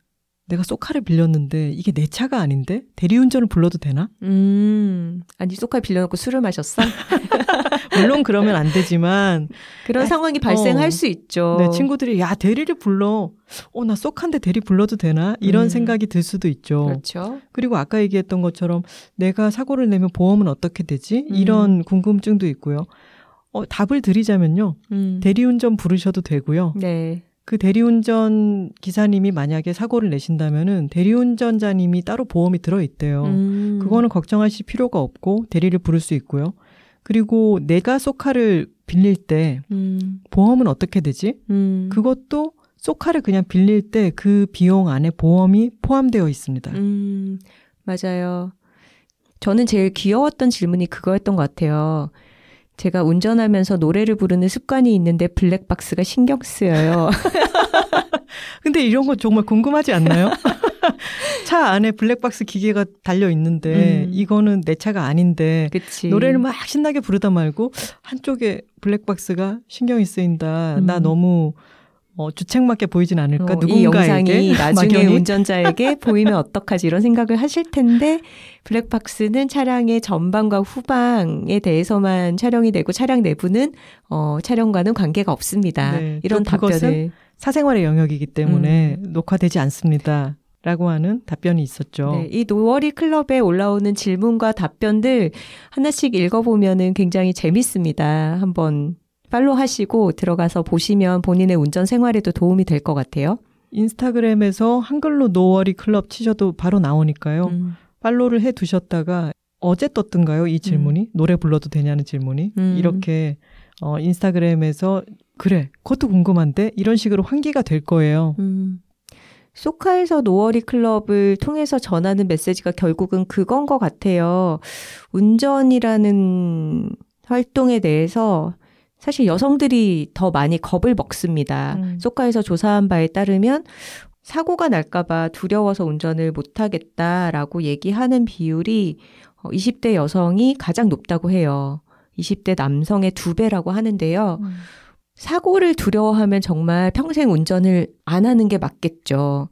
S2: 내가 쏘카를 빌렸는데 이게 내 차가 아닌데 대리운전을 불러도 되나?
S1: 음, 아니 쏘카 빌려놓고 술을 마셨어?
S2: 물론 그러면 안 되지만
S1: 그런
S2: 아,
S1: 상황이 발생할
S2: 어.
S1: 수 있죠.
S2: 네, 친구들이 야 대리를 불러. 어 나 쏘카인데 대리 불러도 되나? 이런
S1: 음.
S2: 생각이 들 수도 있죠.
S1: 그렇죠.
S2: 그리고 아까 얘기했던 것처럼 내가 사고를 내면 보험은 어떻게 되지?
S1: 음.
S2: 이런 궁금증도 있고요. 어, 답을 드리자면요.
S1: 음.
S2: 대리운전 부르셔도 되고요.
S1: 네.
S2: 그 대리운전 기사님이 만약에 사고를 내신다면은 대리운전자님이 따로 보험이 들어있대요.
S1: 음.
S2: 그거는 걱정하실 필요가 없고 대리를 부를 수 있고요. 그리고 내가 쏘카를 빌릴 때
S1: 음.
S2: 보험은 어떻게 되지?
S1: 음.
S2: 그것도 쏘카를 그냥 빌릴 때 그 비용 안에 보험이 포함되어 있습니다.
S1: 음, 맞아요. 저는 제일 귀여웠던 질문이 그거였던 것 같아요. 제가 운전하면서 노래를 부르는 습관이 있는데 블랙박스가 신경 쓰여요.
S2: 근데 이런 거 정말 궁금하지 않나요? 차 안에 블랙박스 기계가 달려 있는데
S1: 음.
S2: 이거는 내 차가 아닌데
S1: 그치.
S2: 노래를 막 신나게 부르다 말고 한쪽에 블랙박스가 신경이 쓰인다. 나
S1: 음.
S2: 너무 어, 주책맞게 보이진 않을까?
S1: 어, 이 영상이 나중에
S2: 막연히
S1: 운전자에게 보이면 어떡하지 이런 생각을 하실 텐데 블랙박스는 차량의 전방과 후방에 대해서만 촬영이 되고 차량 내부는 어, 차량과는 관계가 없습니다.
S2: 네,
S1: 이런 답변을
S2: 사생활의 영역이기 때문에
S1: 음.
S2: 녹화되지 않습니다. 라고 하는 답변이 있었죠.
S1: 네, 이 노월이 클럽에 올라오는 질문과 답변들 하나씩 읽어보면은 굉장히 재밌습니다. 한번 팔로 하시고 들어가서 보시면 본인의 운전 생활에도 도움이 될 것 같아요.
S2: 인스타그램에서 한글로 노워리 클럽 치셔도 바로 나오니까요.
S1: 음,
S2: 팔로우를 해 두셨다가 어제 떴던가요? 이 질문이 노래 불러도 되냐는 질문이
S1: 음.
S2: 이렇게 어 인스타그램에서 그래 그것도 궁금한데 이런 식으로 환기가 될 거예요.
S1: 음. 소카에서 노월이 클럽을 통해서 전하는 메시지가 결국은 그건 것 같아요. 운전이라는 활동에 대해서 사실 여성들이 더 많이 겁을 먹습니다.
S2: 음.
S1: 소카에서 조사한 바에 따르면 사고가 날까봐 두려워서 운전을 못하겠다라고 얘기하는 비율이 어, 20대 여성이 가장 높다고 해요. 20대 남성의 두 배라고 하는데요. 사고를 두려워하면 정말 평생 운전을 안 하는 게 맞겠죠.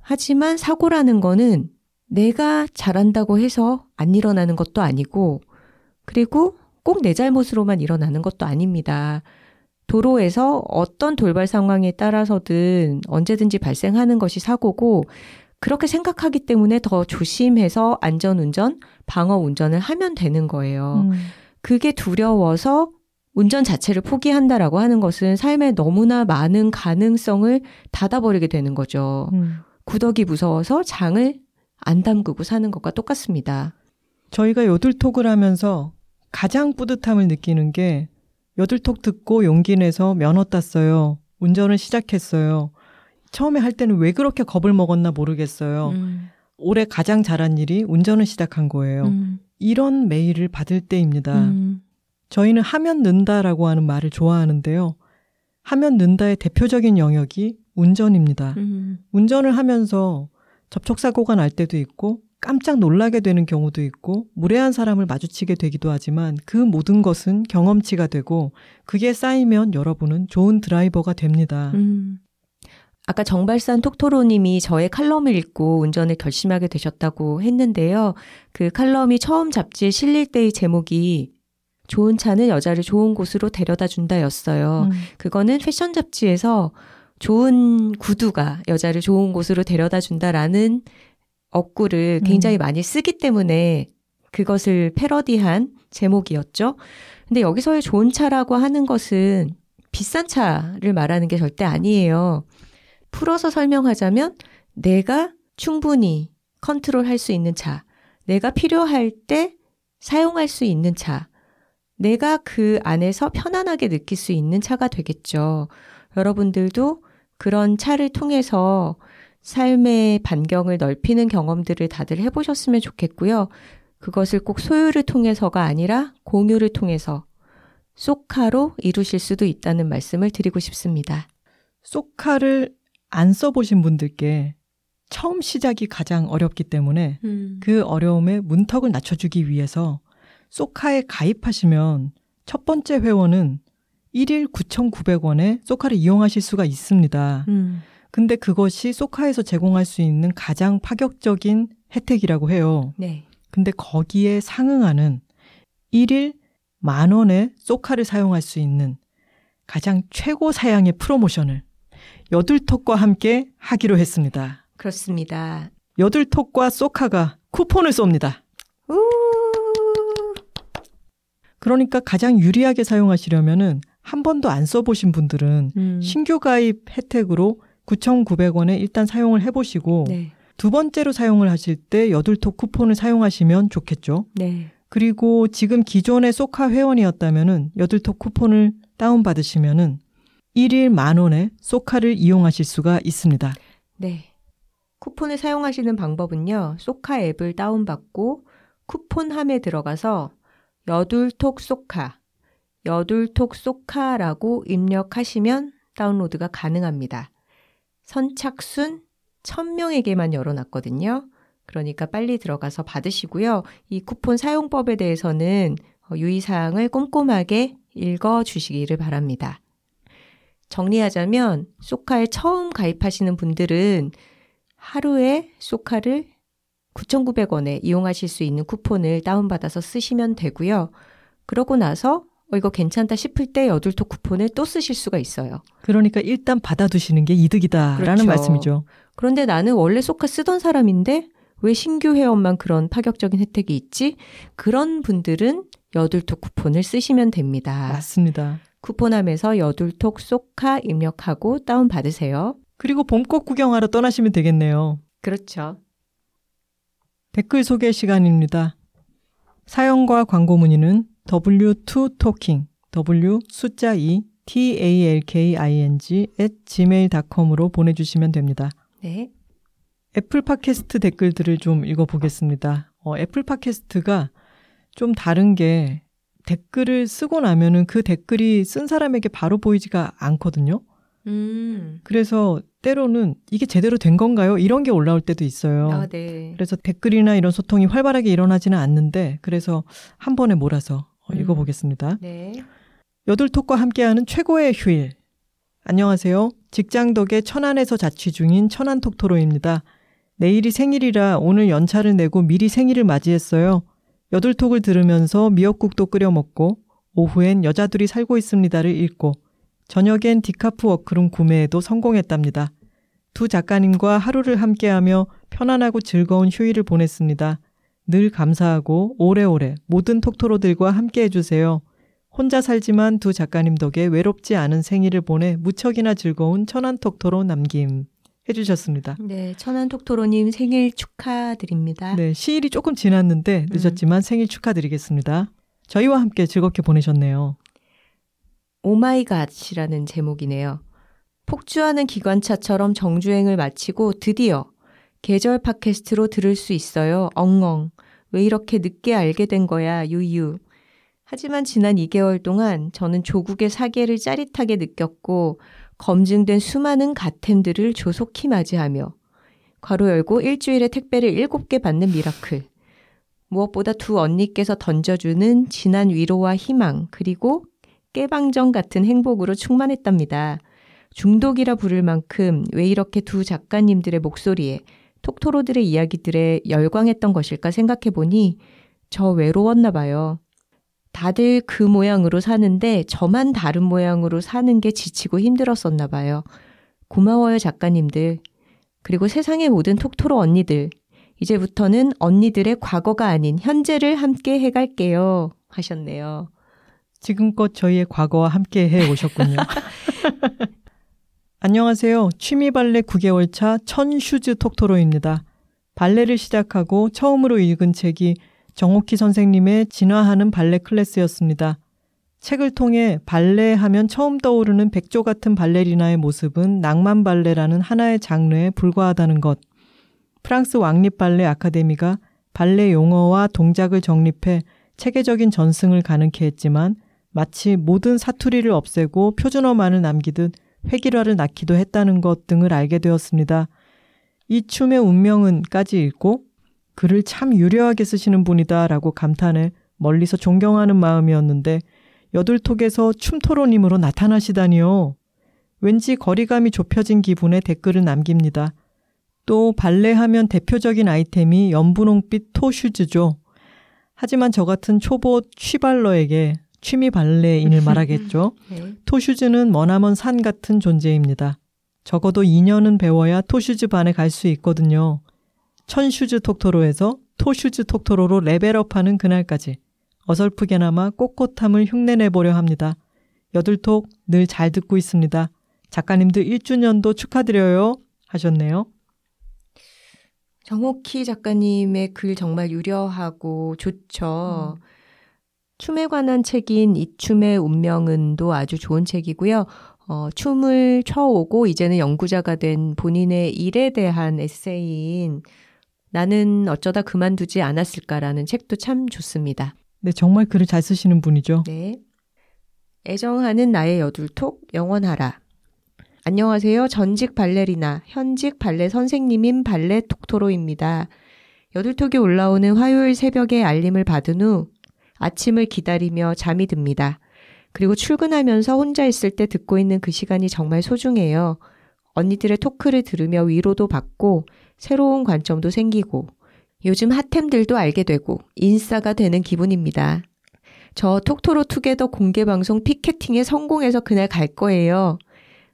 S1: 하지만 사고라는 거는 내가 잘한다고 해서 안 일어나는 것도 아니고, 그리고 꼭 내 잘못으로만 일어나는 것도 아닙니다. 도로에서 어떤 돌발 상황에 따라서든 언제든지 발생하는 것이 사고고, 그렇게 생각하기 때문에 더 조심해서 안전 운전, 방어 운전을 하면 되는 거예요.
S2: 음.
S1: 그게 두려워서 운전 자체를 포기한다라고 하는 것은 삶에 너무나 많은 가능성을 닫아버리게 되는 거죠.
S2: 음.
S1: 구덕이 무서워서 장을 안 담그고 사는 것과 똑같습니다.
S2: 저희가 요들톡을 하면서 가장 뿌듯함을 느끼는 게 요들톡 듣고 용기 내서 면허 땄어요. 운전을 시작했어요. 처음에 할 때는 왜 그렇게 겁을 먹었나 모르겠어요.
S1: 음,
S2: 올해 가장 잘한 일이 운전을 시작한 거예요.
S1: 음,
S2: 이런 메일을 받을 때입니다.
S1: 음,
S2: 저희는 하면 는다라고 하는 말을 좋아하는데요. 하면 는다의 대표적인 영역이 운전입니다.
S1: 음,
S2: 운전을 하면서 접촉사고가 날 때도 있고 깜짝 놀라게 되는 경우도 있고 무례한 사람을 마주치게 되기도 하지만 그 모든 것은 경험치가 되고 그게 쌓이면 여러분은 좋은 드라이버가 됩니다.
S1: 음. 아까 정발산 톡토로님이 저의 칼럼을 읽고 운전을 결심하게 되셨다고 했는데요. 그 칼럼이 처음 잡지에 실릴 때의 제목이 좋은 차는 여자를 좋은 곳으로 데려다 준다였어요.
S2: 음.
S1: 그거는 패션 잡지에서 좋은 구두가 여자를 좋은 곳으로 데려다 준다라는 어구를 굉장히 많이 쓰기 때문에 그것을 패러디한 제목이었죠. 근데 여기서의 좋은 차라고 하는 것은 비싼 차를 말하는 게 절대 아니에요. 풀어서 설명하자면 내가 충분히 컨트롤 할 수 있는 차, 내가 필요할 때 사용할 수 있는 차, 내가 그 안에서 편안하게 느낄 수 있는 차가 되겠죠. 여러분들도 그런 차를 통해서 삶의 반경을 넓히는 경험들을 다들 해보셨으면 좋겠고요. 그것을 꼭 소유를 통해서가 아니라 공유를 통해서 쏘카로 이루실 수도 있다는 말씀을 드리고 싶습니다.
S2: 소카를 안 써보신 분들께 처음 시작이 가장 어렵기 때문에 그 어려움에 문턱을 낮춰주기 위해서 소카에 가입하시면 첫 번째 회원은 1일 9,900원에 소카를 이용하실 수가 있습니다.
S1: 음,
S2: 근데 그것이 소카에서 제공할 수 있는 가장 파격적인 혜택이라고 해요.
S1: 네.
S2: 근데 거기에 상응하는 1일 만 원의 소카를 사용할 수 있는 가장 최고 사양의 프로모션을 여둘톡과 함께 하기로 했습니다.
S1: 그렇습니다.
S2: 여둘톡과 소카가 쿠폰을 쏩니다.
S1: 우!
S2: 그러니까 가장 유리하게 사용하시려면은 한 번도 안 써보신 분들은
S1: 음.
S2: 신규 가입 혜택으로 9,900원에 일단 사용을 해보시고
S1: 네.
S2: 두 번째로 사용을 하실 때 여둘톡 쿠폰을 사용하시면 좋겠죠.
S1: 네.
S2: 그리고 지금 기존의 소카 회원이었다면은 여둘톡 쿠폰을 다운 받으시면은 1일 만 원에 소카를 이용하실 수가 있습니다.
S1: 네. 쿠폰을 사용하시는 방법은요. 소카 앱을 다운받고 쿠폰함에 들어가서 여둘톡 소카, 여둘톡 소카라고 입력하시면 다운로드가 가능합니다. 선착순 1000명에게만 열어놨거든요. 그러니까 빨리 들어가서 받으시고요. 이 쿠폰 사용법에 대해서는 어, 유의사항을 꼼꼼하게 읽어주시기를 바랍니다. 정리하자면 소카에 처음 가입하시는 분들은 하루에 소카를 9,900원에 이용하실 수 있는 쿠폰을 다운받아서 쓰시면 되고요. 그러고 나서 어, 이거 괜찮다 싶을 때 여둘톡 쿠폰을 또 쓰실 수가 있어요.
S2: 그러니까 일단 받아두시는 게 이득이다라는
S1: 그렇죠.
S2: 말씀이죠.
S1: 그런데 나는 원래 소카 쓰던 사람인데 왜 신규 회원만 그런 파격적인 혜택이 있지? 그런 분들은 여둘톡 쿠폰을 쓰시면 됩니다.
S2: 맞습니다.
S1: 쿠폰함에서 여둘톡 소카 입력하고 다운받으세요.
S2: 그리고 봄꽃 구경하러 떠나시면 되겠네요.
S1: 그렇죠.
S2: 댓글 소개 시간입니다. 사연과 광고 문의는 w2talking, w 숫자 2, talking at gmail.com으로 보내주시면 됩니다.
S1: 네.
S2: 애플 팟캐스트 댓글들을 좀 읽어보겠습니다. 어, 애플 팟캐스트가 좀 다른 게 댓글을 쓰고 나면은 그 댓글이 쓴 사람에게 바로 보이지가 않거든요.
S1: 음.
S2: 그래서 때로는 이게 제대로 된 건가요? 이런 게 올라올 때도 있어요.
S1: 아, 네.
S2: 그래서 댓글이나 이런 소통이 활발하게 일어나지는 않는데 그래서 한 번에 몰아서 어,
S1: 음.
S2: 읽어보겠습니다.
S1: 네.
S2: 여둘톡과 함께하는 최고의 휴일. 안녕하세요. 직장 덕에 천안에서 자취 중인 천안톡토로입니다. 내일이 생일이라 오늘 연차를 내고 미리 생일을 맞이했어요. 여둘톡을 들으면서 미역국도 끓여 먹고 오후엔 여자들이 살고 있습니다를 읽고 저녁엔 디카프 워크룸 구매에도 성공했답니다. 두 작가님과 하루를 함께하며 편안하고 즐거운 휴일을 보냈습니다. 늘 감사하고 오래오래 모든 톡토로들과 함께 해주세요. 혼자 살지만 두 작가님 덕에 외롭지 않은 생일을 보내 무척이나 즐거운 천안 톡토로 남김 해주셨습니다.
S1: 네. 천안 톡토로님 생일 축하드립니다.
S2: 네, 시일이 조금 지났는데 늦었지만 생일 축하드리겠습니다. 저희와 함께 즐겁게 보내셨네요.
S1: 오마이갓이라는 제목이네요. 폭주하는 기관차처럼 정주행을 마치고 드디어 계절 팟캐스트로 들을 수 있어요. 엉엉. 왜 이렇게 늦게 알게 된 거야, 유유. 하지만 지난 2개월 동안 저는 조국의 사계를 짜릿하게 느꼈고 검증된 수많은 갓템들을 조속히 맞이하며 괄호 열고 일주일에 택배를 7개 받는 miracle. 무엇보다 두 언니께서 던져주는 진한 위로와 희망, 그리고 깨방정 같은 행복으로 충만했답니다. 중독이라 부를 만큼 왜 이렇게 두 작가님들의 목소리에 톡토로들의 이야기들에 열광했던 것일까 생각해 보니 저 외로웠나 봐요. 다들 그 모양으로 사는데 저만 다른 모양으로 사는 게 지치고 힘들었었나 봐요. 고마워요, 작가님들. 그리고 세상의 모든 톡토로 언니들. 이제부터는 언니들의 과거가 아닌 현재를 함께 해갈게요. 하셨네요.
S2: 지금껏 저희의 과거와 함께 해 오셨군요. 안녕하세요. 취미 발레 9개월 차 천슈즈 톡토로입니다. 발레를 시작하고 처음으로 읽은 책이 정옥희 선생님의 진화하는 발레 클래스였습니다. 책을 통해 발레 하면 처음 떠오르는 백조 같은 발레리나의 모습은 낭만 발레라는 하나의 장르에 불과하다는 것. 프랑스 왕립 발레 아카데미가 발레 용어와 동작을 정립해 체계적인 전승을 가능케 했지만 마치 모든 사투리를 없애고 표준어만을 남기듯 획일화를 낳기도 했다는 것 등을 알게 되었습니다. 이 춤의 운명은까지 읽고 글을 참 유려하게 쓰시는 분이다 라고 감탄해 멀리서 존경하는 마음이었는데 여둘톡에서 춤토로님으로 나타나시다니요. 왠지 거리감이 좁혀진 기분에 댓글을 남깁니다. 또 발레하면 대표적인 아이템이 연분홍빛 토슈즈죠. 하지만 저 같은 초보 취발러에게 취미 발레인을 말하겠죠. 네. 토슈즈는 머나먼 산 같은 존재입니다. 적어도 2년은 배워야 토슈즈 반에 갈 수 있거든요. 천슈즈 톡토로에서 토슈즈 톡토로로 레벨업하는 그날까지 어설프게나마 꼿꼿함을 흉내내보려 합니다. 여들톡 늘 잘 듣고 있습니다. 작가님들 1주년도 축하드려요 하셨네요.
S1: 정옥희 작가님의 글 정말 유려하고 좋죠. 음. 춤에 관한 책인 이춤의 운명은도 아주 좋은 책이고요. 어, 춤을 춰오고 이제는 연구자가 된 본인의 일에 대한 에세이인 나는 어쩌다 그만두지 않았을까라는 책도 참 좋습니다.
S2: 네, 정말 글을 잘 쓰시는 분이죠.
S1: 네. 애정하는 나의 여둘톡 영원하라. 안녕하세요. 전직 발레리나, 현직 발레 선생님인 발레 톡토로입니다. 여둘톡이 올라오는 화요일 새벽에 알림을 받은 후 아침을 기다리며 잠이 듭니다. 그리고 출근하면서 혼자 있을 때 듣고 있는 그 시간이 정말 소중해요. 언니들의 토크를 들으며 위로도 받고 새로운 관점도 생기고 요즘 핫템들도 알게 되고 인싸가 되는 기분입니다. 저 톡토로 투게더 공개 방송 피켓팅에 성공해서 그날 갈 거예요.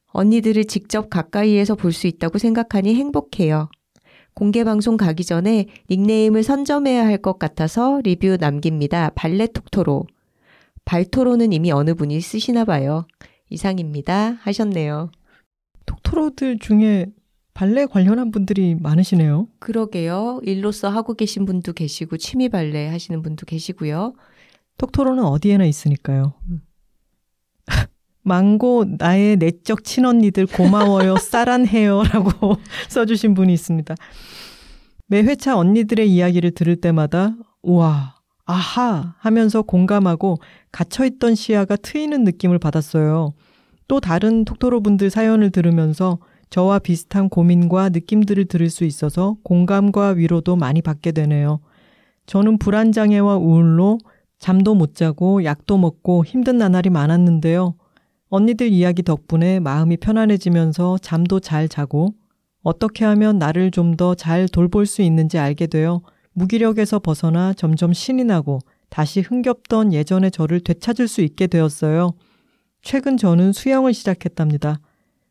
S1: 언니들을 직접 가까이에서 볼 수 있다고 생각하니 행복해요. 공개 방송 가기 전에 닉네임을 선점해야 할 것 같아서 리뷰 남깁니다. 발레 톡토로. 발토로는 이미 어느 분이 쓰시나 봐요. 이상입니다. 하셨네요.
S2: 톡토로들 중에 발레 관련한 분들이 많으시네요.
S1: 그러게요. 일로서 하고 계신 분도 계시고 취미 발레 하시는 분도 계시고요.
S2: 톡토로는 어디에나 있으니까요. 음. 망고 나의 내적 친언니들 고마워요 쌀한해요라고 써주신 분이 있습니다. 매 회차 언니들의 이야기를 들을 때마다 우와 아하 하면서 공감하고 갇혀있던 시야가 트이는 느낌을 받았어요. 또 다른 톡토로 분들 사연을 들으면서 저와 비슷한 고민과 느낌들을 들을 수 있어서 공감과 위로도 많이 받게 되네요. 저는 불안장애와 우울로 잠도 못 자고 약도 먹고 힘든 나날이 많았는데요. 언니들 이야기 덕분에 마음이 편안해지면서 잠도 잘 자고 어떻게 하면 나를 좀 더 잘 돌볼 수 있는지 알게 되어 무기력에서 벗어나 점점 신이 나고 다시 흥겹던 예전의 저를 되찾을 수 있게 되었어요. 최근 저는 수영을 시작했답니다.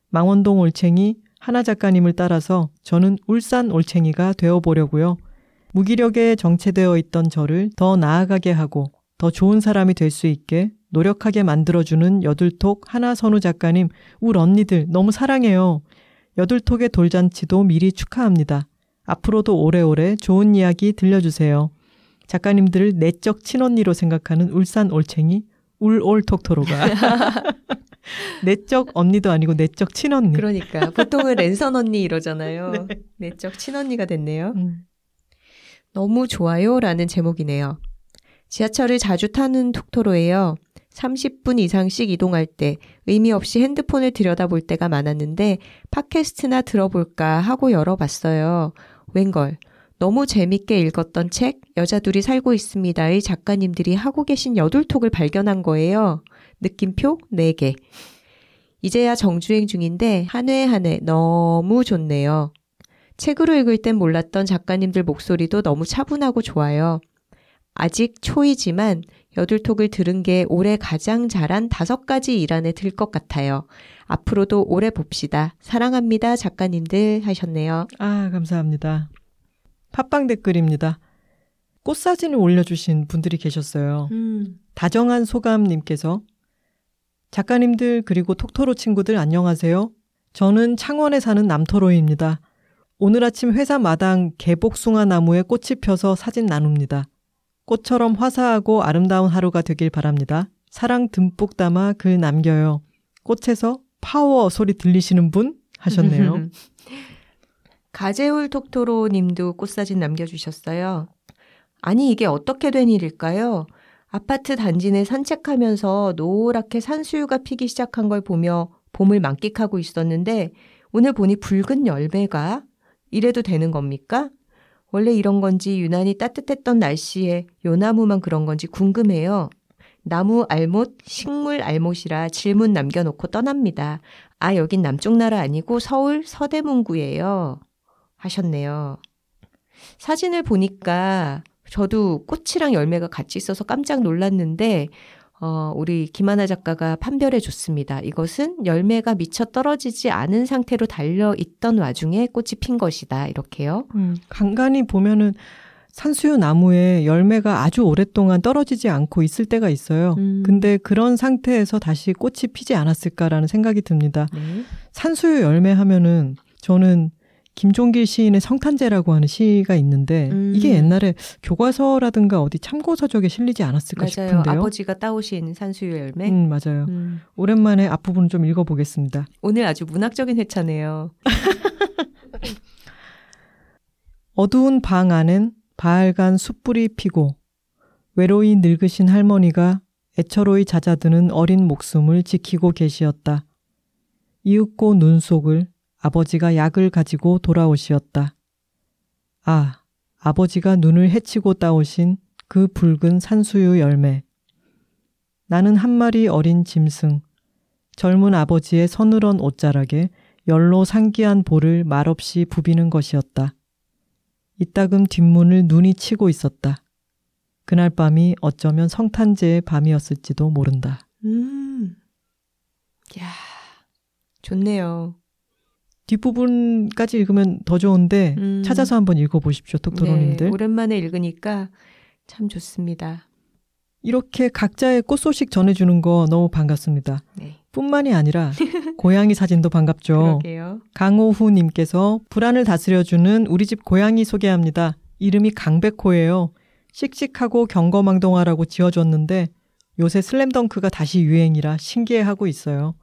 S2: 망원동 올챙이 하나 작가님을 따라서 저는 울산 올챙이가 되어보려고요. 무기력에 정체되어 있던 저를 더 나아가게 하고 더 좋은 사람이 될 수 있게 노력하게 만들어주는 여둘톡 하나 선우 작가님, 울 언니들 너무 사랑해요. 여둘톡의 돌잔치도 미리 축하합니다. 앞으로도 오래오래 좋은 이야기 들려주세요. 작가님들을 내적 친언니로 생각하는 울산 올챙이 울올톡토로가 내적 언니도 아니고 내적 친언니.
S1: 그러니까 보통은 랜선 언니 이러잖아요. 네. 내적 친언니가 됐네요. 음. 너무 좋아요라는 제목이네요. 지하철을 자주 타는 톡토로예요. 30분 이상씩 이동할 때 의미 없이 핸드폰을 들여다볼 때가 많았는데 팟캐스트나 들어볼까 하고 열어봤어요. 웬걸. 너무 재밌게 읽었던 책 여자 둘이 살고 있습니다의 작가님들이 하고 계신 여둘톡을 발견한 거예요. 느낌표 4개. 이제야 정주행 중인데 한 회 한 회 너무 좋네요. 책으로 읽을 땐 몰랐던 작가님들 목소리도 너무 차분하고 좋아요. 아직 초이지만 여둘톡을 들은 게 올해 가장 잘한 다섯 가지 일 안에 들 것 같아요. 앞으로도 오래 봅시다. 사랑합니다, 작가님들 하셨네요.
S2: 아, 감사합니다. 팟빵 댓글입니다. 꽃 사진을 올려주신 분들이 계셨어요. 음. 다정한 소감님께서 작가님들 그리고 톡토로 친구들 안녕하세요. 저는 창원에 사는 남토로입니다. 오늘 아침 회사 마당 개복숭아 나무에 꽃이 펴서 사진 나눕니다. 꽃처럼 화사하고 아름다운 하루가 되길 바랍니다. 사랑 듬뿍 담아 글 남겨요. 꽃에서 파워 소리 들리시는 분 하셨네요.
S1: 가재울 톡토로 님도 꽃사진 남겨주셨어요. 아니, 이게 어떻게 된 일일까요? 아파트 단지 내 산책하면서 노랗게 산수유가 피기 시작한 걸 보며 봄을 만끽하고 있었는데 오늘 보니 붉은 열매가 이래도 되는 겁니까? 원래 이런 건지 유난히 따뜻했던 날씨에 요나무만 그런 건지 궁금해요. 나무 알못, 식물 알못이라 질문 남겨놓고 떠납니다. 아, 여긴 남쪽 나라 아니고 서울 서대문구예요. 하셨네요. 사진을 보니까 저도 꽃이랑 열매가 같이 있어서 깜짝 놀랐는데, 어, 우리 김하나 작가가 판별해 줬습니다. 이것은 열매가 미처 떨어지지 않은 상태로 달려 있던 와중에 꽃이 핀 것이다. 이렇게요.
S2: 음, 간간히 보면은 산수유 나무에 열매가 아주 오랫동안 떨어지지 않고 있을 때가 있어요.
S1: 음.
S2: 근데 그런 상태에서 다시 꽃이 피지 않았을까라는 생각이 듭니다.
S1: 네.
S2: 산수유 열매 하면은 저는 김종길 시인의 성탄제라고 하는 시가 있는데
S1: 음.
S2: 이게 옛날에 교과서라든가 어디 참고서적에 실리지 않았을까
S1: 맞아요.
S2: 싶은데요.
S1: 아버지가 따오신 산수유 열매.
S2: 음, 맞아요.
S1: 음.
S2: 오랜만에 앞부분 좀 읽어보겠습니다.
S1: 오늘 아주 문학적인 회차네요.
S2: 어두운 방 안엔 바알간 숯불이 피고 외로이 늙으신 할머니가 애처로이 잦아드는 어린 목숨을 지키고 계시었다. 이윽고 눈 속을 아버지가 약을 가지고 돌아오시었다. 아, 아버지가 눈을 헤치고 따오신 그 붉은 산수유 열매. 나는 한 마리 어린 짐승, 젊은 아버지의 서늘한 옷자락에 열로 상기한 볼을 말없이 부비는 것이었다. 이따금 뒷문을 눈이 치고 있었다. 그날 밤이 어쩌면 성탄제의 밤이었을지도 모른다.
S1: 음. 야 좋네요.
S2: 뒷부분까지 읽으면 더 좋은데
S1: 음.
S2: 찾아서 한번 읽어보십시오, 톡토로님들.
S1: 네, 오랜만에 읽으니까 참 좋습니다.
S2: 이렇게 각자의 꽃 소식 전해주는 거 너무 반갑습니다.
S1: 네.
S2: 뿐만이 아니라 고양이 사진도 반갑죠.
S1: 그러게요.
S2: 강호후님께서 불안을 다스려주는 우리 집 고양이 소개합니다. 이름이 강백호예요. 씩씩하고 경거망동하라고 지어줬는데 요새 슬램덩크가 다시 유행이라 신기해하고 있어요.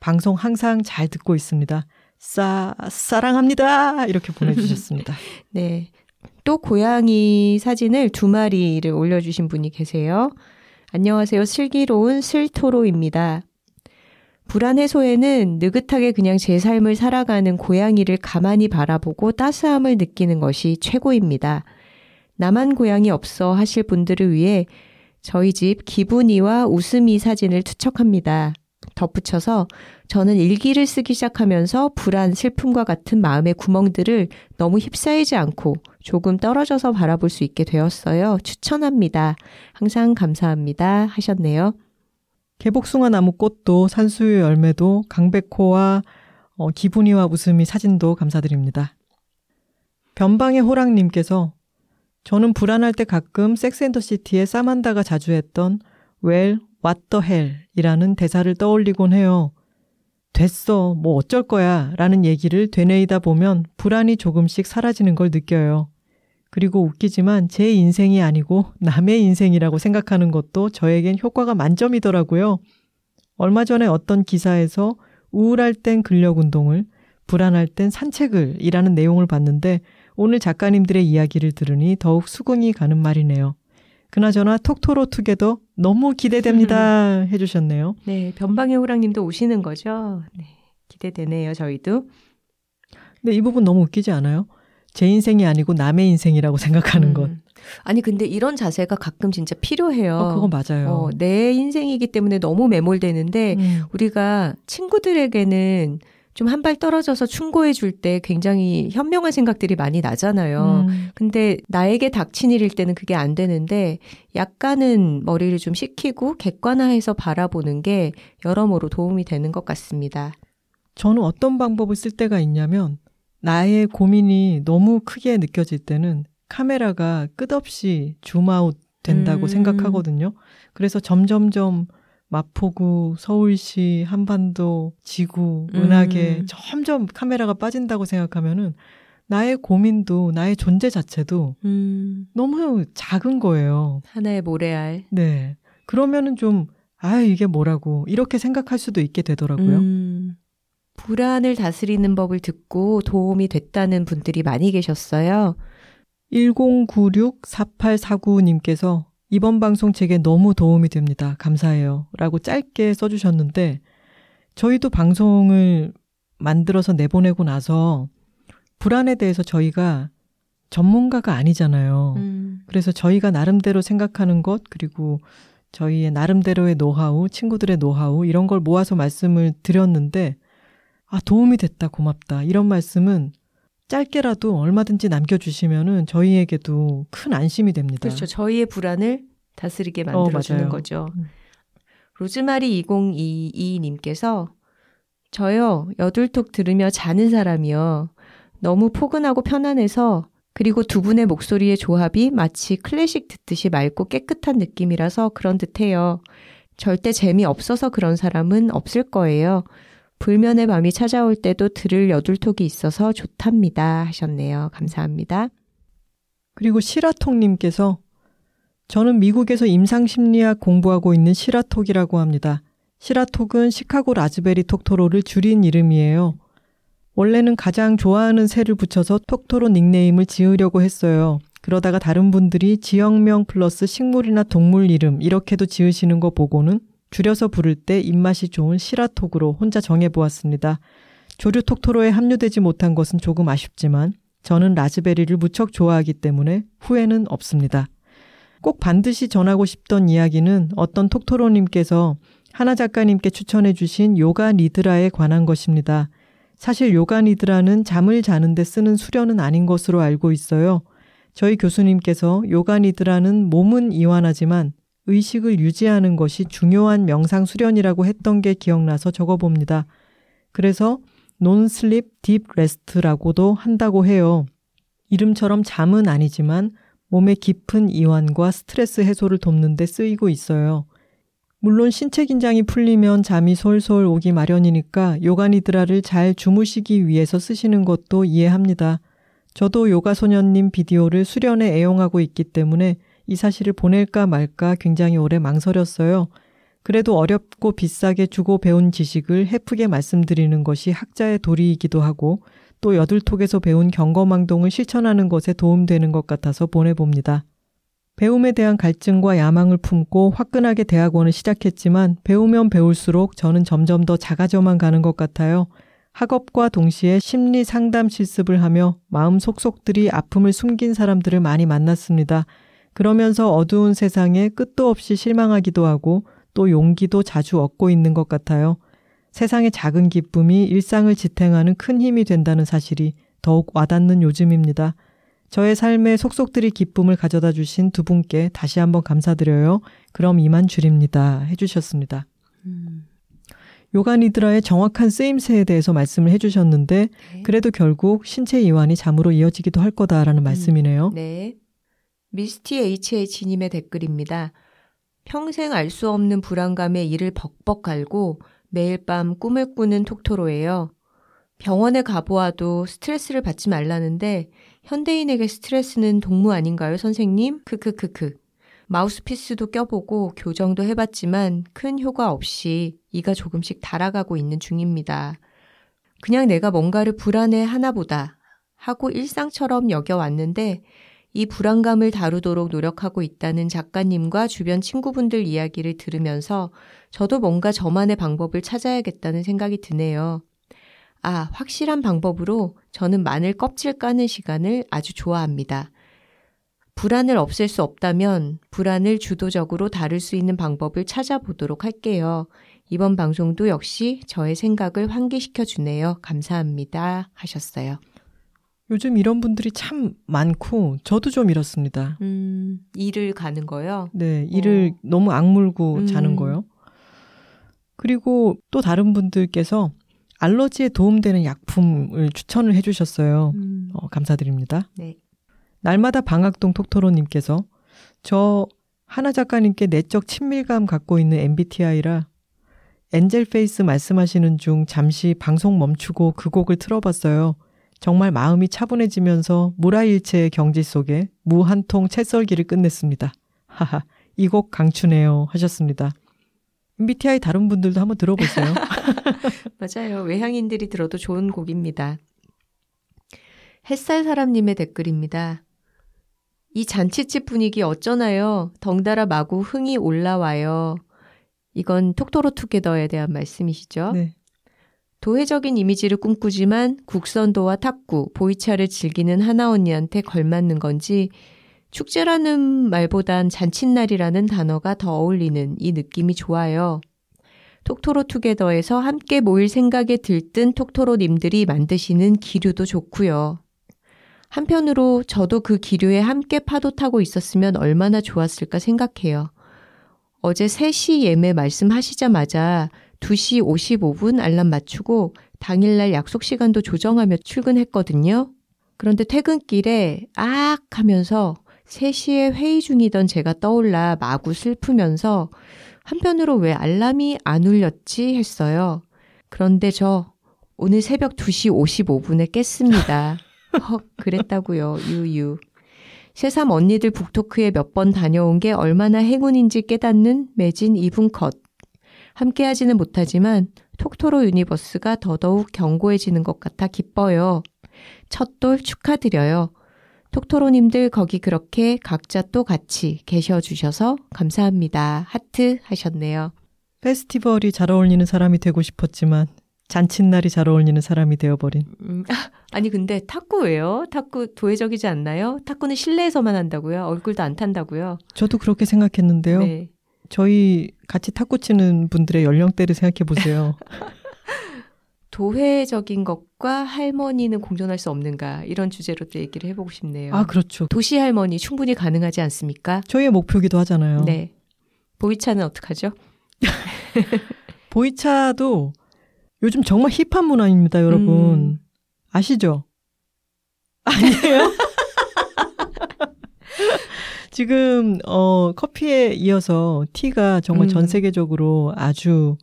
S2: 방송 항상 잘 듣고 있습니다. 싸, 사랑합니다! 이렇게 보내주셨습니다.
S1: 네. 또 고양이 사진을 두 마리를 올려주신 분이 계세요. 안녕하세요. 슬기로운 슬토로입니다. 불안 해소에는 느긋하게 그냥 제 삶을 살아가는 고양이를 가만히 바라보고 따스함을 느끼는 것이 최고입니다. 나만 고양이 없어 하실 분들을 위해 저희 집 기분이와 웃음이 사진을 투척합니다. 덧붙여서 저는 일기를 쓰기 시작하면서 불안, 슬픔과 같은 마음의 구멍들을 너무 휩싸이지 않고 조금 떨어져서 바라볼 수 있게 되었어요. 추천합니다. 항상 감사합니다. 하셨네요.
S2: 개복숭아 나무 꽃도 산수유 열매도 강백호와 어, 기분이와 웃음이 사진도 감사드립니다. 변방의 호랑님께서 저는 불안할 때 가끔 섹스앤더시티에 사만다가 자주 했던 Well, what the hell 이라는 대사를 떠올리곤 해요. 됐어, 뭐 어쩔 거야 라는 얘기를 되뇌이다 보면 불안이 조금씩 사라지는 걸 느껴요. 그리고 웃기지만 제 인생이 아니고 남의 인생이라고 생각하는 것도 저에겐 효과가 만점이더라고요. 얼마 전에 어떤 기사에서 우울할 땐 근력 운동을, 불안할 땐 산책을 이라는 내용을 봤는데 오늘 작가님들의 이야기를 들으니 더욱 수긍이 가는 말이네요. 그나저나 톡토로 투게더 너무 기대됩니다 해주셨네요.
S1: 네, 변방의 호랑님도 오시는 거죠? 네, 기대되네요, 저희도.
S2: 근데 이 부분 너무 웃기지 않아요? 제 인생이 아니고 남의 인생이라고 생각하는
S1: 음.
S2: 것.
S1: 아니, 근데 이런 자세가 가끔 진짜 필요해요.
S2: 어, 그거 맞아요.
S1: 어, 내 인생이기 때문에 너무 매몰되는데,
S2: 음.
S1: 우리가 친구들에게는 좀 한 발 떨어져서 충고해 줄 때 굉장히 현명한 생각들이 많이 나잖아요.
S2: 음.
S1: 근데 나에게 닥친 일일 때는 그게 안 되는데 약간은 머리를 좀 식히고 객관화해서 바라보는 게 여러모로 도움이 되는 것 같습니다.
S2: 저는 어떤 방법을 쓸 때가 있냐면 나의 고민이 너무 크게 느껴질 때는 카메라가 끝없이 줌아웃 된다고
S1: 음.
S2: 생각하거든요. 그래서 점점점 마포구, 서울시, 한반도, 지구, 은하계
S1: 음.
S2: 점점 카메라가 빠진다고 생각하면은 나의 고민도 나의 존재 자체도
S1: 음,
S2: 너무 작은 거예요.
S1: 하나의 모래알.
S2: 네. 그러면은 좀, 아, 이게 뭐라고, 이렇게 생각할 수도 있게 되더라고요.
S1: 음, 불안을 다스리는 법을 듣고 도움이 됐다는 분들이 많이 계셨어요.
S2: 1096-4849님께서 이번 방송 제게 너무 도움이 됩니다. 감사해요. 라고 짧게 써주셨는데, 저희도 방송을 만들어서 내보내고 나서 불안에 대해서 저희가 전문가가 아니잖아요.
S1: 음,
S2: 그래서 저희가 나름대로 생각하는 것, 그리고 저희의 나름대로의 노하우, 친구들의 노하우, 이런 걸 모아서 말씀을 드렸는데, 아, 도움이 됐다, 고맙다. 이런 말씀은 짧게라도 얼마든지 남겨주시면은 저희에게도 큰 안심이 됩니다.
S1: 그렇죠. 저희의 불안을 다스리게 어, 만들어주는 어, 거죠. 음. 로즈마리 2022님께서 저요, 여둘톡 들으며 자는 사람이요. 너무 포근하고 편안해서 그리고 두 분의 목소리의 조합이 마치 클래식 듣듯이 맑고 깨끗한 느낌이라서 그런 듯해요. 절대 재미없어서 그런 사람은 없을 거예요. 불면의 밤이 찾아올 때도 들을 여둘톡이 있어서 좋답니다. 하셨네요. 감사합니다.
S2: 그리고 시라톡님께서 저는 미국에서 임상심리학 공부하고 있는 시라톡이라고 합니다. 시라톡은 시카고 라즈베리 톡토로를 줄인 이름이에요. 원래는 가장 좋아하는 새를 붙여서 톡토로 닉네임을 지으려고 했어요. 그러다가 다른 분들이 지역명 플러스 식물이나 동물 이름 이렇게도 지으시는 거 보고는 줄여서 부를 때 입맛이 좋은 시라톡으로 혼자 정해보았습니다. 조류 톡토로에 합류되지 못한 것은 조금 아쉽지만 저는 라즈베리를 무척 좋아하기 때문에 후회는 없습니다. 꼭 반드시 전하고 싶던 이야기는 어떤 톡토로님께서 하나 작가님께 추천해 주신 요가 니드라에 관한 것입니다. 사실 요가 니드라는 잠을 자는데 쓰는 수련은 아닌 것으로 알고 있어요. 저희 교수님께서 요가 니드라는 몸은 이완하지만 의식을 유지하는 것이 중요한 명상 수련이라고 했던 게 기억나서 적어봅니다. 그래서 Non-Sleep Deep Rest라고도 한다고 해요. 이름처럼 잠은 아니지만 몸의 깊은 이완과 스트레스 해소를 돕는 데 쓰이고 있어요. 물론 신체 긴장이 풀리면 잠이 솔솔 오기 마련이니까 요가니드라를 잘 주무시기 위해서 쓰시는 것도 이해합니다. 저도 요가 소년님 비디오를 수련에 애용하고 있기 때문에 이 사실을 보낼까 말까 굉장히 오래 망설였어요. 그래도 어렵고 비싸게 주고 배운 지식을 해프게 말씀드리는 것이 학자의 도리이기도 하고 또 여들톡에서 배운 경거망동을 실천하는 것에 도움되는 것 같아서 보내봅니다. 배움에 대한 갈증과 야망을 품고 화끈하게 대학원을 시작했지만 배우면 배울수록 저는 점점 더 작아져만 가는 것 같아요. 학업과 동시에 심리 상담 실습을 하며 마음 속속들이 아픔을 숨긴 사람들을 많이 만났습니다. 그러면서 어두운 세상에 끝도 없이 실망하기도 하고 또 용기도 자주 얻고 있는 것 같아요. 세상의 작은 기쁨이 일상을 지탱하는 큰 힘이 된다는 사실이 더욱 와닿는 요즘입니다. 저의 삶에 속속들이 기쁨을 가져다 주신 두 분께 다시 한번 감사드려요. 그럼 이만 줄입니다. 해주셨습니다. 음. 요가니드라의 정확한 쓰임새에 대해서 말씀을 해주셨는데, 네. 그래도 결국 신체 이완이 잠으로 이어지기도 할 거다라는 음. 말씀이네요.
S1: 네. 미스티 HH님의 댓글입니다. 평생 알 수 없는 불안감에 이를 벅벅 갈고 매일 밤 꿈을 꾸는 톡토로예요. 병원에 가보아도 스트레스를 받지 말라는데 현대인에게 스트레스는 동무 아닌가요, 선생님? 크크크크. 마우스피스도 껴보고 교정도 해봤지만 큰 효과 없이 이가 조금씩 달아가고 있는 중입니다. 그냥 내가 뭔가를 불안해 하나 보다 하고 일상처럼 여겨왔는데 이 불안감을 다루도록 노력하고 있다는 작가님과 주변 친구분들 이야기를 들으면서 저도 뭔가 저만의 방법을 찾아야겠다는 생각이 드네요. 아, 확실한 방법으로 저는 마늘 껍질 까는 시간을 아주 좋아합니다. 불안을 없앨 수 없다면 불안을 주도적으로 다룰 수 있는 방법을 찾아보도록 할게요. 이번 방송도 역시 저의 생각을 환기시켜 주네요. 감사합니다. 하셨어요.
S2: 요즘 이런 분들이 참 많고 저도 좀 이렇습니다.
S1: 음, 일을 가는 거요?
S2: 네, 일을 어. 너무 악물고 음. 자는 거요. 그리고 또 다른 분들께서 알러지에 도움되는 약품을 추천을 해주셨어요. 음. 어, 감사드립니다.
S1: 네.
S2: 날마다 방학동 톡토로님께서 저 하나 작가님께 내적 친밀감 갖고 있는 MBTI라 Angel Face 말씀하시는 중 잠시 방송 멈추고 그 곡을 틀어봤어요. 정말 마음이 차분해지면서 물아일체의 경지 속에 무 한 통 채썰기를 끝냈습니다. 하하, 이 곡 강추네요. 하셨습니다. MBTI 다른 분들도 한번 들어보세요.
S1: 맞아요. 외향인들이 들어도 좋은 곡입니다. 햇살 사람님의 댓글입니다. 이 잔치집 분위기 어쩌나요? 덩달아 마구 흥이 올라와요. 이건 톡토로 투게더에 대한 말씀이시죠?
S2: 네.
S1: 도회적인 이미지를 꿈꾸지만 국선도와 탁구, 보이차를 즐기는 하나 언니한테 걸맞는 건지 축제라는 말보단 잔칫날이라는 단어가 더 어울리는 이 느낌이 좋아요. 톡토로 투게더에서 함께 모일 생각에 들뜬 톡토로님들이 만드시는 기류도 좋고요. 한편으로 저도 그 기류에 함께 파도 타고 있었으면 얼마나 좋았을까 생각해요. 어제 3시 예매 말씀하시자마자 2시 55분 알람 맞추고 당일날 약속 시간도 조정하며 출근했거든요. 그런데 퇴근길에 악 하면서 3시에 회의 중이던 제가 떠올라 마구 슬프면서 한편으로 왜 알람이 안 울렸지 했어요. 그런데 저 오늘 새벽 2시 55분에 깼습니다. 헉, 그랬다고요. 유유. 새삼 언니들 book talk에 몇 번 다녀온 게 얼마나 행운인지 깨닫는 매진 2분 컷. 함께 하지는 못하지만 톡토로 universe가 더더욱 견고해지는 것 같아 기뻐요. 첫 돌 축하드려요. 톡토로님들 거기 그렇게 각자 또 같이 계셔 주셔서 감사합니다. 하트 하셨네요.
S2: 페스티벌이 잘 어울리는 사람이 되고 싶었지만 잔칫날이 잘 어울리는 사람이 되어버린.
S1: 음, 아니 근데 탁구예요? 탁구 도회적이지 않나요? 탁구는 실내에서만 한다고요? 얼굴도 안 탄다고요?
S2: 저도 그렇게 생각했는데요.
S1: 네.
S2: 저희 같이 탁구 치는 분들의 연령대를 생각해 보세요.
S1: 도회적인 것과 할머니는 공존할 수 없는가 이런 주제로 또 얘기를 해보고 싶네요.
S2: 아 그렇죠.
S1: 도시 할머니 충분히 가능하지 않습니까?
S2: 저희의 목표기도 하잖아요.
S1: 네. 보이차는 어떡하죠?
S2: 보이차도 요즘 정말 힙한 문화입니다, 여러분.
S1: 음.
S2: 아시죠? 아니에요? 지금 어 커피에 이어서 티가 정말
S1: 음.
S2: 전 세계적으로 아주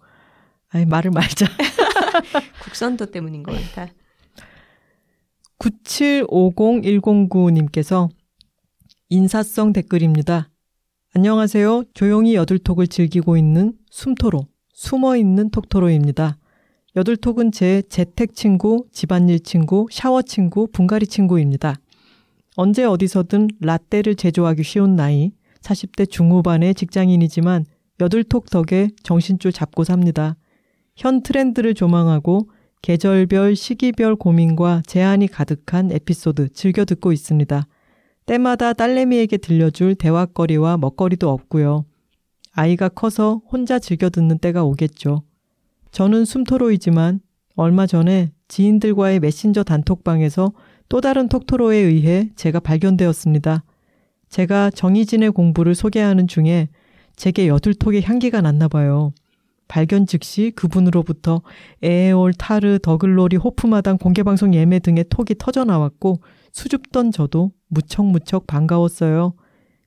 S2: 아니 말을 말자.
S1: 국선도 때문인 것 같아.
S2: 9750-109님께서 인사성 댓글입니다. 안녕하세요. 조용히 여들톡을 즐기고 있는 숨토로, 숨어 있는 톡토로입니다. 여들톡은 제 재택 친구, 집안일 친구, 샤워 친구, 분갈이 친구입니다. 언제 어디서든 라떼를 제조하기 쉬운 나이, 40대 중후반의 직장인이지만 여들톡 덕에 정신줄 잡고 삽니다. 현 트렌드를 조망하고 계절별, 시기별 고민과 제한이 가득한 에피소드 즐겨 듣고 있습니다. 때마다 딸내미에게 들려줄 대화거리와 먹거리도 없고요. 아이가 커서 혼자 즐겨 듣는 때가 오겠죠. 저는 숨토로이지만 얼마 전에 지인들과의 메신저 단톡방에서 또 다른 톡토로에 의해 제가 발견되었습니다. 제가 정희진의 공부를 소개하는 중에 제게 여들톡의 향기가 났나 봐요. 발견 즉시 그분으로부터 에에올, 타르, 더글로리, 호프마당 공개방송 예매 등의 톡이 터져 나왔고 수줍던 저도 무척무척 반가웠어요.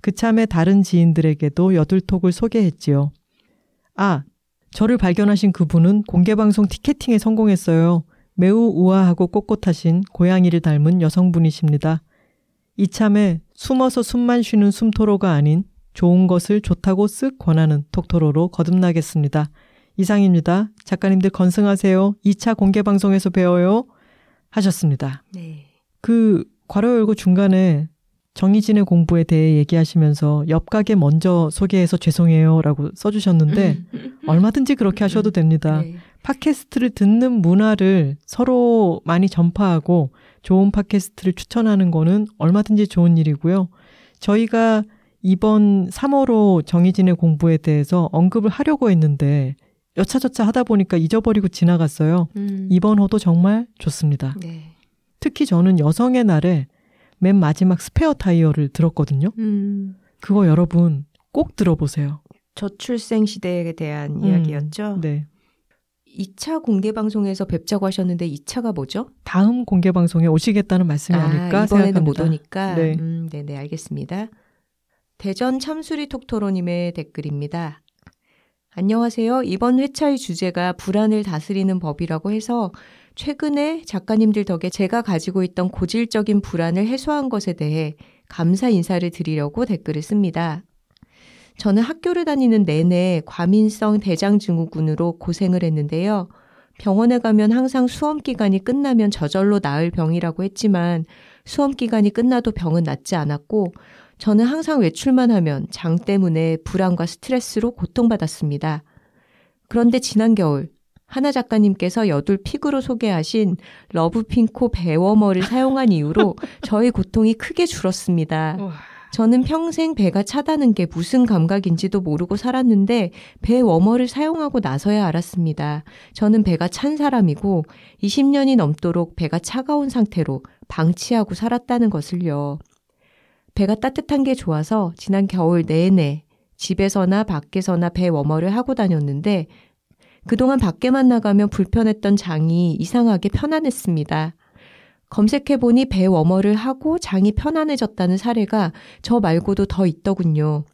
S2: 그참에 다른 지인들에게도 여들톡을 소개했지요. 아, 저를 발견하신 그분은 공개방송 티켓팅에 성공했어요. 매우 우아하고 꼿꼿하신 고양이를 닮은 여성분이십니다. 이참에 숨어서 숨만 쉬는 숨토로가 아닌 좋은 것을 좋다고 쓱 권하는 톡토로로 거듭나겠습니다. 이상입니다. 작가님들 건승하세요. 2차 공개 방송에서 배워요. 하셨습니다.
S1: 네.
S2: 그 괄호 열고 중간에 정희진의 공부에 대해 얘기하시면서 옆 가게 먼저 소개해서 죄송해요라고 써주셨는데 얼마든지 그렇게 하셔도 됩니다.
S1: 네.
S2: 팟캐스트를 듣는 문화를 서로 많이 전파하고 좋은 팟캐스트를 추천하는 거는 얼마든지 좋은 일이고요. 저희가 이번 3월호 정희진의 공부에 대해서 언급을 하려고 했는데 여차저차 하다 보니까 잊어버리고 지나갔어요.
S1: 음.
S2: 이번 호도 정말 좋습니다.
S1: 네.
S2: 특히 저는 여성의 날에 맨 마지막 스페어 타이어를 들었거든요.
S1: 음.
S2: 그거 여러분 꼭 들어보세요.
S1: 저출생 시대에 대한
S2: 음,
S1: 이야기였죠.
S2: 네.
S1: 2차 공개 방송에서 뵙자고 하셨는데 2차가 뭐죠?
S2: 다음 공개 방송에 오시겠다는 말씀이 아, 닐까
S1: 이번에는
S2: 생각합니다.
S1: 못 오니까.
S2: 네.
S1: 음, 네네, 알겠습니다. 대전 참수리 톡토로님의 댓글입니다. 안녕하세요. 이번 회차의 주제가 불안을 다스리는 법이라고 해서 최근에 작가님들 덕에 제가 가지고 있던 고질적인 불안을 해소한 것에 대해 감사 인사를 드리려고 댓글을 씁니다. 저는 학교를 다니는 내내 과민성 대장증후군으로 고생을 했는데요. 병원에 가면 항상 수험 기간이 끝나면 저절로 나을 병이라고 했지만 수험 기간이 끝나도 병은 낫지 않았고 저는 항상 외출만 하면 장 때문에 불안과 스트레스로 고통받았습니다. 그런데 지난 겨울 하나 작가님께서 여둘 픽으로 소개하신 러브핑코 배워머를 사용한 이후로 저의 고통이 크게 줄었습니다. 저는 평생 배가 차다는 게 무슨 감각인지도 모르고 살았는데 배 워머를 사용하고 나서야 알았습니다. 저는 배가 찬 사람이고 20년이 넘도록 배가 차가운 상태로 방치하고 살았다는 것을요. 배가 따뜻한 게 좋아서 지난 겨울 내내 집에서나 밖에서나 배 워머를 하고 다녔는데 그동안 밖에만 나가면 불편했던 장이 이상하게 편안했습니다. 검색해보니 배 워머를 하고 장이 편안해졌다는 사례가 저 말고도 더 있더군요.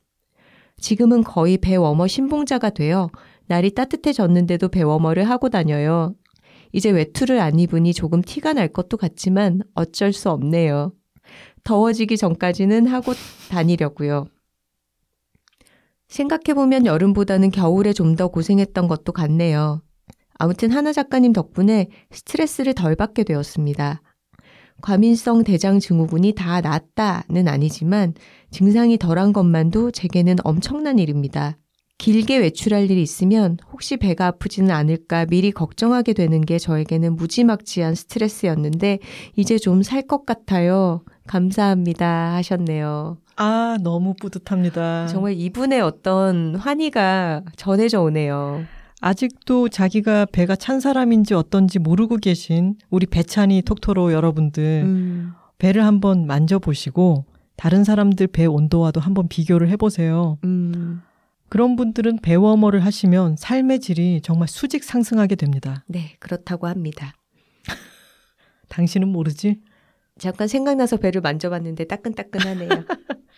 S1: 지금은 거의 배 워머 신봉자가 되어 날이 따뜻해졌는데도 배 워머를 하고 다녀요. 이제 외투를 안 입으니 조금 티가 날 것도 같지만 어쩔 수 없네요. 더워지기 전까지는 하고 다니려고요. 생각해보면 여름보다는 겨울에 좀 더 고생했던 것도 같네요. 아무튼 하나 작가님 덕분에 스트레스를 덜 받게 되었습니다. 과민성 대장 증후군이 다 낫다는 아니지만 증상이 덜한 것만도 제게는 엄청난 일입니다. 길게 외출할 일이 있으면 혹시 배가 아프지는 않을까 미리 걱정하게 되는 게 저에게는 무지막지한 스트레스였는데 이제 좀 살 것 같아요. 감사합니다 하셨네요.
S2: 아, 너무 뿌듯합니다.
S1: 정말 이분의 어떤 환희가 전해져 오네요.
S2: 아직도 자기가 배가 찬 사람인지 어떤지 모르고 계신 우리 배찬이 톡토로 여러분들 음. 배를 한번 만져보시고 다른 사람들 배 온도와도 한번 비교를 해보세요. 음. 그런 분들은 배워머를 하시면 삶의 질이 정말 수직 상승하게 됩니다.
S1: 네, 그렇다고 합니다.
S2: 당신은 모르지?
S1: 잠깐 생각나서 배를 만져봤는데 따끈따끈하네요.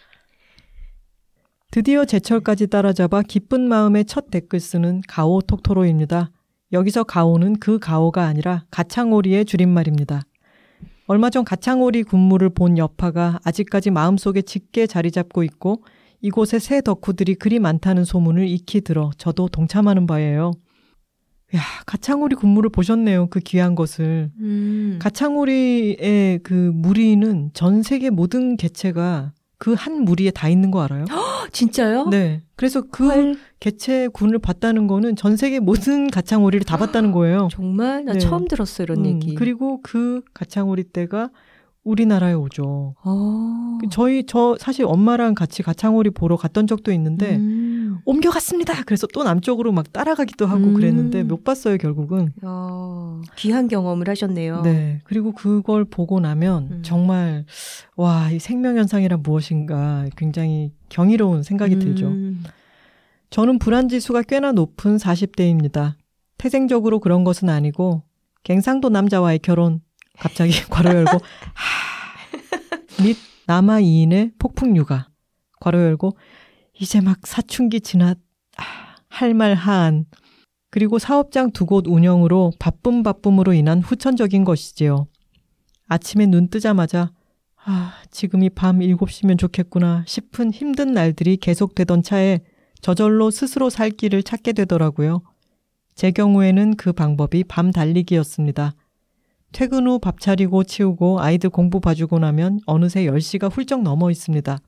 S2: 드디어 제철까지 따라잡아 기쁜 마음에 첫 댓글 쓰는 가오 톡토로입니다. 여기서 가오는 그 가오가 아니라 가창오리의 줄임말입니다. 얼마 전 가창오리 군무를 본 여파가 아직까지 마음속에 짙게 자리 잡고 있고 이곳에 새 덕후들이 그리 많다는 소문을 익히 들어 저도 동참하는 바예요. 야, 가창오리 군무를 보셨네요. 그 귀한 것을. 음. 가창오리의 그 무리는 전 세계 모든 개체가 그 한 무리에 다 있는 거 알아요?
S1: 진짜요?
S2: 네. 그래서 그 헐. 개체군을 봤다는 거는 전 세계 모든 가창오리를 다 봤다는 거예요.
S1: 정말? 나 네. 처음 들었어, 이런 음, 얘기.
S2: 그리고 그 가창오리 때가 우리나라에 오죠. 아. 저희 저 사실 엄마랑 같이 가창오리 보러 갔던 적도 있는데 음. 옮겨갔습니다. 그래서 또 남쪽으로 막 따라가기도 하고 음. 그랬는데 못 봤어요 결국은. 야,
S1: 귀한 경험을 하셨네요.
S2: 네. 그리고 그걸 보고 나면 음. 정말 와 이 생명 현상이란 무엇인가 굉장히 경이로운 생각이 들죠. 음. 저는 불안 지수가 꽤나 높은 40대입니다. 태생적으로 그런 것은 아니고 갱상도 남자와의 결혼 갑자기 괄호 열고 하, 및 남아 이인의 폭풍 육아 괄호 열고 이제 막 사춘기 지났 할말 하안 그리고 사업장 두 곳 운영으로 바쁨 바쁨으로 인한 후천적인 것이지요. 아침에 눈 뜨자마자 아, 지금이 밤 7시면 좋겠구나 싶은 힘든 날들이 계속되던 차에 저절로 스스로 살 길을 찾게 되더라고요. 제 경우에는 그 방법이 밤 달리기였습니다. 퇴근 후 밥 차리고 치우고 아이들 공부 봐주고 나면 어느새 10시가 훌쩍 넘어 있습니다.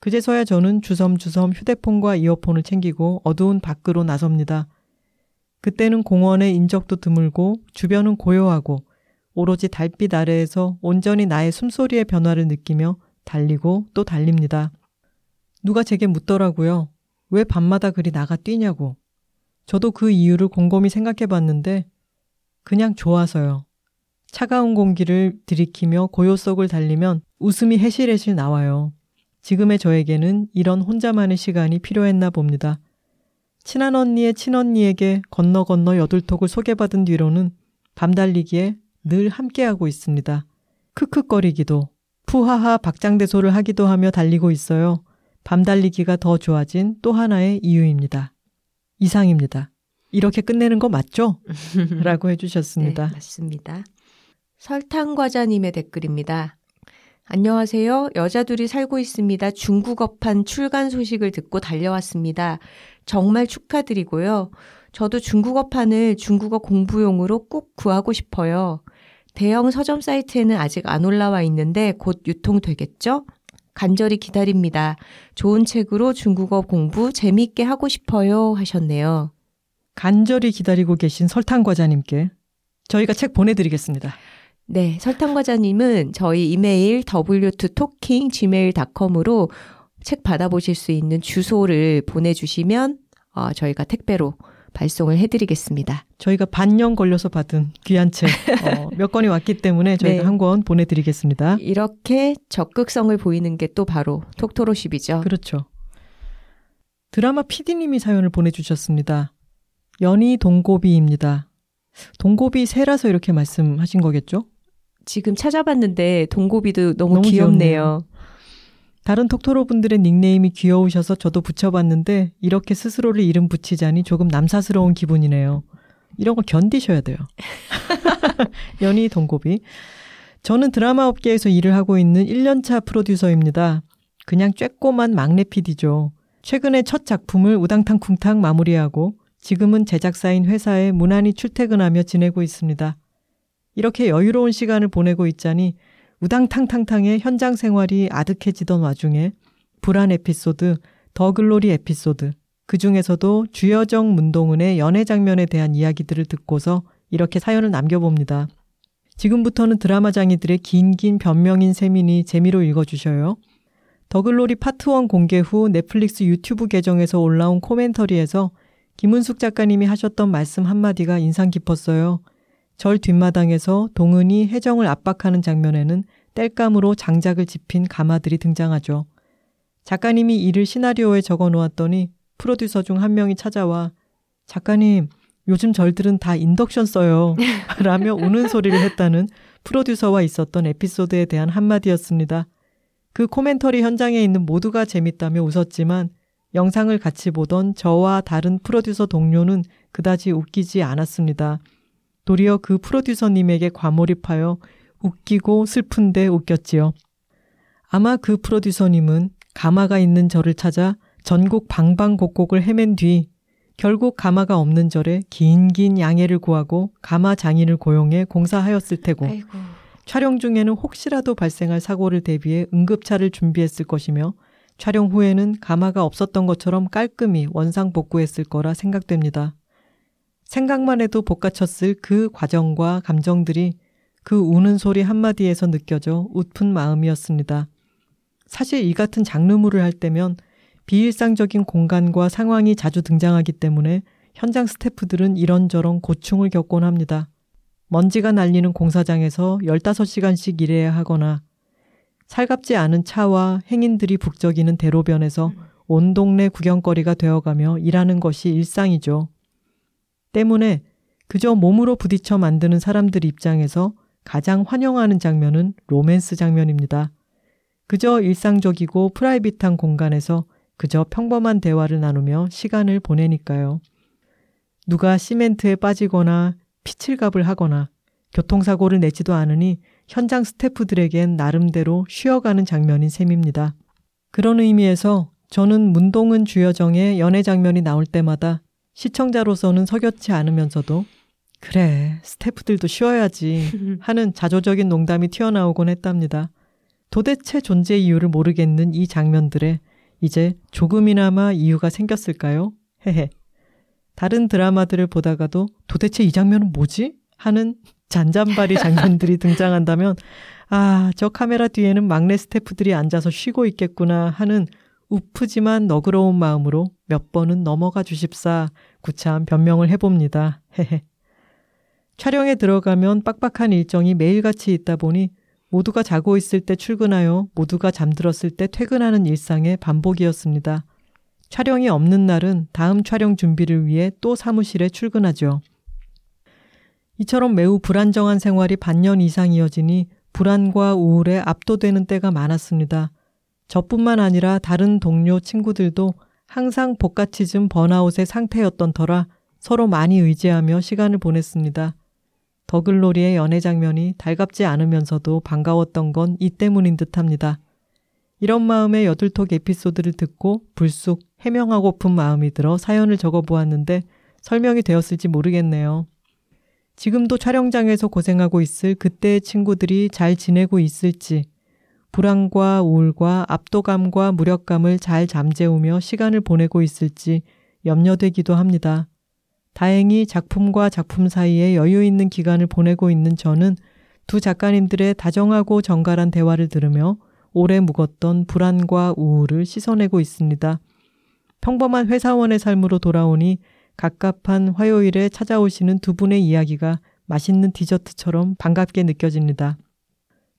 S2: 그제서야 저는 주섬주섬 휴대폰과 이어폰을 챙기고 어두운 밖으로 나섭니다. 그때는 공원에 인적도 드물고 주변은 고요하고 오로지 달빛 아래에서 온전히 나의 숨소리의 변화를 느끼며 달리고 또 달립니다. 누가 제게 묻더라고요. 왜 밤마다 그리 나가 뛰냐고. 저도 그 이유를 곰곰이 생각해 봤는데 그냥 좋아서요. 차가운 공기를 들이키며 고요 속을 달리면 웃음이 해실해실 나와요. 지금의 저에게는 이런 혼자만의 시간이 필요했나 봅니다. 친한 언니의 친언니에게 건너 건너 여둘톡을 소개받은 뒤로는 밤 달리기에 늘 함께하고 있습니다. 크크거리기도, 푸하하 박장대소를 하기도 하며 달리고 있어요. 밤 달리기가 더 좋아진 또 하나의 이유입니다. 이상입니다. 이렇게 끝내는 거 맞죠? 라고 해주셨습니다.
S1: 네, 맞습니다. 설탕과자님의 댓글입니다. 안녕하세요. 여자들이 살고 있습니다. 중국어판 출간 소식을 듣고 달려왔습니다. 정말 축하드리고요. 저도 중국어판을 중국어 공부용으로 꼭 구하고 싶어요. 대형 서점 사이트에는 아직 안 올라와 있는데 곧 유통되겠죠? 간절히 기다립니다. 좋은 책으로 중국어 공부 재미있게 하고 싶어요 하셨네요.
S2: 간절히 기다리고 계신 설탕과자님께 저희가 책 보내드리겠습니다.
S1: 네, 설탕과자님은 저희 이메일 w2talking gmail.com으로 책 받아보실 수 있는 주소를 보내주시면 어, 저희가 택배로 발송을 해드리겠습니다.
S2: 저희가 반년 걸려서 받은 귀한 책 어, 몇 권이 왔기 때문에 저희가 네. 한권 보내드리겠습니다.
S1: 이렇게 적극성을 보이는 게 또 바로 톡토로십이죠.
S2: 그렇죠. 드라마 PD님이 사연을 보내주셨습니다. 연희 동고비입니다. 동고비 새라서 이렇게 말씀하신 거겠죠?
S1: 지금 찾아봤는데 동고비도 너무, 너무 귀엽네요. 귀엽네요.
S2: 다른 톡토로 분들의 닉네임이 귀여우셔서 저도 붙여봤는데 이렇게 스스로를 이름 붙이자니 조금 남사스러운 기분이네요. 이런 거 견디셔야 돼요. 연희 동고비. 저는 드라마 업계에서 일을 하고 있는 1년차 프로듀서입니다. 그냥 쬐꼬만 막내 PD죠. 최근에 첫 작품을 우당탕쿵탕 마무리하고 지금은 제작사인 회사에 무난히 출퇴근하며 지내고 있습니다. 이렇게 여유로운 시간을 보내고 있자니 우당탕탕탕의 현장 생활이 아득해지던 와중에 불안 에피소드, 더 글로리 에피소드, 그 중에서도 주여정 문동은의 연애 장면에 대한 이야기들을 듣고서 이렇게 사연을 남겨봅니다. 지금부터는 드라마장이들의 긴긴 변명인 세민이 재미로 읽어주셔요. 더글로리 파트 1 공개 후 넷플릭스 유튜브 계정에서 올라온 코멘터리에서 김은숙 작가님이 하셨던 말씀 한마디가 인상 깊었어요. 절 뒷마당에서 동은이 해정을 압박하는 장면에는 땔감으로 장작을 집힌 가마들이 등장하죠. 작가님이 이를 시나리오에 적어 놓았더니 프로듀서 중 한 명이 찾아와 작가님, 요즘 절들은 다 인덕션 써요. 라며 우는 소리를 했다는 프로듀서와 있었던 에피소드에 대한 한마디였습니다. 그 코멘터리 현장에 있는 모두가 재밌다며 웃었지만 영상을 같이 보던 저와 다른 프로듀서 동료는 그다지 웃기지 않았습니다. 도리어 그 프로듀서님에게 과몰입하여 웃기고 슬픈데 웃겼지요. 아마 그 프로듀서님은 가마가 있는 절을 찾아 전국 방방곡곡을 헤맨 뒤 결국 가마가 없는 절에 긴긴 양해를 구하고 가마 장인을 고용해 공사하였을 테고 아이고. 촬영 중에는 혹시라도 발생할 사고를 대비해 응급차를 준비했을 것이며 촬영 후에는 가마가 없었던 것처럼 깔끔히 원상 복구했을 거라 생각됩니다. 생각만 해도 볶아쳤을 그 과정과 감정들이 그 우는 소리 한마디에서 느껴져 웃픈 마음이었습니다. 사실 이 같은 장르물을 할 때면 비일상적인 공간과 상황이 자주 등장하기 때문에 현장 스태프들은 이런저런 고충을 겪곤 합니다. 먼지가 날리는 공사장에서 15시간씩 일해야 하거나 살갑지 않은 차와 행인들이 북적이는 대로변에서 온 동네 구경거리가 되어가며 일하는 것이 일상이죠. 때문에 그저 몸으로 부딪혀 만드는 사람들 입장에서 가장 환영하는 장면은 로맨스 장면입니다. 그저 일상적이고 private한 공간에서 그저 평범한 대화를 나누며 시간을 보내니까요. 누가 시멘트에 빠지거나 피칠갑을 하거나 교통사고를 내지도 않으니 현장 스태프들에겐 나름대로 쉬어가는 장면인 셈입니다. 그런 의미에서 저는 문동은 주여정의 연애 장면이 나올 때마다 시청자로서는 석연치 않으면서도 그래, 스태프들도 쉬어야지 하는 자조적인 농담이 튀어나오곤 했답니다. 도대체 존재 이유를 모르겠는 이 장면들에 이제 조금이나마 이유가 생겼을까요? 헤헤. 다른 드라마들을 보다가도 도대체 이 장면은 뭐지? 하는 잔잔바리 장면들이 등장한다면 아, 저 카메라 뒤에는 막내 스태프들이 앉아서 쉬고 있겠구나 하는 우프지만 너그러운 마음으로 몇 번은 넘어가 주십사 구차한 변명을 해봅니다. 촬영에 들어가면 빡빡한 일정이 매일같이 있다 보니 모두가 자고 있을 때 출근하여 모두가 잠들었을 때 퇴근하는 일상의 반복이었습니다. 촬영이 없는 날은 다음 촬영 준비를 위해 또 사무실에 출근하죠. 이처럼 매우 불안정한 생활이 반년 이상 이어지니 불안과 우울에 압도되는 때가 많았습니다. 저뿐만 아니라 다른 동료 친구들도 항상 복가치즘 번아웃의 상태였던 터라 서로 많이 의지하며 시간을 보냈습니다. 더글로리의 연애 장면이 달갑지 않으면서도 반가웠던 건 이 때문인 듯 합니다. 이런 마음의 여둘톡 에피소드를 듣고 불쑥 해명하고픈 마음이 들어 사연을 적어 보았는데 설명이 되었을지 모르겠네요. 지금도 촬영장에서 고생하고 있을 그때의 친구들이 잘 지내고 있을지, 불안과 우울과 압도감과 무력감을 잘 잠재우며 시간을 보내고 있을지 염려되기도 합니다. 다행히 작품과 작품 사이에 여유 있는 기간을 보내고 있는 저는 두 작가님들의 다정하고 정갈한 대화를 들으며 오래 묵었던 불안과 우울을 씻어내고 있습니다. 평범한 회사원의 삶으로 돌아오니 갑갑한 화요일에 찾아오시는 두 분의 이야기가 맛있는 디저트처럼 반갑게 느껴집니다.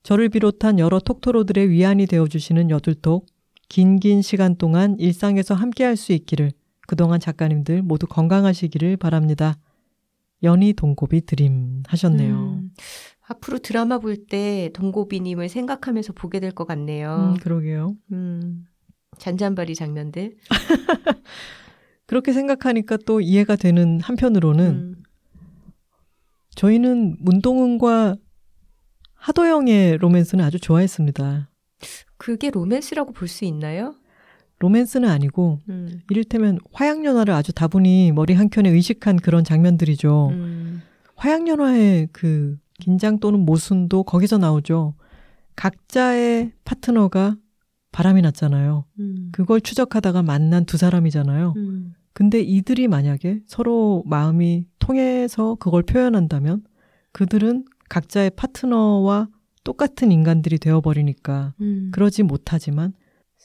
S2: 저를 비롯한 여러 톡토로들의 위안이 되어주시는 여둘톡, 긴긴 시간 동안 일상에서 함께할 수 있기를 그동안 작가님들 모두 건강하시기를 바랍니다. 연희 동고비 드림 하셨네요. 음,
S1: 앞으로 드라마 볼 때 동고비님을 생각하면서 보게 될 것 같네요.
S2: 음, 그러게요.
S1: 음, 잔잔바리 장면들.
S2: 그렇게 생각하니까 또 이해가 되는 한편으로는 음. 저희는 문동은과 하도영의 로맨스는 아주 좋아했습니다.
S1: 그게 로맨스라고 볼 수 있나요?
S2: 로맨스는 아니고 음. 이를테면 화양연화를 아주 다분히 머리 한켠에 의식한 그런 장면들이죠. 음. 화양연화의 그 긴장 또는 모순도 거기서 나오죠. 각자의 파트너가 바람이 났잖아요. 음. 그걸 추적하다가 만난 두 사람이잖아요. 음. 근데 이들이 만약에 서로 마음이 통해서 그걸 표현한다면 그들은 각자의 파트너와 똑같은 인간들이 되어버리니까 음. 그러지 못하지만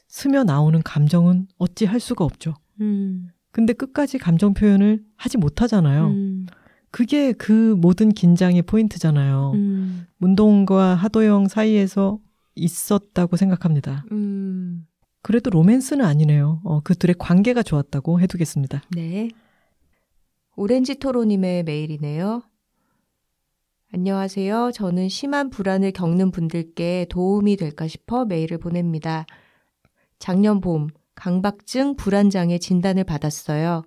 S2: 스며 나오는 감정은 어찌 할 수가 없죠. 음. 근데 끝까지 감정 표현을 하지 못하잖아요. 음. 그게 그 모든 긴장의 포인트잖아요. 음. 문동과 하도영 사이에서 있었다고 생각합니다. 음. 그래도 로맨스는 아니네요. 어, 그 둘의 관계가 좋았다고 해두겠습니다.
S1: 네. 오렌지 토로님의 메일이네요. 안녕하세요. 저는 심한 불안을 겪는 분들께 도움이 될까 싶어 메일을 보냅니다. 작년 봄, 강박증 불안장애 진단을 받았어요.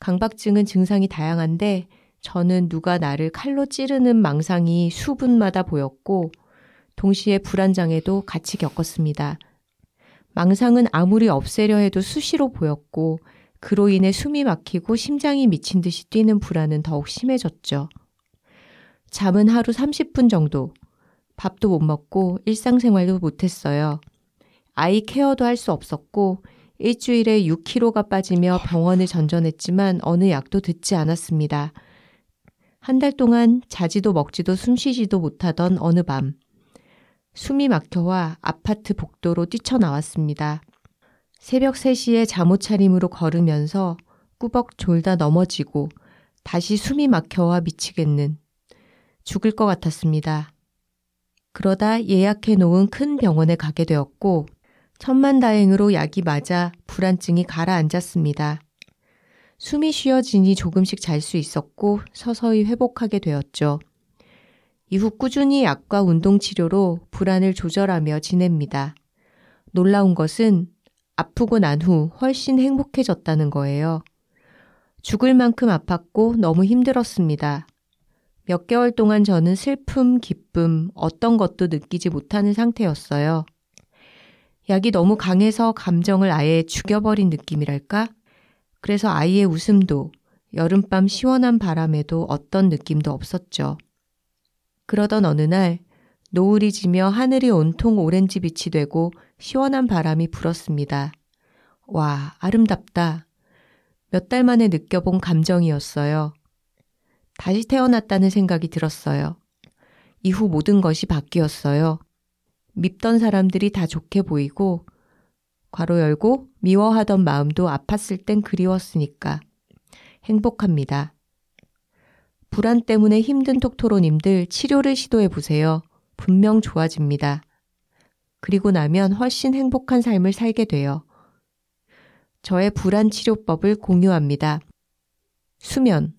S1: 강박증은 증상이 다양한데 저는 누가 나를 칼로 찌르는 망상이 수분마다 보였고 동시에 불안장애도 같이 겪었습니다. 망상은 아무리 없애려 해도 수시로 보였고 그로 인해 숨이 막히고 심장이 미친 듯이 뛰는 불안은 더욱 심해졌죠. 잠은 하루 30분 정도. 밥도 못 먹고 일상생활도 못했어요. 아이 케어도 할 수 없었고 일주일에 6kg가 빠지며 병원을 전전했지만 어느 약도 듣지 않았습니다. 한 달 동안 자지도 먹지도 숨쉬지도 못하던 어느 밤 숨이 막혀와 아파트 복도로 뛰쳐나왔습니다. 새벽 3시에 잠옷 차림으로 걸으면서 꾸벅 졸다 넘어지고 다시 숨이 막혀와 미치겠는 죽을 것 같았습니다. 그러다 예약해 놓은 큰 병원에 가게 되었고 천만 다행으로 약이 맞아 불안증이 가라앉았습니다. 숨이 쉬어지니 조금씩 잘 수 있었고 서서히 회복하게 되었죠. 이후 꾸준히 약과 운동 치료로 불안을 조절하며 지냅니다. 놀라운 것은 아프고 난 후 훨씬 행복해졌다는 거예요. 죽을 만큼 아팠고 너무 힘들었습니다. 몇 개월 동안 저는 슬픔, 기쁨, 어떤 것도 느끼지 못하는 상태였어요. 약이 너무 강해서 감정을 아예 죽여버린 느낌이랄까? 그래서 아이의 웃음도, 여름밤 시원한 바람에도 어떤 느낌도 없었죠. 그러던 어느 날 노을이 지며 하늘이 온통 오렌지빛이 되고 시원한 바람이 불었습니다. 와, 아름답다. 몇 달 만에 느껴본 감정이었어요. 다시 태어났다는 생각이 들었어요. 이후 모든 것이 바뀌었어요. 밉던 사람들이 다 좋게 보이고, 괄호 열고 미워하던 마음도 아팠을 땐 그리웠으니까 행복합니다. 불안 때문에 힘든 톡토로님들 치료를 시도해 보세요. 분명 좋아집니다. 그리고 나면 훨씬 행복한 삶을 살게 돼요. 저의 불안 치료법을 공유합니다. 수면.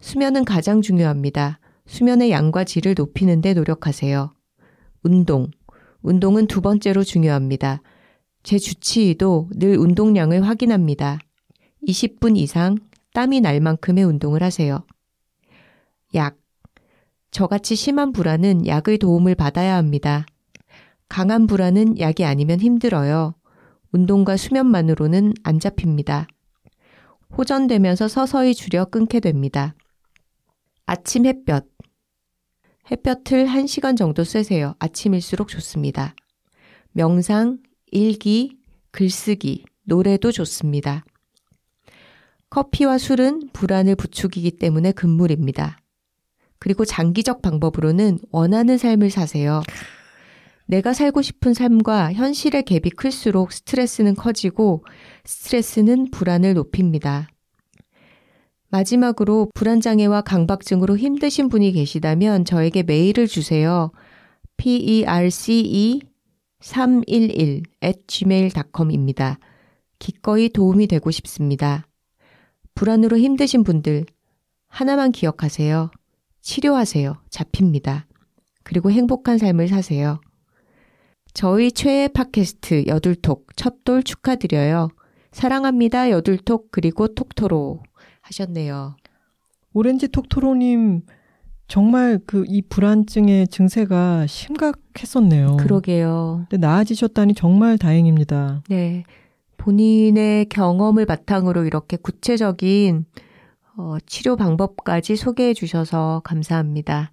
S1: 수면은 가장 중요합니다. 수면의 양과 질을 높이는 데 노력하세요. 운동. 운동은 두 번째로 중요합니다. 제 주치의도 늘 운동량을 확인합니다. 20분 이상 땀이 날 만큼의 운동을 하세요. 약. 저같이 심한 불안은 약의 도움을 받아야 합니다. 강한 불안은 약이 아니면 힘들어요. 운동과 수면만으로는 안 잡힙니다. 호전되면서 서서히 줄여 끊게 됩니다. 아침 햇볕. 햇볕을 1시간 정도 쐬세요. 아침일수록 좋습니다. 명상, 일기, 글쓰기, 노래도 좋습니다. 커피와 술은 불안을 부추기기 때문에 금물입니다. 그리고 장기적 방법으로는 원하는 삶을 사세요. 내가 살고 싶은 삶과 현실의 갭이 클수록 스트레스는 커지고 스트레스는 불안을 높입니다. 마지막으로 불안장애와 강박증으로 힘드신 분이 계시다면 저에게 메일을 주세요. perce 311 at gmail.com입니다. 기꺼이 도움이 되고 싶습니다. 불안으로 힘드신 분들, 하나만 기억하세요. 치료하세요. 잡힙니다. 그리고 행복한 삶을 사세요. 저희 최애 팟캐스트 여둘톡 첫돌 축하드려요. 사랑합니다. 여둘톡 그리고 톡토로 하셨네요.
S2: 오렌지 톡토로님 정말 그 이 불안증의 증세가 심각했었네요.
S1: 그러게요.
S2: 근데 나아지셨다니 정말 다행입니다.
S1: 네. 본인의 경험을 바탕으로 이렇게 구체적인 어, 치료 방법까지 소개해 주셔서 감사합니다.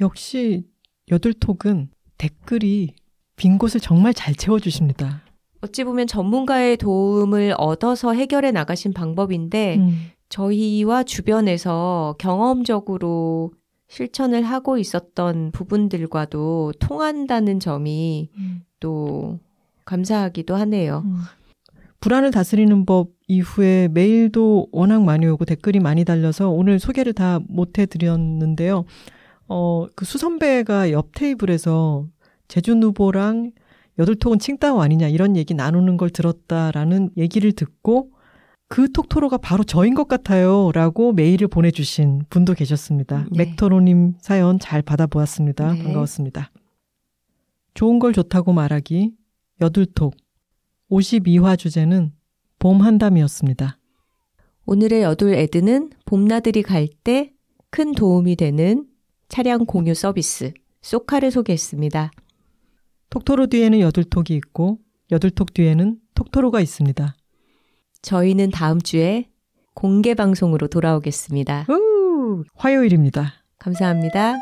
S2: 역시 여둘톡은 댓글이 빈 곳을 정말 잘 채워주십니다.
S1: 어찌 보면 전문가의 도움을 얻어서 해결해 나가신 방법인데
S2: 음.
S1: 저희와 주변에서 경험적으로 실천을 하고 있었던 부분들과도 통한다는 점이
S2: 음.
S1: 또 감사하기도 하네요.
S2: 음. 불안을 다스리는 법 이후에 메일도 워낙 많이 오고 댓글이 많이 달려서 오늘 소개를 다 못 해드렸는데요. 어, 그 수선배가 옆 테이블에서 제준 후보랑 여덟톡은 칭따오 아니냐 이런 얘기 나누는 걸 들었다라는 얘기를 듣고 그 톡토로가 바로 저인 것 같아요 라고 메일을 보내주신 분도 계셨습니다.
S1: 네.
S2: 맥토로님 사연 잘 받아보았습니다.
S1: 네.
S2: 반가웠습니다. 좋은 걸 좋다고 말하기 여둘톡 52화 주제는 봄 한담이었습니다.
S1: 오늘의 여둘 애드는 봄나들이 갈 때 큰 도움이 되는 차량 공유 서비스 소카를 소개했습니다.
S2: 톡토로 뒤에는 여둘톡이 있고 여둘톡 뒤에는 톡토로가 있습니다.
S1: 저희는 다음 주에 공개 방송으로 돌아오겠습니다.
S2: 우! 화요일입니다.
S1: 감사합니다.